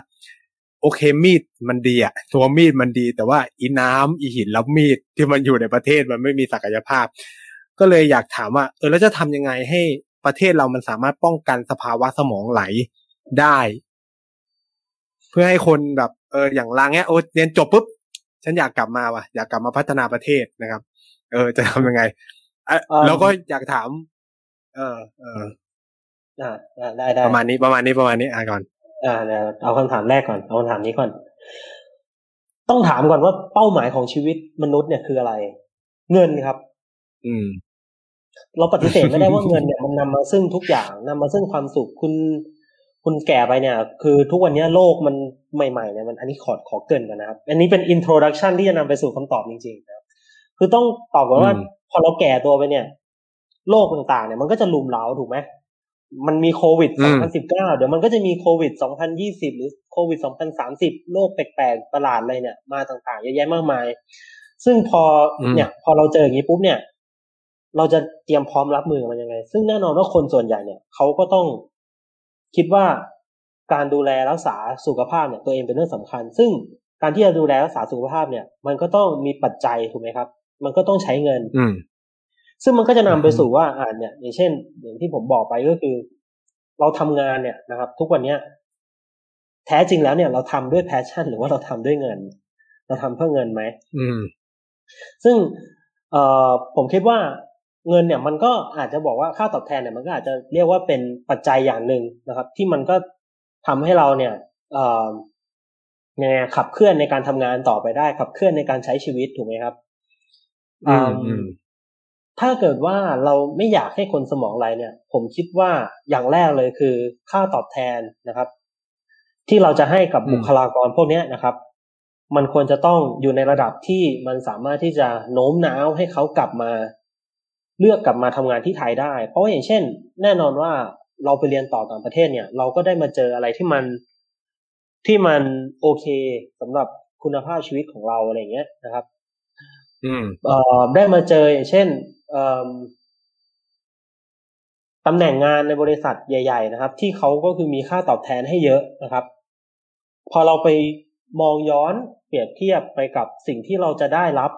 โอเคมีดมันดีอะตัวมีดมันดี แต่ว่าอีน้ำอีหินแล้วมีดที่มันอยู่ในประเทศมันไม่มีศักยภาพ ก็เลยอยากถามว่า เออแล้วจะทำยังไงให้ประเทศเรามันสามารถป้องกันสภาวะสมองไหลได้ เพื่อให้คนแบบเอออย่างลังเนี้ยโอ้เรียนจบปุ๊บฉันอยากกลับมาว่ะอยากกลับมาพัฒนาประเทศนะครับ เออ จะทำยังไงอะเอิ่มแล้วก็อยากถาม เออ เออ อ่าอ่าได้ได้ประมาณนี้ประมาณนี้ประมาณนี้อะก่อน อ่าเดี๋ยวเอาคำถามแรกก่อนเอาคำถามนี้ก่อน ต้องถามก่อนว่าเป้าหมายของชีวิตมนุษย์เนี่ยคืออะไร เงินครับ อืม เราปฏิเสธไม่ได้ว่าเงินเนี่ยมันนำมาซึ่งทุกอย่างนำมาซึ่งความสุขคุณ คุณแก่ไปเนี่ย คือทุกวันนี้โลกมันใหม่ๆเนี่ยมันอันนี้ขอขอเกริ่นก่อนนะครับ อันนี้เป็น introduction ที่จะนำไปสู่คำตอบจริงๆนะครับคือต้องตอบก่อนว่าอืมพอเราแก่ตัวไปเนี่ย โลกต่างๆเนี่ยมันก็จะรุมเร้าถูกไหม มันมีโควิด 2019 เดี๋ยวมันก็จะมีโควิด 2020 หรือโควิด 2030 โรคแปลกๆ ประหลาดอะไรเนี่ย มาต่างๆ เยอะแยะมากมาย ซึ่งพออมเนี่ย พอเราเจออย่างนี้ปุ๊บเนี่ย เราจะเตรียมพร้อมรับมือกับมันยังไง ซึ่งแน่นอนว่าคนส่วนใหญ่เนี่ยเขาก็ต้องคิดว่าการดูแลรักษาสุขภาพเนี่ยตัวเองเป็นเรื่องสำคัญ ซึ่งการที่จะดูแลรักษาสุขภาพเนี่ย มันก็ต้องมีปัจจัยถูกไหมครับ มันก็ต้องใช้เงินอืม ซึ่งมันก็จะนำไปอืมสู่ว่าอ่าเนี่ยอย่างเช่น อย่างที่ผมบอกไปก็คือ เราทำงานเนี่ยนะครับ ทุกวันเนี้ยแท้จริงแล้วเนี่ยเราทำด้วยแพชชั่น หรือว่าเราทำด้วยเงิน เราทำเพื่อเงินไหมอืม ซึ่งเอ่อผมคิดว่าเงินเนี่ย มันก็อาจจะบอกว่าค่าตอบแทนเนี่ยมันก็อาจจะเรียกว่าเป็นปัจจัยอย่างหนึ่งนะครับ ที่มันก็ทำให้เราเนี่ย เอ่อยังไงขับเคลื่อนในการทำงานต่อไปได้ ขับเคลื่อนในการใช้ชีวิตถูกไหมครับอืมอืมอืม ถ้าเกิดว่าเราไม่อยากให้คนสมองไหลเนี่ย ผมคิดว่าอย่างแรกเลยคือค่าตอบแทนนะครับ ที่เราจะให้กับอืมบุคลากรพวกเนี้ยนะครับ มันควรจะต้องอยู่ในระดับที่มันสามารถที่จะโน้มน้าวให้เขากลับมา เลือกกลับมาทำงานที่ไทยได้ เพราะว่าอย่างเช่น แน่นอนว่าเราไปเรียนต่อต่างประเทศเนี่ย เราก็ได้มาเจออะไรที่มันที่มันโอเคสำหรับคุณภาพชีวิตของเราอะไรเงี้ยนะครับ อืมเอ่อได้มาเจออย่างเช่นเอ่อ ตำแหน่งงานในบริษัทใหญ่ ๆ นะครับ ที่เขาก็คือมีค่าตอบแทนให้เยอะนะครับ พอเราไปมองย้อนเปรียบเทียบไปกับสิ่งที่เราจะได้รับ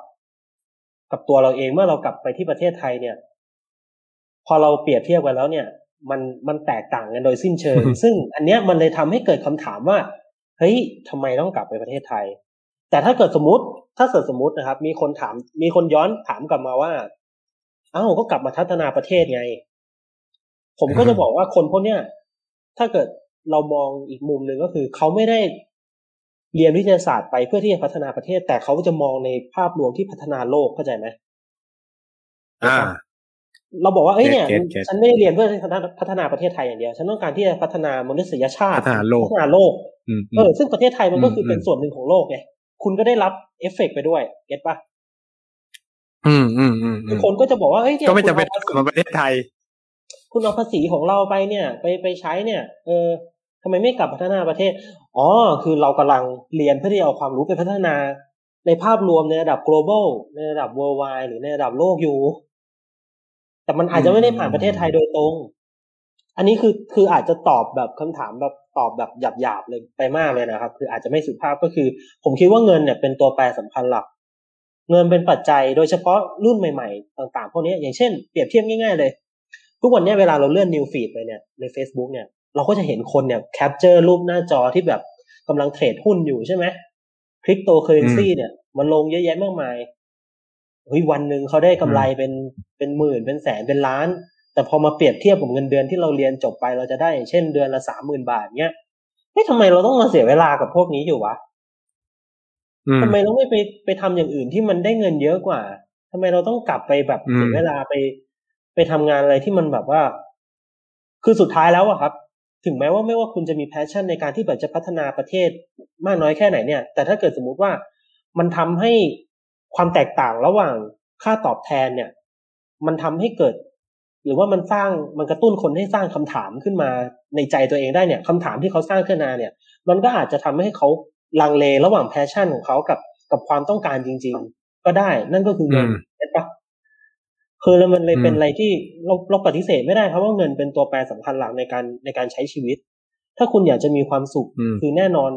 กับตัวเราเองเมื่อเรากลับไปที่ประเทศไทยเนี่ย พอเราเปรียบเทียบกันแล้วเนี่ย มันมันแตกต่างกันโดยสิ้นเชิง ซึ่งอันเนี้ยมันเลยทำให้เกิดคำถามว่าเฮ้ยทำไมต้องกลับไปประเทศไทย แต่ถ้าเกิดสมมติถ้าเกิดสมมตินะครับ มีคนถาม มีคนย้อนถามกลับมาว่า เอ้าก็กลับมาพัฒนาประเทศไง ผมก็จะบอกว่าคนพวกเนี้ยถ้าเกิดเรามองอีกมุมหนึ่งก็คือเขาไม่ได้เรียนวิทยาศาสตร์ไปเพื่อที่จะพัฒนาประเทศ แต่เขาจะมองในภาพรวมที่พัฒนาโลกเข้าใจไหมอ่า เราบอกว่าเอ้ยเนี่ยเก็ตเก็ตฉันไม่ได้เรียนเพื่อที่จะพัฒนาประเทศไทยอย่างเดียว ฉันต้องการที่จะพัฒนามนุษยชาติ พัฒนาโลกพัฒนาโลกอืมเออซึ่งประเทศไทยมันก็คืออมเป็นส่วนหนึ่งของโลกไงคุณก็ได้รับเอฟเฟกต์ไปด้วยเก็ตปะ อืมอืมอืมอืคือมคนก็จะบอกว่าเอ้ยเนี่ยก็ไม่จำเป็นคุณต้องเอากลับมาประเทศไทย คุณเอาภาษีของเราไปเนี่ย ไปไปใช้เนี่ย เออทำไมไม่กลับพัฒนาประเทศ อ๋อ คือเรากำลังเรียนเพื่อที่จะเอาความรู้ไปพัฒนา ในภาพรวมในระดับ global ในระดับ worldwide หรือในระดับโลกอยู่ แต่มันอาจจะไม่ได้ผ่านประเทศไทยโดยตรง อันนี้คือคืออาจจะตอบแบบคำถามแบบตอบแบบหยาบๆเลยไปมากเลยนะครับ คืออาจจะไม่สุภาพก็คือ ผมคิดว่าเงินเนี่ยเป็นตัวแปรสำคัญหลัก เงินเป็นปัจจัยโดยเฉพาะรุ่นใหม่ๆ ต่างๆ พวกนี้อย่างเช่นเปรียบเทียบง่ายๆเลย ทุกวันเนี้ยเวลาเราเลื่อน news feed ไปเนี่ยใน Facebook เนี่ยเราก็จะเห็นคนเนี่ย capture รูปหน้าจอที่แบบกำลัง trade หุ้นอยู่ใช่ไหมคริปโตเคอเรนซีเนี่ย มันลงเยอะแยะมากมายเฮ้ยวันหนึ่งเขาได้กำไรเป็นเป็นหมื่นเป็นแสนเป็นล้าน แต่พอมาเปรียบเทียบกับเงินเดือนที่เราเรียนจบไปเราจะได้อย่างเช่นเดือนละสามหมื่นบาทเนี่ยเฮ้ยทำไมเราต้องมาเสียเวลากับพวกนี้อยู่วะอืม ทำไมเราไม่ไปไปทำอย่างอื่นที่มันได้เงินเยอะกว่าทำไมเราต้องกลับไปแบบอืมเสียเวลาไป ไปทำงานอะไรที่มันแบบว่า คือสุดท้ายแล้วอะครับ ถึงแม้ว่าไม่ว่าคุณจะมีแพชชั่นในการที่แบบจะพัฒนาประเทศมากน้อยแค่ไหนเนี่ย แต่ถ้าเกิดสมมุติว่ามันทำให้ความแตกต่างระหว่างค่าตอบแทนเนี่ย มันทำให้เกิด หรือว่ามันสร้างมันกระตุ้นคนให้สร้างคำถามขึ้นมาในใจตัวเองได้เนี่ยคำถามที่เขาสร้างขึ้นมาเนี่ย มันก็อาจจะทำให้เขา ลังเลระหว่างแพชชั่นของเขากับกับความต้องการจริง ๆ ก็ได้ นั่นก็คือเงินอืมเห็นปะคือแล้วมันเลยอืมเป็นอะไรที่เราเราปฏิเสธไม่ได้ครับว่าเงินเป็นตัวแปรสำคัญหลักในการในการใช้ชีวิต ถ้าคุณอยากจะมีความสุขอืมคือแน่นอน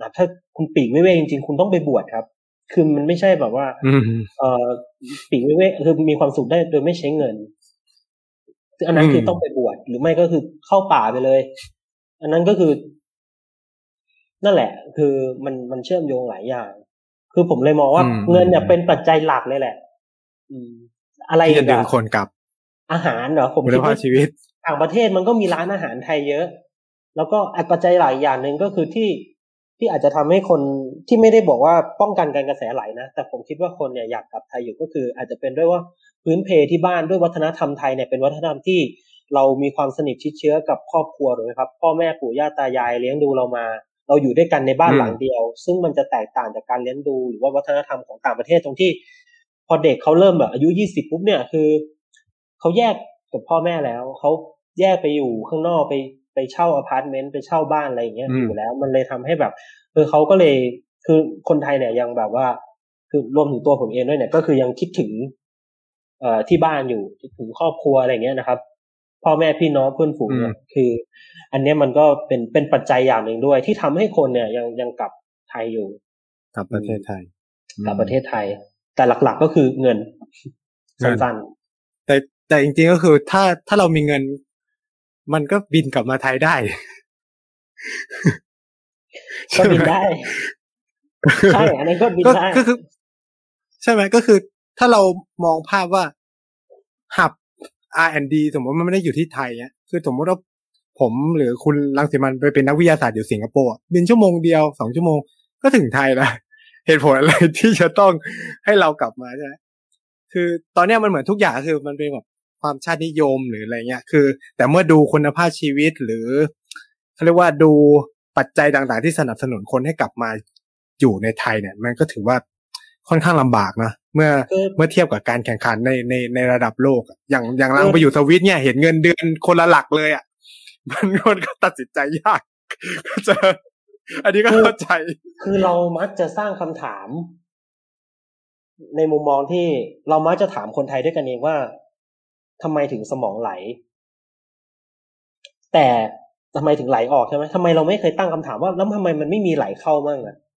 นะถ้าคุณปีกไม่เว้จริงๆ คุณต้องไปบวชครับ คือมันไม่ใช่แบบว่าอืมเอ่อปีกไม่เว้คือมีความสุขได้โดยไม่ใช้เงินซึ่งอันนั้นคือมต้องไปบวชหรือไม่ก็คือเข้าป่าไปเลย อันนั้นก็คือ นั่นแหละ คือมันมันเชื่อมโยงหลายอย่าง คือผมเลยมองว่าอืมเงินเนี่ยเป็นปัจจัยหลักเลยแหละ อืม อะไรที่อีจะกดึงอะคนกลับ อาหารเหรอผมคุณคิดภาพว่าชีวิตต่างประเทศมันก็มีร้านอาหารไทยเยอะ แล้วก็อันปัจจัยหลายอย่างหนึ่งก็คือที่ที่อาจจะทำให้คนที่ไม่ได้บอกว่าป้องกันการกระแสไหลนะ แต่ผมคิดว่าคนเนี่ยอยากกลับไทยอยู่ก็คือ อาจจะเป็นด้วยว่าพื้นเพที่บ้านด้วยวัฒนธรรมไทยเนี่ยเป็นวัฒนธรรมที่เรามีความสนิทชิดเชื้อกับครอบครัวถูกไหมครับ พ่อแม่ปู่ย่าตายายเลี้ยงดูเรามา เราอยู่ด้วยกันในบ้านอืมหลังเดียว ซึ่งมันจะแตกต่างจากการเลี้ยงดู หรือว่าวัฒนธรรมของต่างประเทศตรงที่ พอเด็กเขาเริ่มแบบอายุยี่สิบปุ๊บเนี่ยคือเขาแยกกับพ่อแม่แล้วเขาแยกไปอยู่ข้างนอกไปไปเช่าอพาร์ตเมนต์ไปเช่าบ้านอะไรอย่างเงี้ยอืมอยู่แล้ว มันเลยทำให้แบบเออเขาก็เลยคือคนไทยเนี่ยยังแบบว่า คือรวมถึงตัวผมเองด้วยเนี่ยก็คือยังคิดถึง เอ่อที่บ้านอยู่คิดถึงครอบครัวอะไรอย่างเงี้ยนะครับ พ่อแม่พี่น้องเพื่อนฝูงเนี่ยคือ อันเนี้ยมันก็เป็นเป็นปัจจัยอย่างหนึ่งด้วย ที่ทำให้คนเนี่ยยังยังกลับไทยอยู่กลับประเทศไทยกลับประเทศไทย แต่หลักๆก็คือเงินเงินสั้นแต่แต่จริงๆก็คือถ้าถ้าเรามีเงิน มันก็บินกลับมาไทยได้ๆก็บินได้ใช่อันนั้นก็บินก็ได้ก็คือ ใช่ไหมก็คือ ถ้าเรามองภาพว่าหับ R&D สมมติมันไม่ได้อยู่ที่ไทยเนี่ยคือสมมติว่าผมหรือคุณรังสิมันไปเป็นนักวิทยาศาสตร์อยู่สิงคโปร์บินชั่วโมงเดียวสองชั่วโมงก็ถึงไทยแล้วเหตุผลอะไรที่จะต้องให้เรากลับมาใช่ไหมคือตอนนี้มันเหมือนทุกอย่างคือมันเป็นแบบความชาตินิยมหรืออะไรเงี้ย คือ แต่เมื่อดูคุณภาพชีวิตหรือเขาเรียกว่าดูปัจจัยต่างๆ ที่สนับสนุนคนให้กลับมาอยู่ในไทยเนี่ย มันก็ถือว่า ค่อนข้างลำบากนะเมื่อคือเมื่อเทียบกับการแข่งขันในในในระดับโลกอะอย่างอย่างเราไปอยู่สวิตเนี่ยเห็นเงินเดือนคนละหลักเลยอะมันคนก็ตัดสินใจยากก็จะอันนี้ก็เข้าใจ คือเรามักจะสร้างคำถาม ในมุมมองที่เรามักจะถามคนไทยด้วยกันเองว่าทำไมถึงสมองไหล แต่ทำไมถึงไหลออกใช่ไหมทำไมเราไม่เคยตั้งคำถามว่าแล้วทำไมมันไม่มีไหลเข้ามั่งอะเ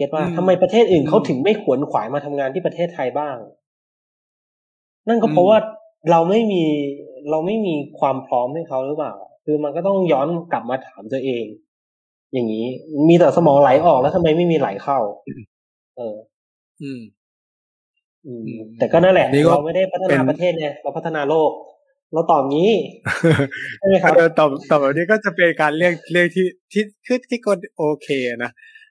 ก็ตว่าอืมทำไมประเทศอื่นอืมเขาถึงไม่ขวนขวายมาทำงานที่ประเทศไทยบ้าง นั่นก็เพอืราะมว่าเราไม่มีเราไม่มีความพร้อมให้เขาหรือเปล่า คือมันก็ต้องย้อนกลับมาถามตัวเอง อย่างนี้ มีแต่สมองไหลออกแล้วทำไมไม่มีไหลเข้า เออ อืม อืมอืมแต่ก็นั่นแหละอันนี้ก็เราไม่ได้พัฒเป็นานประเทศไงเราพัฒนาโลก เราตอบงี้ใช่ไหมครับเออตอบตอบแบบนี้ก็จะเป็นการเรียกเรียกที่ที่คือที่ก็โอเคนะ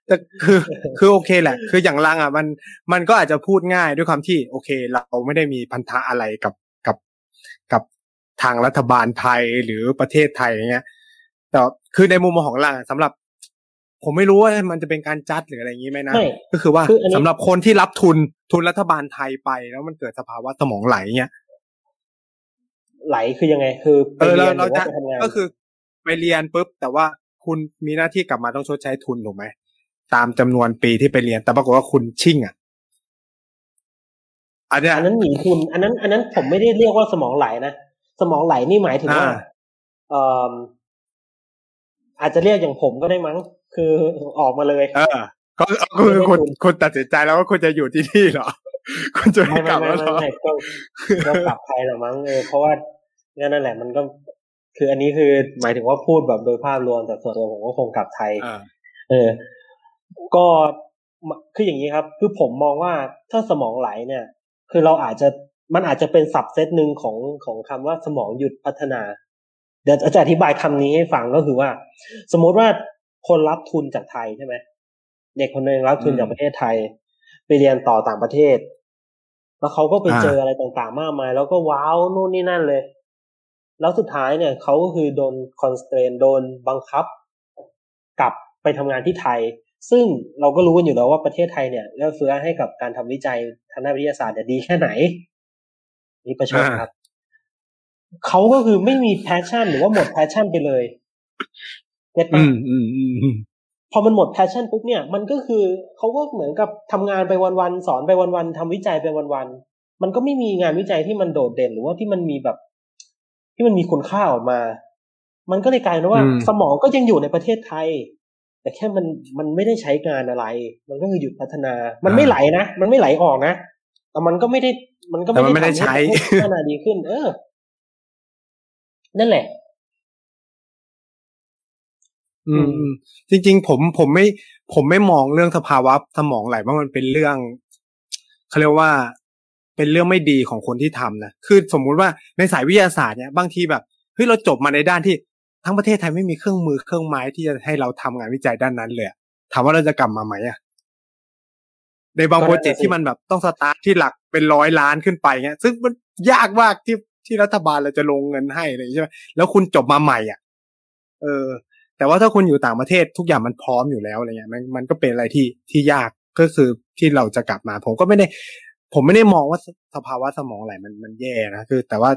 แต่คือคือโอเคแหละ คืออย่างลังอะมันมันก็อาจจะพูดง่ายด้วยความที่โอเค เราไม่ได้มีพันธะอะไรกับกับกับทางรัฐบาลไทยหรือประเทศไทยอย่างเงี้ยแต่คือในมุมมองของลังอะสำหรับ ผมไม่รู้ว่ามันจะเป็นการจัดหรืออะไรอย่างนี้ไหมนะไม่ก็คือว่าคืออันนี้สำหรับคนที่รับทุนทุนรัฐบาลไทยไป แล้วมันเกิดสภาวะสมองไหลเงี้ยไหลคือยังไง คือไปเออเรีเรายนหรือว่าเราจะไปทำงานก็คือไปเรียนปุ๊บแต่ว่าคุณมีหน้าที่กลับมาต้องชดใช้ทุนถูกไหม ตามจำนวนปีที่ไปเรียน แต่ปรากฏว่าคุณชิ่งอะอันเนี้ยอันนั้นหนีทุนอันนั้น อันนั้นผมไม่ได้เรียกว่าสมองไหลนะ สมองไหลนี่หมายถึงว่าอ่าเอ่ออาจจะเรียกอย่างผมก็ได้มั้ง คือออกมาเลย เออก็ก็คือคุณไม่ได้ทุนคุณตัดสินใจแล้วว่าคุณจะอยู่ที่นี่เหรอ คุณจะไม่ไม่กไม่ลับไม่แล้วเหรไม่อไม่ก็ก็กลับไทยแหละมั้งเออเพราะว่านั่นแหละ มันก็ คืออันนี้คือหมายถึงว่าพูดแบบโดยภาพรวมแต่ส่วนตัวผมก็คงกลับไทยอ่าเออ ก็มคืออย่างนี้ครับ คือผมมองว่าถ้าสมองไหลเนี่ย คือเราอาจจะมันอาจจะเป็นสับเซตหนึ่งของของคำว่าสมองหยุดพัฒนา เดี๋ยวจะอธิบายคำนี้ให้ฟังก็คือว่า สมมุติว่าคนรับทุนจากไทยใช่ไหมเด็กคนหนึ่งรับทุนอืมจากประเทศไทย ไปเรียนต่อต่างประเทศ แล้วเขาก็ไปอ่าเจออะไรต่างๆ มากมาย แล้วก็ว้าวนู่นนี่นั่นเลย แล้วสุดท้ายเนี่ยเขาก็คือโดน constrain โดนบังคับ กลับไปทำงานที่ไทย ซึ่งเราก็รู้กันอยู่แล้วว่าประเทศไทยเนี่ยเอื้อเฟื้อให้กับการทำวิจัยทางด้านวิทยาศาสตร์เนี่ยดีแค่ไหนนี่ประชดครับเขาก็คือไม่มี passion หรือว่าหมด passion ไปเลย get อืปะมอืมอืมอืมพอมันหมด passion ปุ๊บเนี่ยมันก็คือเขาก็เหมือนกับทำงานไปวันๆสอนไปวันๆทำวิจัยไปวันๆมันก็ไม่มีงานวิจัยที่มันโดดเด่นหรือว่าที่มันมีแบบ ที่มันมีคุณค่าออกมา มันก็เลยกลายเป็นว่าอืมสมองก็ยังอยู่ในประเทศไทย แต่แค่มันมันไม่ได้ใช้งานอะไร มันก็คือหยุดพัฒนา มันไม่ไหลนะ มันไม่ไหลออกนะ แต่มันก็ไม่ได้ มันก็แต่มันไม่ได้ทำใช้ห้พัฒนาดีขึ้น เออ นั่นแหละอืมอืม จริง ๆ ผมผมไม่ ผมไม่มองเรื่องสภาวะสมองไหลว่ามันเป็นเรื่องเขาเรียกว่าเป็นเรื่องไม่ดีของคนที่ทำนะ คือสมมุติว่าในสายวิทยาศาสตร์เนี่ยบางทีแบบเฮ้ยเราจบมาในด้านที่ ทั้งประเทศไทยไม่มีเครื่องมือเครื่องไม้ที่จะให้เราทำงานวิจัยด้านนั้นเลยอะถามว่าเราจะกลับมาไหมอะในบางก็โปรน่าจะเจกต์สิที่มันแบบต้องสตาร์ทที่หลักเป็นร้อยล้านขึ้นไปเงี้ย ซึ่งมันยากมากที่ที่รัฐบาลเราจะลงเงินให้อะไรอย่างเงี้ยใช่ไหมแล้วคุณจบมาใหม่อะ เออ แต่ว่าถ้าคุณอยู่ต่างประเทศทุกอย่างมันพร้อมอยู่แล้วอะไรเงี้ยมันมันก็เป็นอะไรที่ที่ยากก็คือที่เราจะกลับมา ผมก็ไม่ได้ ผมไม่ได้มองว่าสสภาวะสมองไหลมันมันแย่นะคือ แต่ว่า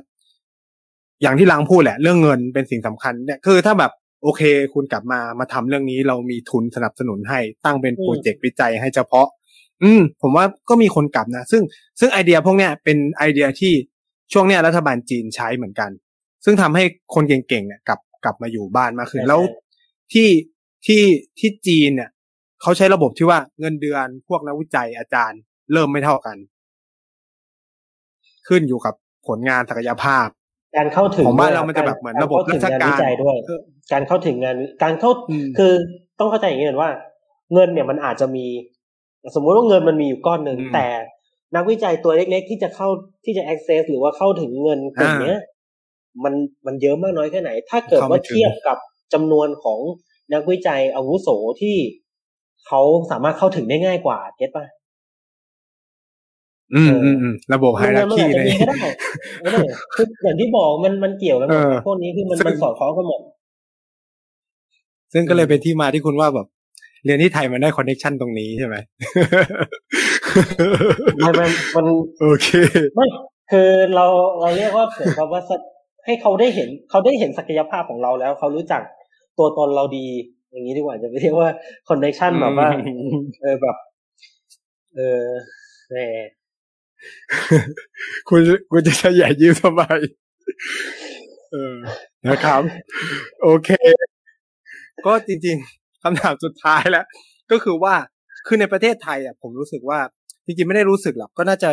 อย่างที่ลังพูดแหละ เรื่องเงินเป็นสิ่งสำคัญเนี่ยคือถ้าแบบโอเค คุณกลับมามาทำเรื่องนี้เรามีทุนสนับสนุนให้ตั้งเป็นอืมโปรเจกต์วิจัยให้เฉพาะ อืม ผมว่าก็มีคนกลับนะ ซึ่งซึ่งไอเดียพวกเนี้ยเป็นไอเดียที่ช่วงเนี้ยรัฐบาลจีนใช้เหมือนกัน ซึ่งทำให้คนเก่งๆเนี่ยกลับกลับมาอยู่บ้านมากขึ้นใช่แล้วใช่ที่ที่ที่จีนเนี่ยเขาใช้ระบบที่ว่าเงินเดือนพวกนักวิจัยอาจารย์ เริ่มไม่เท่ากัน ขึ้นอยู่กับผลงานศักยภาพ การเข้าถึงของบ้านด้วยเรามันจะแบบเหมือนระบบกเข้ถึงราชการวิจัยด้วยเออการเข้าถึงงานการเข้าอืมคือต้องเข้าใจอย่างนี้ก่อนว่า เงินเนี่ยมันอาจจะมี สมมุติว่าเงินมันมีอยู่ก้อนหนึ่งอืมแต่นักวิจัยตัวเล็กๆ ที่จะเข้าที่จะ access หรือว่าเข้าถึงเงินกลุ่มเนี้ยมันมันเยอะมากน้อยแค่ไหน ถ้าเกิดเข้าไม่ว่าถึงเทียบกับจำนวนของนักวิจัยอาวุโสที่เขาสามารถเข้าถึงได้ง่ายกว่าเก็ตป่ะ อืมอืมอืมระบบไฮเงิรันมันคีอาจจะเลยมีก็ได้เออคืออย่างที่บอกมันมันเกี่ยวกันหมดเออพวกนี้คือมันซึ่งมันสอดคล้องกันหมดซึ่งก็เลยเป็นที่มาที่คุณว่าแบบเรียนที่ไทยมันได้ connection ตรงนี้ใช่ไหมไม่ไม่มันโอเคไม่คือเราเราเรียกว่าเหมือนกับว่าสักให้เขาได้เห็นเขาได้เห็นศักยภาพของเราแล้ว เขารู้จักตัวตนเราดี อย่างนี้ดีกว่าจะไม่เรียกว่า connection แบบว่าเออแบบ เออแหม คุณคุณจะขยายยิ้มทำไมเออนะครับ โอเค ก็จริงๆคำถามสุดท้ายแล้ว ก็คือว่าคือในประเทศไทยอะผมรู้สึกว่า จริงๆไม่ได้รู้สึกหรอกก็น่าจะ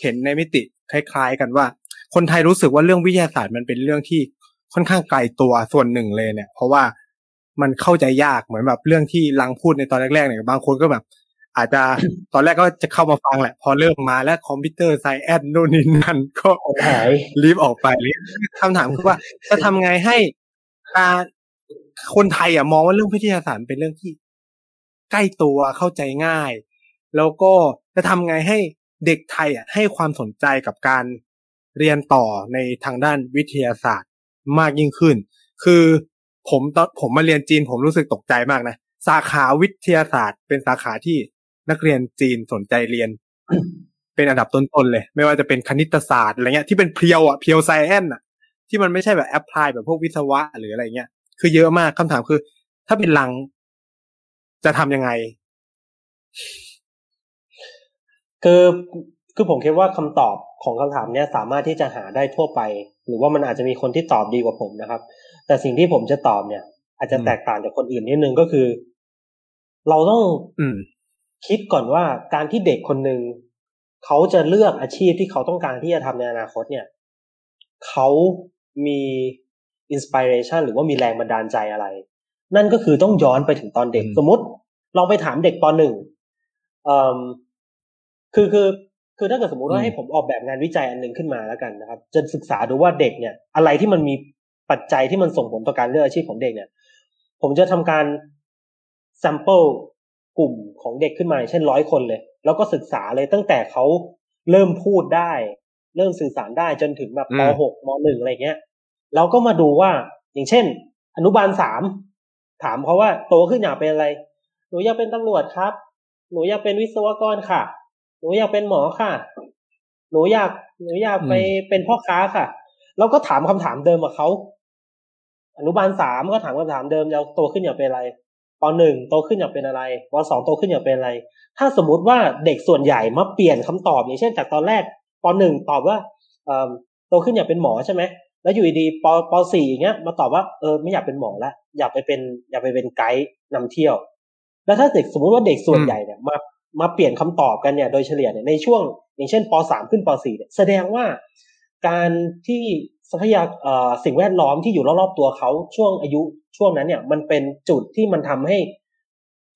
เห็นในมิติคล้ายๆกันว่า คนไทยรู้สึกว่าเรื่องวิทยาศาสตร์มันเป็นเรื่องที่ค่อนข้างไกลตัวส่วนหนึ่งเลยเนี่ย เพราะว่ามันเข้าใจยากเหมือนแบบเรื่องที่ลังพูดในตอนแรกๆเนี่ยบางคนก็แบบ อาจจะตอนแรกก็จะเข้ามาฟังแหละ พอเริ่มมาแล้วคอมพิวเตอร์ไซแอนนู่นนี่นั่นก็หายรีบออกไปคำถามคือว่าจะทำไงให้การคนไทยอะมองว่าเรื่องวิทยาศาสตร์เป็นเรื่องที่ ใกล้ตัวเข้าใจง่าย แล้วก็จะทำไงให้เด็กไทยอะให้ความสนใจกับการเรียนต่อในทางด้านวิทยาศาสตร์มากยิ่งขึ้น คือผมตอนผมมาเรียนจีนผมรู้สึกตกใจมากนะสาขาวิทยาศาสตร์ เป็นสาขาที่ นักเรียนจีนสนใจเรียน เป็นอันดับต้นๆเลย ไม่ว่าจะเป็นคณิตศาสตร์อะไรเงี้ยที่เป็นเพียวอะเพียวไซแอนอะ ที่มันไม่ใช่แบบแอพพลายแบบพวกวิศวะหรืออะไรเงี้ยคือเยอะมากคำถามคือ ถ้าเป็นลังจะทำยังไง คือคือผมคิดว่าคำตอบของคำถามเนี้ยสามารถที่จะหาได้ทั่วไป หรือว่ามันอาจจะมีคนที่ตอบดีกว่าผมนะครับ แต่สิ่งที่ผมจะตอบเนี่ย อาจจะอืมแตกต่างจากคนอื่นนิดนึงก็คือ เราต้องอืม คิดก่อนว่าการที่เด็กคนหนึ่งเขาจะเลือกอาชีพที่เขาต้องการที่จะทำในอนาคตเนี่ยเขามีอินสปิเรชันหรือว่ามีแรงบันดาลใจอะไร นั่นก็คือต้องย้อนไปถึงตอนเด็กอืมสมมติลองไปถามเด็กปหนึ่งเอ่อคือคือคือถ้าเกิดสมมติว่าให้ผมออกแบบงานวิจัยอันหนึ่งขึ้นมาแล้วกันนะครับ จะศึกษาดูว่าเด็กเนี่ย อะไรที่มันมีปัจจัยที่มันส่งผลต่อการเลือกอาชีพของเด็กเนี่ย ผมจะทำการ sample กลุ่มของเด็กขึ้นมาอย่างเช่นร้อยคนเลย แล้วก็ศึกษาเลยตั้งแต่เขาเริ่มพูดได้ เริ่มสื่อสารได้จนถึงแบบอืปมหกมหนึ่งอะไรเงี้ยเราก็มาดูว่าอย่างเช่น อนุบาลสามถามเขาว่าโตขึ้นอยากเป็นอะไร หนูอยากเป็นตำรวจครับ หนูอยากเป็นวิศวกรค่ะ หนูอยากเป็นหมอค่ะ หนูอยากหนูอยากไปเป็นพ่อค้าค่ะ แล้วก็ถามคำถามเดิมกับเขาอนุบาลสามก็ถามคำถามเดิมจะโตขึ้นอยากเป็นอะไร ปหนึ่งโตขึ้นอยากเป็นอะไรปสองโตขึ้นอยากเป็นอะไร ถ้าสมมุติว่าเด็กส่วนใหญ่มาเปลี่ยนคำตอบอย่างเช่น จากตอนแรกปหนึ่งตอบว่าโตขึ้นอยากเป็นหมอใช่ไหมแล้วอยู่ดีๆปปสี่อย่างเงี้ยมาตอบว่าเออไม่อยากเป็นหมอละอยากไปเป็นอยากไปเป็นไกด์นำเที่ยว แล้วถ้าเด็กสมมุติว่าเด็กส่วนใหญ่เนี่ยมามาเปลี่ยนคำตอบกันเนี่ยโดยเฉลี่ยเนี่ยในช่วง อย่างเช่นปสามขึ้นปสี่เนี่ยแสดงว่าการที่ ทรัพยากรเอ่อสิ่งแวดล้อมที่อยู่รอบๆตัวเขาช่วงอายุช่วงนั้นเนี่ย มันเป็นจุดที่มันทำให้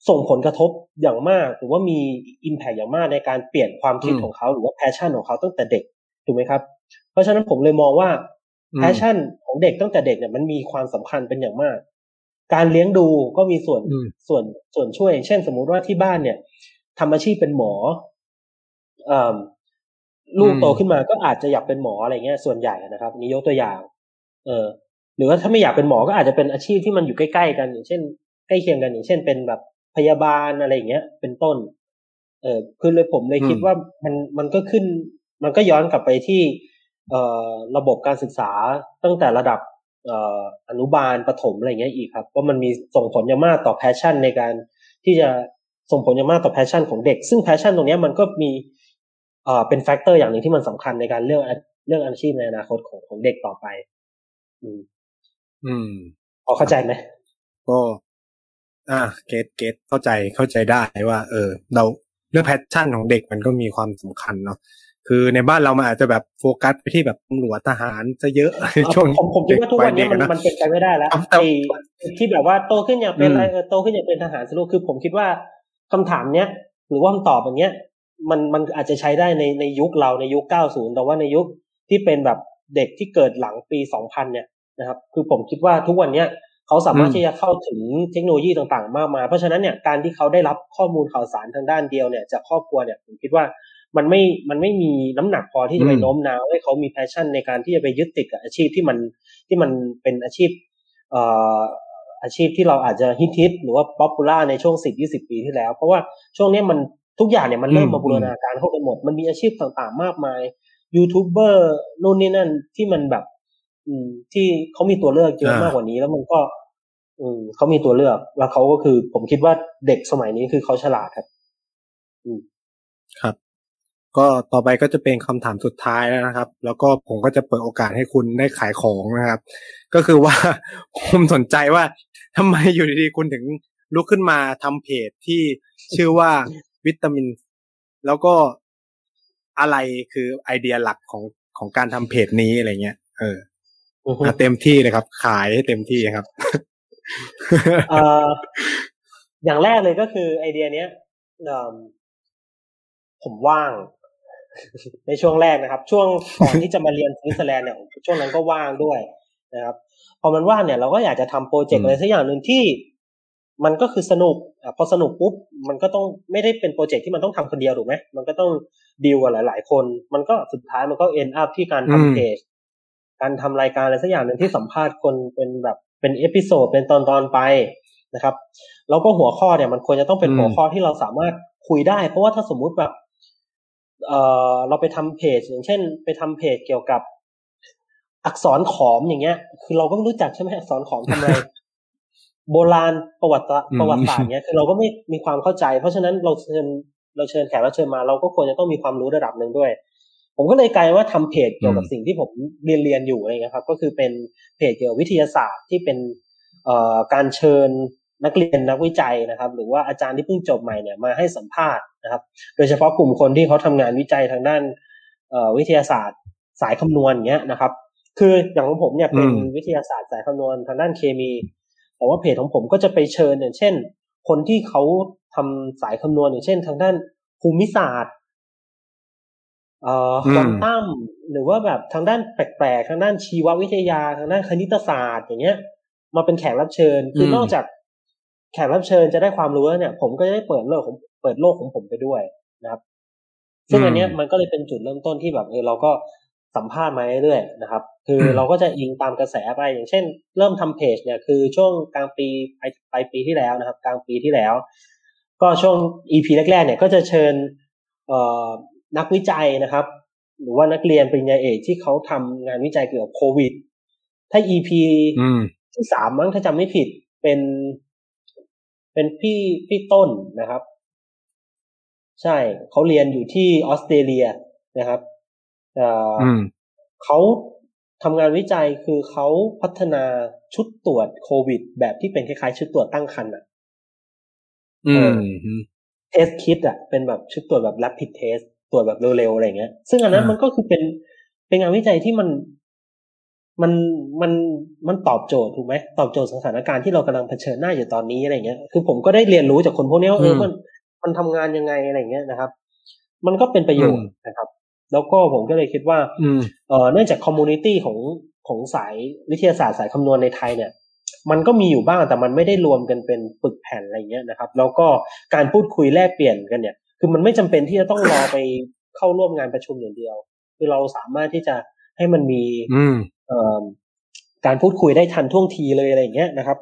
ส่งผลกระทบอย่างมาก หรือว่ามี impact อย่างมากในการเปลี่ยนความคิดอืมของเขาหรือว่า passion ของเขาตั้งแต่เด็กถูกไหมครับ เพราะฉะนั้นผมเลยมองว่าอืม passion ของเด็กตั้งแต่เด็กเนี่ยมันมีความสำคัญเป็นอย่างมาก การเลี้ยงดูก็มีส่วนอืมส่วนส่วนช่วยอย่างเช่น สมมุติว่าที่บ้านเนี่ยทำอาชีพเป็นหมอเอ่อ ลูกอืมโตขึ้นมาก็อาจจะอยากเป็นหมออะไรเงี้ยส่วนใหญ่นะครับนี่ยกตัวอย่าง เออหรือว่าถ้าไม่อยากเป็นหมอก็อาจจะเป็นอาชีพที่มันอยู่ใกล้ๆกัน อย่างเช่น ใกล้เคียงกันอย่างเช่น เป็นแบบพยาบาลอะไรอย่างเงี้ย เป็นต้น เออคือเลยผมเลยคิดอืมว่ามันมันก็ขึ้น มันก็ย้อนกลับไปที่ เอ่อระบบการศึกษาตั้งแต่ระดับเอ่ออนุบาลประถมอะไรเงี้ยอีกครับว่ามันมีส่งผลอย่างมากต่อ passion ในการที่จะส่งผลอย่างมากต่อ passion ของเด็ก ซึ่ง passion ตรงเนี้ยมันก็มี เอ่อเป็น factor อย่างหนึ่งที่มันสำคัญในการเลือกเลือกอาชีพในอนาคตของของเด็กต่อไป อืม อืมพอเข้าใจไหมก็อ่า get getเข้าใจเข้าใจได้ว่า เออ เราเรื่อง passion ของเด็กมันก็มีความสำคัญเนาะคือในบ้านเรามันอาจจะแบบโฟกัสไปที่แบบตำรวจทหารซะเยอะในช่วงผมผมคิดว่าทุกวันนี้มันเด็กมันเป็นไปไม่ได้แล้วเอาแต่ไอ้ที่แบบว่าโตขึ้นอยากเป็นอะไรอืมเออโตขึ้นอยากเป็นทหารสรุปคือผมคิดว่าคำถามเนี้ย หรือว่าคำตอบอย่างเงี้ย มันมันอาจจะใช้ได้ในในยุคเราในยุค 90 แต่ว่าในยุคที่เป็นแบบเด็กที่เกิดหลังปี 2000 เนี่ยนะครับ คือผมคิดว่าทุกวันเนี้ยเขาสามารถอืมที่จะเข้าถึงเทคโนโลยีต่างๆ มากมายเพราะฉะนั้นเนี่ยการที่เขาได้รับข้อมูลข่าวสารทางด้านเดียวเนี่ยจากครอบครัวเนี่ยผมคิดว่ามันไม่มันไม่มีน้ำหนักพอที่จะไปอืมโน้มน้าวให้เขามี passion ในการที่จะไปยึดติดกับอาชีพที่มันที่มันเป็นอาชีพเอ่ออาชีพที่เราอาจจะฮิตฮิตหรือว่า popular ในช่วงสิบยี่สิบปีที่แล้ว เพราะว่าช่วงนี้มัน ทุกอย่างเนี่ยมันเริ่มมาบูรณาการเข้ากันหมด มันมีอาชีพต่างๆมากมายยูทูบเบอร์นู่นนี่นั่นที่มันแบบ อืม ที่เขามีตัวเลือกเยอะมากกว่านี้ แล้วมันก็ อืมเขามีตัวเลือก แล้วเขาก็คือ ผมคิดว่าเด็กสมัยนี้คือเขาฉลาดครับ อืมครับ ก็ต่อไปก็จะเป็นคำถามสุดท้ายแล้วนะครับ แล้วก็ผมก็จะเปิดโอกาสให้คุณได้ขายของนะครับ ก็คือว่าผมสนใจว่าทำไมอยู่ดีๆคุณถึงลุกขึ้นมาทำเพจที่ชื่อว่า วิตามิน แล้วก็อะไรคือไอเดียหลักของของการทำเพจนี้อะไรเงี้ย เออเต็มที่เลยครับ ขายให้เต็มที่ครับอย่างแรกเลยก็คือไอเดียเนี้ยผมว่าง ในช่วงแรกนะครับ ช่วงก่อนที่จะมาเรียนสวิตเซอร์แลนด์เนี่ยช่วงนั้นก็ว่างด้วยนะครับ พอมันว่างเนี่ยเราก็อยากจะทำ project อะไรสักอย่างหนึ่งที่ มันก็คือสนุกอพอสนุกปุ๊บมันก็ต้องไม่ได้เป็น project ที่มันต้องทำคนเดียวถูกไหมมันก็ต้องดีลกับหลาย ๆ คน มันก็สุดท้ายมันก็ end up ที่การทำเพจการทำรายการอะไรสักอย่างหนึ่งที่สัมภาษณ์คนเป็นแบบเป็น episode เป็นตอนตอนไปนะครับ แล้วก็หัวข้อเนี่ยมันควรจะต้องเป็นหัวข้อที่เราสามารถคุยได้ เพราะว่าถ้าสมมุติแบบเออเราไปทำเพจ อย่างเช่น ไปทำเพจเกี่ยวกับอักษรขอมอย่างเงี้ย คือเราก็รู้จักใช่ไหมอักษรขอมทำอะไร โบราณประวัติประวัติศาสตร์เนี้ยคือเราก็ไม่มีความเข้าใจ เพราะฉะนั้นเราเชิญเราเชิญแขกรับเชิญมาเราก็ควรจะต้องมีความรู้ระดับหนึ่งด้วย ผมก็เลยกลายว่าทำเพจเกี่ยวกับสิ่งที่ผมเรียนเรียนอยู่อะไรเงี้ยครับ ก็คือเป็นเพจเกี่ยวกับวิทยาศาสตร์ที่เป็นเอ่อการเชิญนักเรียนนักวิจัยนะครับ หรือว่าอาจารย์ที่เพิ่งจบใหม่เนี่ยมาให้สัมภาษณ์นะครับ โดยเฉพาะกลุ่มคนที่เขาทำงานวิจัยทางด้านวิทยาศาสตร์สายคำนวณอย่างเงี้ยนะครับ คืออย่างของผมเนี่ยเป็นวิทยาศาสตร์สายคำนวณทางด้านเคมี แต่ว่าเพจของผมก็จะไปเชิญอย่างเช่น คนที่เขาทำสายคำนวณอย่างเช่น ทางด้านภูมิศาสตร์เอ่อควอนตัมหรือว่าแบบทางด้านแปลกๆทางด้านชีววิทยา ทางด้านคณิตศาสตร์ อย่างเงี้ย มาเป็นแขกรับเชิญ คือนอกจากแขกรับเชิญจะได้ความรู้แล้วเนี่ย ผมก็จะได้เปิดโลกของเปิดโลกของผมไปด้วยนะครับ ซึ่งอันนี้มันก็เลยเป็นจุดเริ่มต้นที่แบบเออเราก็ สัมภาษณ์มาเรื่อยๆนะครับ คือเราก็จะอิงตามกระแสไปอย่างเช่น เริ่มทำเพจเนี่ยคือช่วงกลางปีปลายปลายปีที่แล้วนะครับ กลางปีที่แล้ว ก็ช่วง EP แรกๆเนี่ยก็จะเชิญเอ่อนักวิจัยนะครับ หรือว่านักเรียนปริญญาเอกที่เขาทำงานวิจัยเกี่ยวกับโควิด ถ้า EP ที่สามมั้งถ้าจำไม่ผิดเป็น เป็นพี่พี่ต้นนะครับ ใช่เขาเรียนอยู่ที่ออสเตรเลียนะครับ เขาทำงานวิจัยคือเขาพัฒนาชุดตรวจโควิด แบบที่เป็นคล้ายๆ ชุดตรวจตั้งครรภ์อะเทสคิดอะเป็นแบบชุดตรวจแบบ rapid test ตรวจแบบเร็วๆอะไรเงี้ย ซึ่งอันนั้นมันก็คือเป็นเป็นงานวิจัยที่มันมันมันมันตอบโจทย์ถูกไหมตอบโจทย์สถานการณ์ที่เรากำลังเผชิญหน้าอยู่ตอนนี้อะไรเงี้ยคือผมก็ได้เรียนรู้จากคนพวกนี้ว่าเออมันมันทำงานยังไงอะไรเงี้ยนะครับ มันก็เป็นประโยชน์นะครับ แล้วก็ผมก็เลยคิดว่าเออเนื่องจาก community ของของสายวิทยาศาสตร์สายคำนวณในไทยเนี่ย มันก็มีอยู่บ้างแต่มันไม่ได้รวมกันเป็นปึกแผ่นอะไรเงี้ยนะครับ แล้วก็การพูดคุยแลกเปลี่ยนกันเนี่ย คือมันไม่จำเป็นที่จะต้องรอไปเข้าร่วมงานประชุมอย่างเดียว คือเราสามารถที่จะให้มันมีการพูดคุยได้ทันท่วงทีเลยอะไรอย่างเงี้ยนะครับ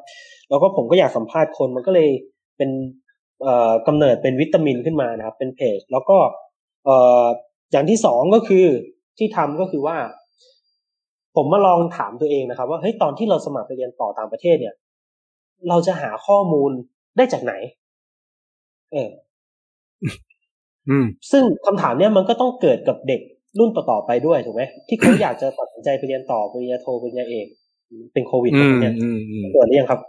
แล้วก็ผมก็อยากสัมภาษณ์คนมันก็เลยเป็นกำเนิดเป็นวิตามินขึ้นมานะครับ เป็นเพจ แล้วก็ อย่างที่สองก็คือที่ทำก็คือว่า ผมมาลองถามตัวเองนะครับ ว่าเฮ้ยตอนที่เราสมัครไปเรียนต่อต่างประเทศเนี่ย เราจะหาข้อมูลได้จากไหน เออซึ่งคำถามเนี้ยมันก็ต้องเกิดกับเด็กรุ่นต่อๆไปด้วยถูกไหมที่เขาอยากจะตัดสินใจไปเรียนต่อปริญญาโทปริญญาเอกเป็นโควิดเนี่ยตรวจหรือยังครับ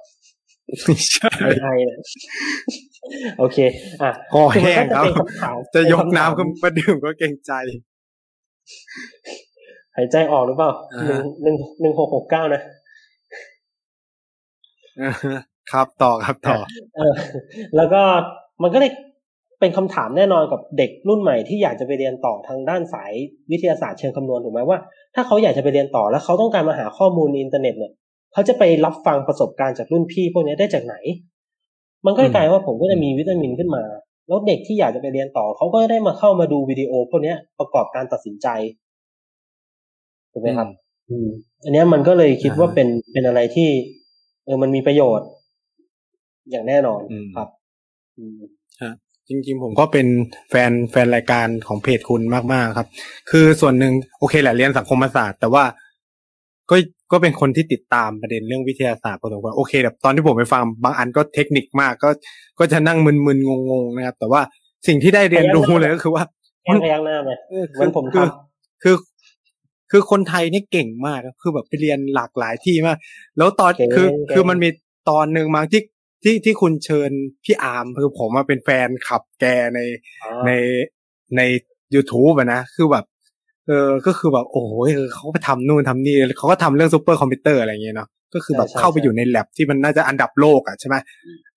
ใช่ใช่ โอเค อะคอแห้งครับ จะยกน้ำก็มาดื่มก็เกรงใจ หายใจออกหรือเปล่าหนึ่งหนึ่งหนึ่งหกหกเก้านะครับต่อครับต่อเออแล้วก็มันก็เลยเป็นคำถามแน่นอนกับเด็กรุ่นใหม่ที่อยากจะไปเรียนต่อทางด้านสายวิทยาศาสตร์เชิงคำนวณถูกไหมว่า ถ้าเขาอยากจะไปเรียนต่อแล้วเขาต้องการมาหาข้อมูลในอินเทอร์เน็ตเนี่ยเขาจะไปรับฟังประสบการณ์จากรุ่นพี่พวกนี้ได้จากไหน มันก็กลายว่าผมก็จะมีวิตามินขึ้นมา แล้วเด็กที่อยากจะไปเรียนต่อเขาก็ได้มาเข้ามาดูวิดีโอพวกนี้ประกอบการตัดสินใจถูกไหมครับอืมอันนี้มันก็เลยคิดว่าเป็นเป็นอะไรที่ เออมันมีประโยชน์ อย่างแน่นอนอืมครับอืมจริงๆ ผมก็เป็นแฟนแฟนรายการของเพจคุณมากๆครับ คือส่วนหนึ่งโอเคแหละเรียนสังคมศาสตร์ แต่ว่าก็ ก็เป็นคนที่ติดตามประเด็นเรื่องวิทยาศาสตร์พอสมควรโอเคแบบตอนที่ผมไปฟังบางอันก็เทคนิคมากก็ก็จะนั่งมึนๆงงๆนะครับ แต่ว่าสิ่งที่ได้เรียนรู้เลยก็คือว่าแค่พยักหน้าไหมเออเหมือนผมทคือคือคือคนไทยนี่เก่งมากครับคือแบบไปเรียนหลากหลายที่มาก แล้วตอนคือคือมันมีตอนหนึ่งมาที่ที่ที่คุณเชิญพี่อาร์มคือผมมาเป็นแฟนขับแกในำในใน YouTube อะนะคือแบบ เออ ก็คือแบบโอ้โหเออเขาไปทำนู่นทำนี่เขาก็ทำเรื่องซูเปอร์คอมพิวเตอร์อะไรอย่างเงี้ยเนาะก็คือแบบเข้าไปอยู่ในแลบที่มันน่าจะอันดับโลกอะใช่ไหม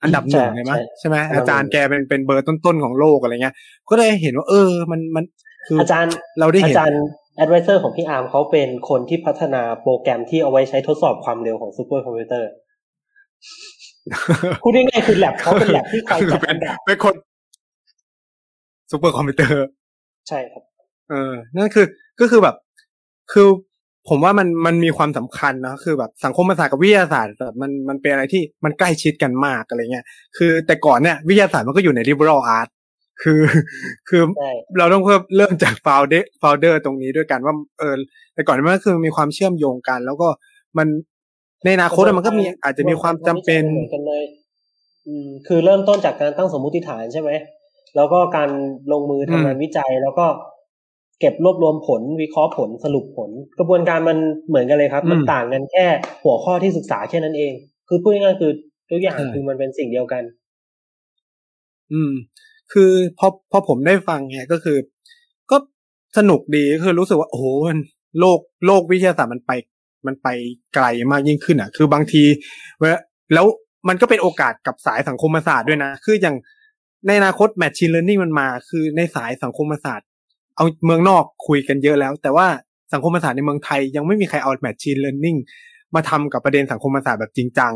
อันดับหนึ่งเลยมั้ยใช่ไหมอาจารย์แกเป็นเป็นเบอร์ต้นๆของโลกอะไรเงี้ย ก็เลยเห็นว่า เออ มันมันคืออาจารย์เราได้อาเห็นจารย์ advisor ของพี่อาร์มเขาเป็นคนที่พัฒนาโปรแกรมที่เอาไว้ใช้ทดสอบความเร็วของซูเปอร์คอมพิวเตอร์พูดง่ายๆคือแลบเขาเป็นแลบที่คอยคือจัดเป็นอันดับเป็นคนซูเปอร์คอมพิวเตอร์ ใช่ครับ เออ นั่นคือก็คือแบบ คือผมว่ามันมันมีความสำคัญนะคือแบบสังคมศาสตร์กับวิทยาศาสตร์แบบมันมันเป็นอะไรที่มันใกล้ชิดกันมากอะไรเงี้ยคือแต่ก่อนเนี่ยวิทยาศาสตร์มันก็อยู่ใน liberal art คือคือใช่เราต้องเพิ่มเริ่มจาก founder founder ตรงนี้ด้วยกันว่าเออแต่ก่อนมันก็คือมีความเชื่อมโยงกัน แล้วก็มันในอนาคตอะมันก็มีอาจจะมีความจำเป็นเหมือนกันเลยอืมคือเริ่มต้นจากการตั้งสมมุติฐานใช่ไหมแล้วก็การลงมือทำงานวิจัยแล้วก็ เก็บรวบรวมผลวิเคราะห์ผลสรุปผล กระบวนการมันเหมือนกันเลยครับอืมมันต่างกันแค่หัวข้อที่ศึกษาแค่นั้นเอง คือพูดง่ายๆคือทุกอย่างใช่คือมันเป็นสิ่งเดียวกัน อืม คือพอพอผมได้ฟังเนี่ยก็คือ ก็สนุกดีก็คือรู้สึกว่า โอ้โหมันโลกโลกวิทยาศาสตร์มันไป มันไปไกลมากยิ่งขึ้นอะ คือบางทีเวลาแล้วมันก็เป็นโอกาสกับสายสังคมศาสตร์ด้วยนะ คืออย่างในอนาคต machine learning มันมา คือในสายสังคมศาสตร์ เอาเมืองนอกคุยกันเยอะแล้ว แต่ว่าสังคมศาสตร์ในเมืองไทยยังไม่มีใครเอา machine learning มาทำกับประเด็นสังคมศาสตร์แบบจริงจัง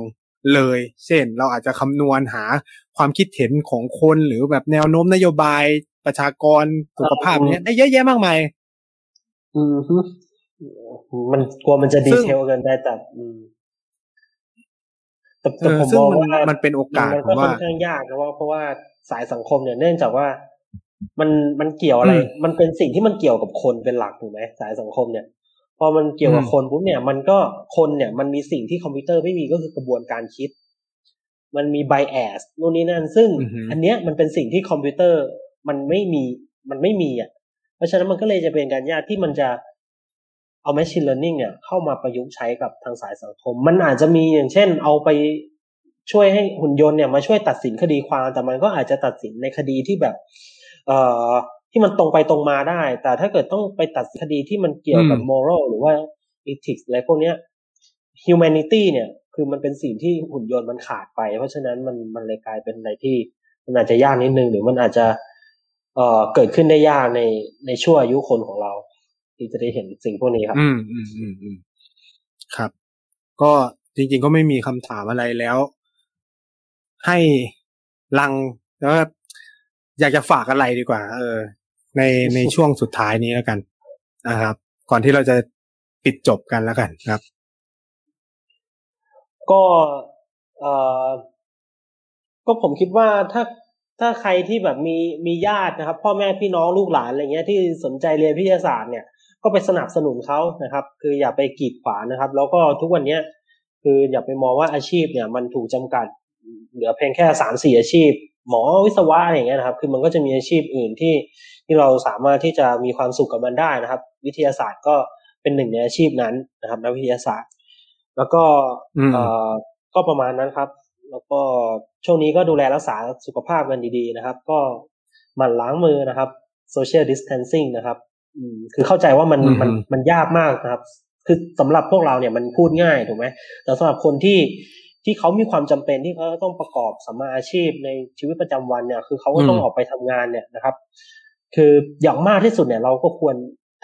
เลย เช่น เราอาจจะคำนวณหาความคิดเห็นของคนหรือแบบแนวโน้มนโยบายประชากรสุขภาพเนี้ยได้เยอะแยะมากมาย อืมฮึมันกลัวมันจะดีซึ่งเทลเกินได้แต่อืมแต่เอแต่อผมซึ่งมองมันว่ามันเป็นโอกาสมันผก็มค่ว่าอนข้างยากนะว่าเพราะว่าสายสังคมเนี่ยเนื่องจากว่า มันมันเกี่ยวอะไรอืมมันเป็นสิ่งที่มันเกี่ยวกับคนเป็นหลักถูกไหมสายสังคมเนี่ย พอมันเกี่ยวกับอืมคนปุ๊บเนี่ย มันก็คนเนี่ย มันมีสิ่งที่คอมพิวเตอร์ไม่มีก็คือกระบวนการคิด มันมี bias นู่นนี่นั่น ซึ่งอือฮึอันเนี้ยมันเป็นสิ่งที่คอมพิวเตอร์มันไม่มีมันไม่มีอะ เพราะฉะนั้นมันก็เลยจะเป็นการยากที่มันจะเอา machine learning เนี่ยเข้ามาประยุกต์ใช้กับทางสายสังคม มันอาจจะมีอย่างเช่น เอาไปช่วยให้หุ่นยนต์เนี่ยมาช่วยตัดสินคดีความแต่มันก็อาจจะตัดสินในคดีที่แบบ เอ่อที่มันตรงไปตรงมาได้ แต่ถ้าเกิดต้องไปตัดสินคดีที่มันเกี่ยวกับอืม moral หรือว่า ethics อะไรพวกเนี้ย humanity เนี่ย คือมันเป็นสิ่งที่หุ่นยนต์มันขาดไป เพราะฉะนั้นมันมันเลยกลายเป็นอะไรที่มันอาจจะยากนิดนึง หรือมันอาจจะเอ่อเกิดขึ้นได้ยากในในช่วงอายุคนของเรา ที่จะได้เห็นสิ่งพวกนี้ครับ อืมอืมอืมอืมครับ ก็จริง ๆ ก็ไม่มีคำถามอะไรแล้ว ให้ลังแล้วก็ อยากจะฝากอะไรดีกว่า เออ ในในช่วงสุดท้ายนี้แล้วกันนะครับ ก่อนที่เราจะปิดจบกันแล้วกันครับ ก็เอ่อก็ผมคิดว่าถ้าถ้าใครที่แบบมีมีญาตินะครับ พ่อแม่พี่น้องลูกหลานอะไรเงี้ยที่สนใจเรียนวิทยาศาสตร์เนี่ยก็ไปสนับสนุนเขานะครับ คืออย่าไปกีดขวางนะครับ แล้วก็ทุกวันเนี้ยคืออย่าไปมองว่าอาชีพเนี่ย มันถูกจำกัด เหลือเพียงแค่สามสี่อาชีพ หมอวิศวะอะไรอย่างเงี้ยนะครับ คือมันก็จะมีอาชีพอื่นที่ที่เราสามารถที่จะมีความสุขกับมันได้นะครับ วิทยาศาสตร์ก็เป็นหนึ่งในอาชีพนั้นนะครับนักวิทยาศาสตร์ แล้วก็อืมเอ่อก็ประมาณนั้นครับ แล้วก็ช่วงนี้ก็ดูแลรักษาสุขภาพกันดีๆนะครับ ก็หมั่นล้างมือนะครับ social distancing นะครับอืมคือเข้าใจว่ามันอืมมันมันยากมากนะครับ คือสำหรับพวกเราเนี่ยมันพูดง่ายถูกไหมแต่สำหรับคนที่ ที่เขามีความจำเป็นที่เขาต้องประกอบสัมมาอาชีพในชีวิตประจำวันเนี่ย คือเขาก็ต้องอืมออกไปทำงานเนี่ยนะครับ คืออย่างมากที่สุดเนี่ย เราก็ควร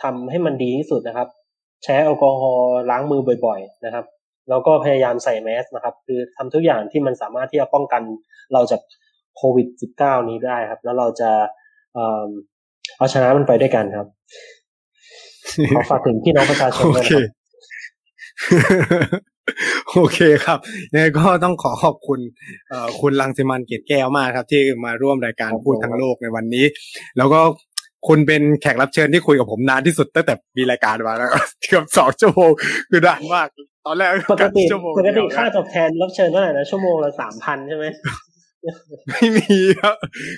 ทำให้มันดีที่สุดนะครับ ใช้แอลกอฮอล์ล้างมือบ่อย ๆ นะครับ แล้วก็พยายามใส่แมสนะครับ คือทำทุกอย่างที่มันสามารถที่จะป้องกันเราจากโควิด -19 นี้ได้ครับ แล้วเราจะเอ่อเอาชนะมันไปด้วยกันครับขอฝากถึงพี่น้องประชาชนโอด้วยเคนะครับ โอโอเคครับยังไงก็ต้องขอขอบคุณเอ่อคุณลังสิมันเกียรติแก้วมากครับ ที่มาร่วมรายการพูดทั้งโลกในวันนี้ แล้วก็คุณเป็นแขกรับเชิญที่คุยกับผมนานที่สุดตั้งแต่มีรายการมาแล้วเกือบสองชั่วโมงคือนานมาก ตอนแรกปกติชั่วโมงปกติเดียวค่าตอบแทนรับเชิญเท่าไหร่นะชั่วโมงละสามพันใช่ไหมไม่มีครับ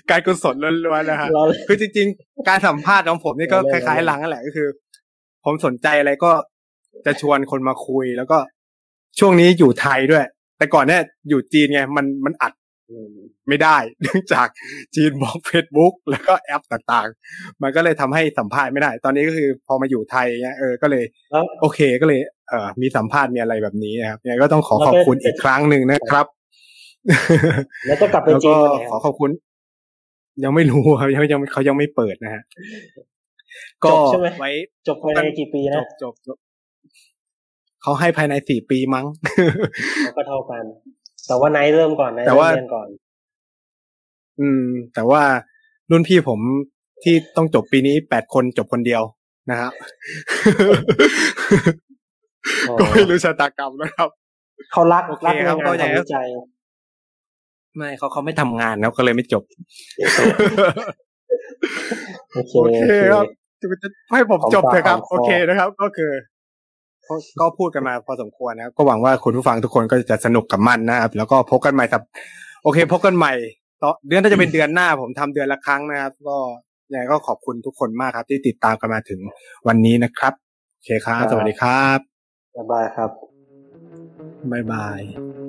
การกุศลล้วนๆนะฮะเราคือจริง ๆ การสัมภาษณ์ของผมนี่ก็เอคอล้ายๆหลังนั่นแหละก็คือ ผมสนใจอะไรก็จะชวนคนมาคุยแล้วก็ ช่วงนี้อยู่ไทยด้วย แต่ก่อนเนี่ยอยู่จีนไงมันมันอัดไม่ได้ เนื่องจากจีนบล็อกเฟซบุ๊กแล้วก็แอปต่างๆ มันก็เลยทำให้สัมภาษณ์ไม่ได้ ตอนนี้ก็คือพอมาอยู่ไทยเนี่ยเออก็เลยแล้วโอเคก็เลยเอ่อมีสัมภาษณ์มีอะไรแบบนี้นะครับยังไงก็ต้องขอขอบคุณอีกครั้งหนึ่งนะครับ แล้วจะกลับไปแล้วจีก็นวันไหนขอขอบคุณ ยังไม่รู้ครับยังยังเขายังไม่เปิดนะฮะก็ไว้จบภายในกี่ปีจนะบจบจบ เขาให้ภายในสี่ปีมั้งเราก็เท่ากัน แต่ว่าไนท์เริ่มก่อนไนท์แต่เริ่มว่าเรียนก่อน อืม แต่ว่ารุ่นพี่ผมที่ต้องจบปีนี้แปดคนจบคนเดียวนะฮะอ๋อก็ไม่รู้ชะตากรรมนะครับเขารักโอเครักในครับก็งานอย่างนั้นทำวิจัยไม่เขาเขาไม่ทำงานแล้วก็เลยไม่จบ โอเคโอเคครับจะจะให้ผมจบเถอะครับของฝากโอเคนะครับ ก็คือ ก็ก็พูดกันมาพอสมควรนะครับ ก็หวังว่าคุณผู้ฟังทุกคนก็จะสนุกกับมันนะครับ แล้วก็พบกันใหม่ครับโอเค พบกันใหม่ต่อเดือนน่าจะเป็นเดือนหน้าผมทำเดือนละครั้งนะครับ ก็ยังไงก็ขอบคุณทุกคนมากครับ ที่ติดตามกันมาถึงวันนี้นะครับโอเคครับ สวัสดีครับบ๊ายบายครับบ๊ายบาย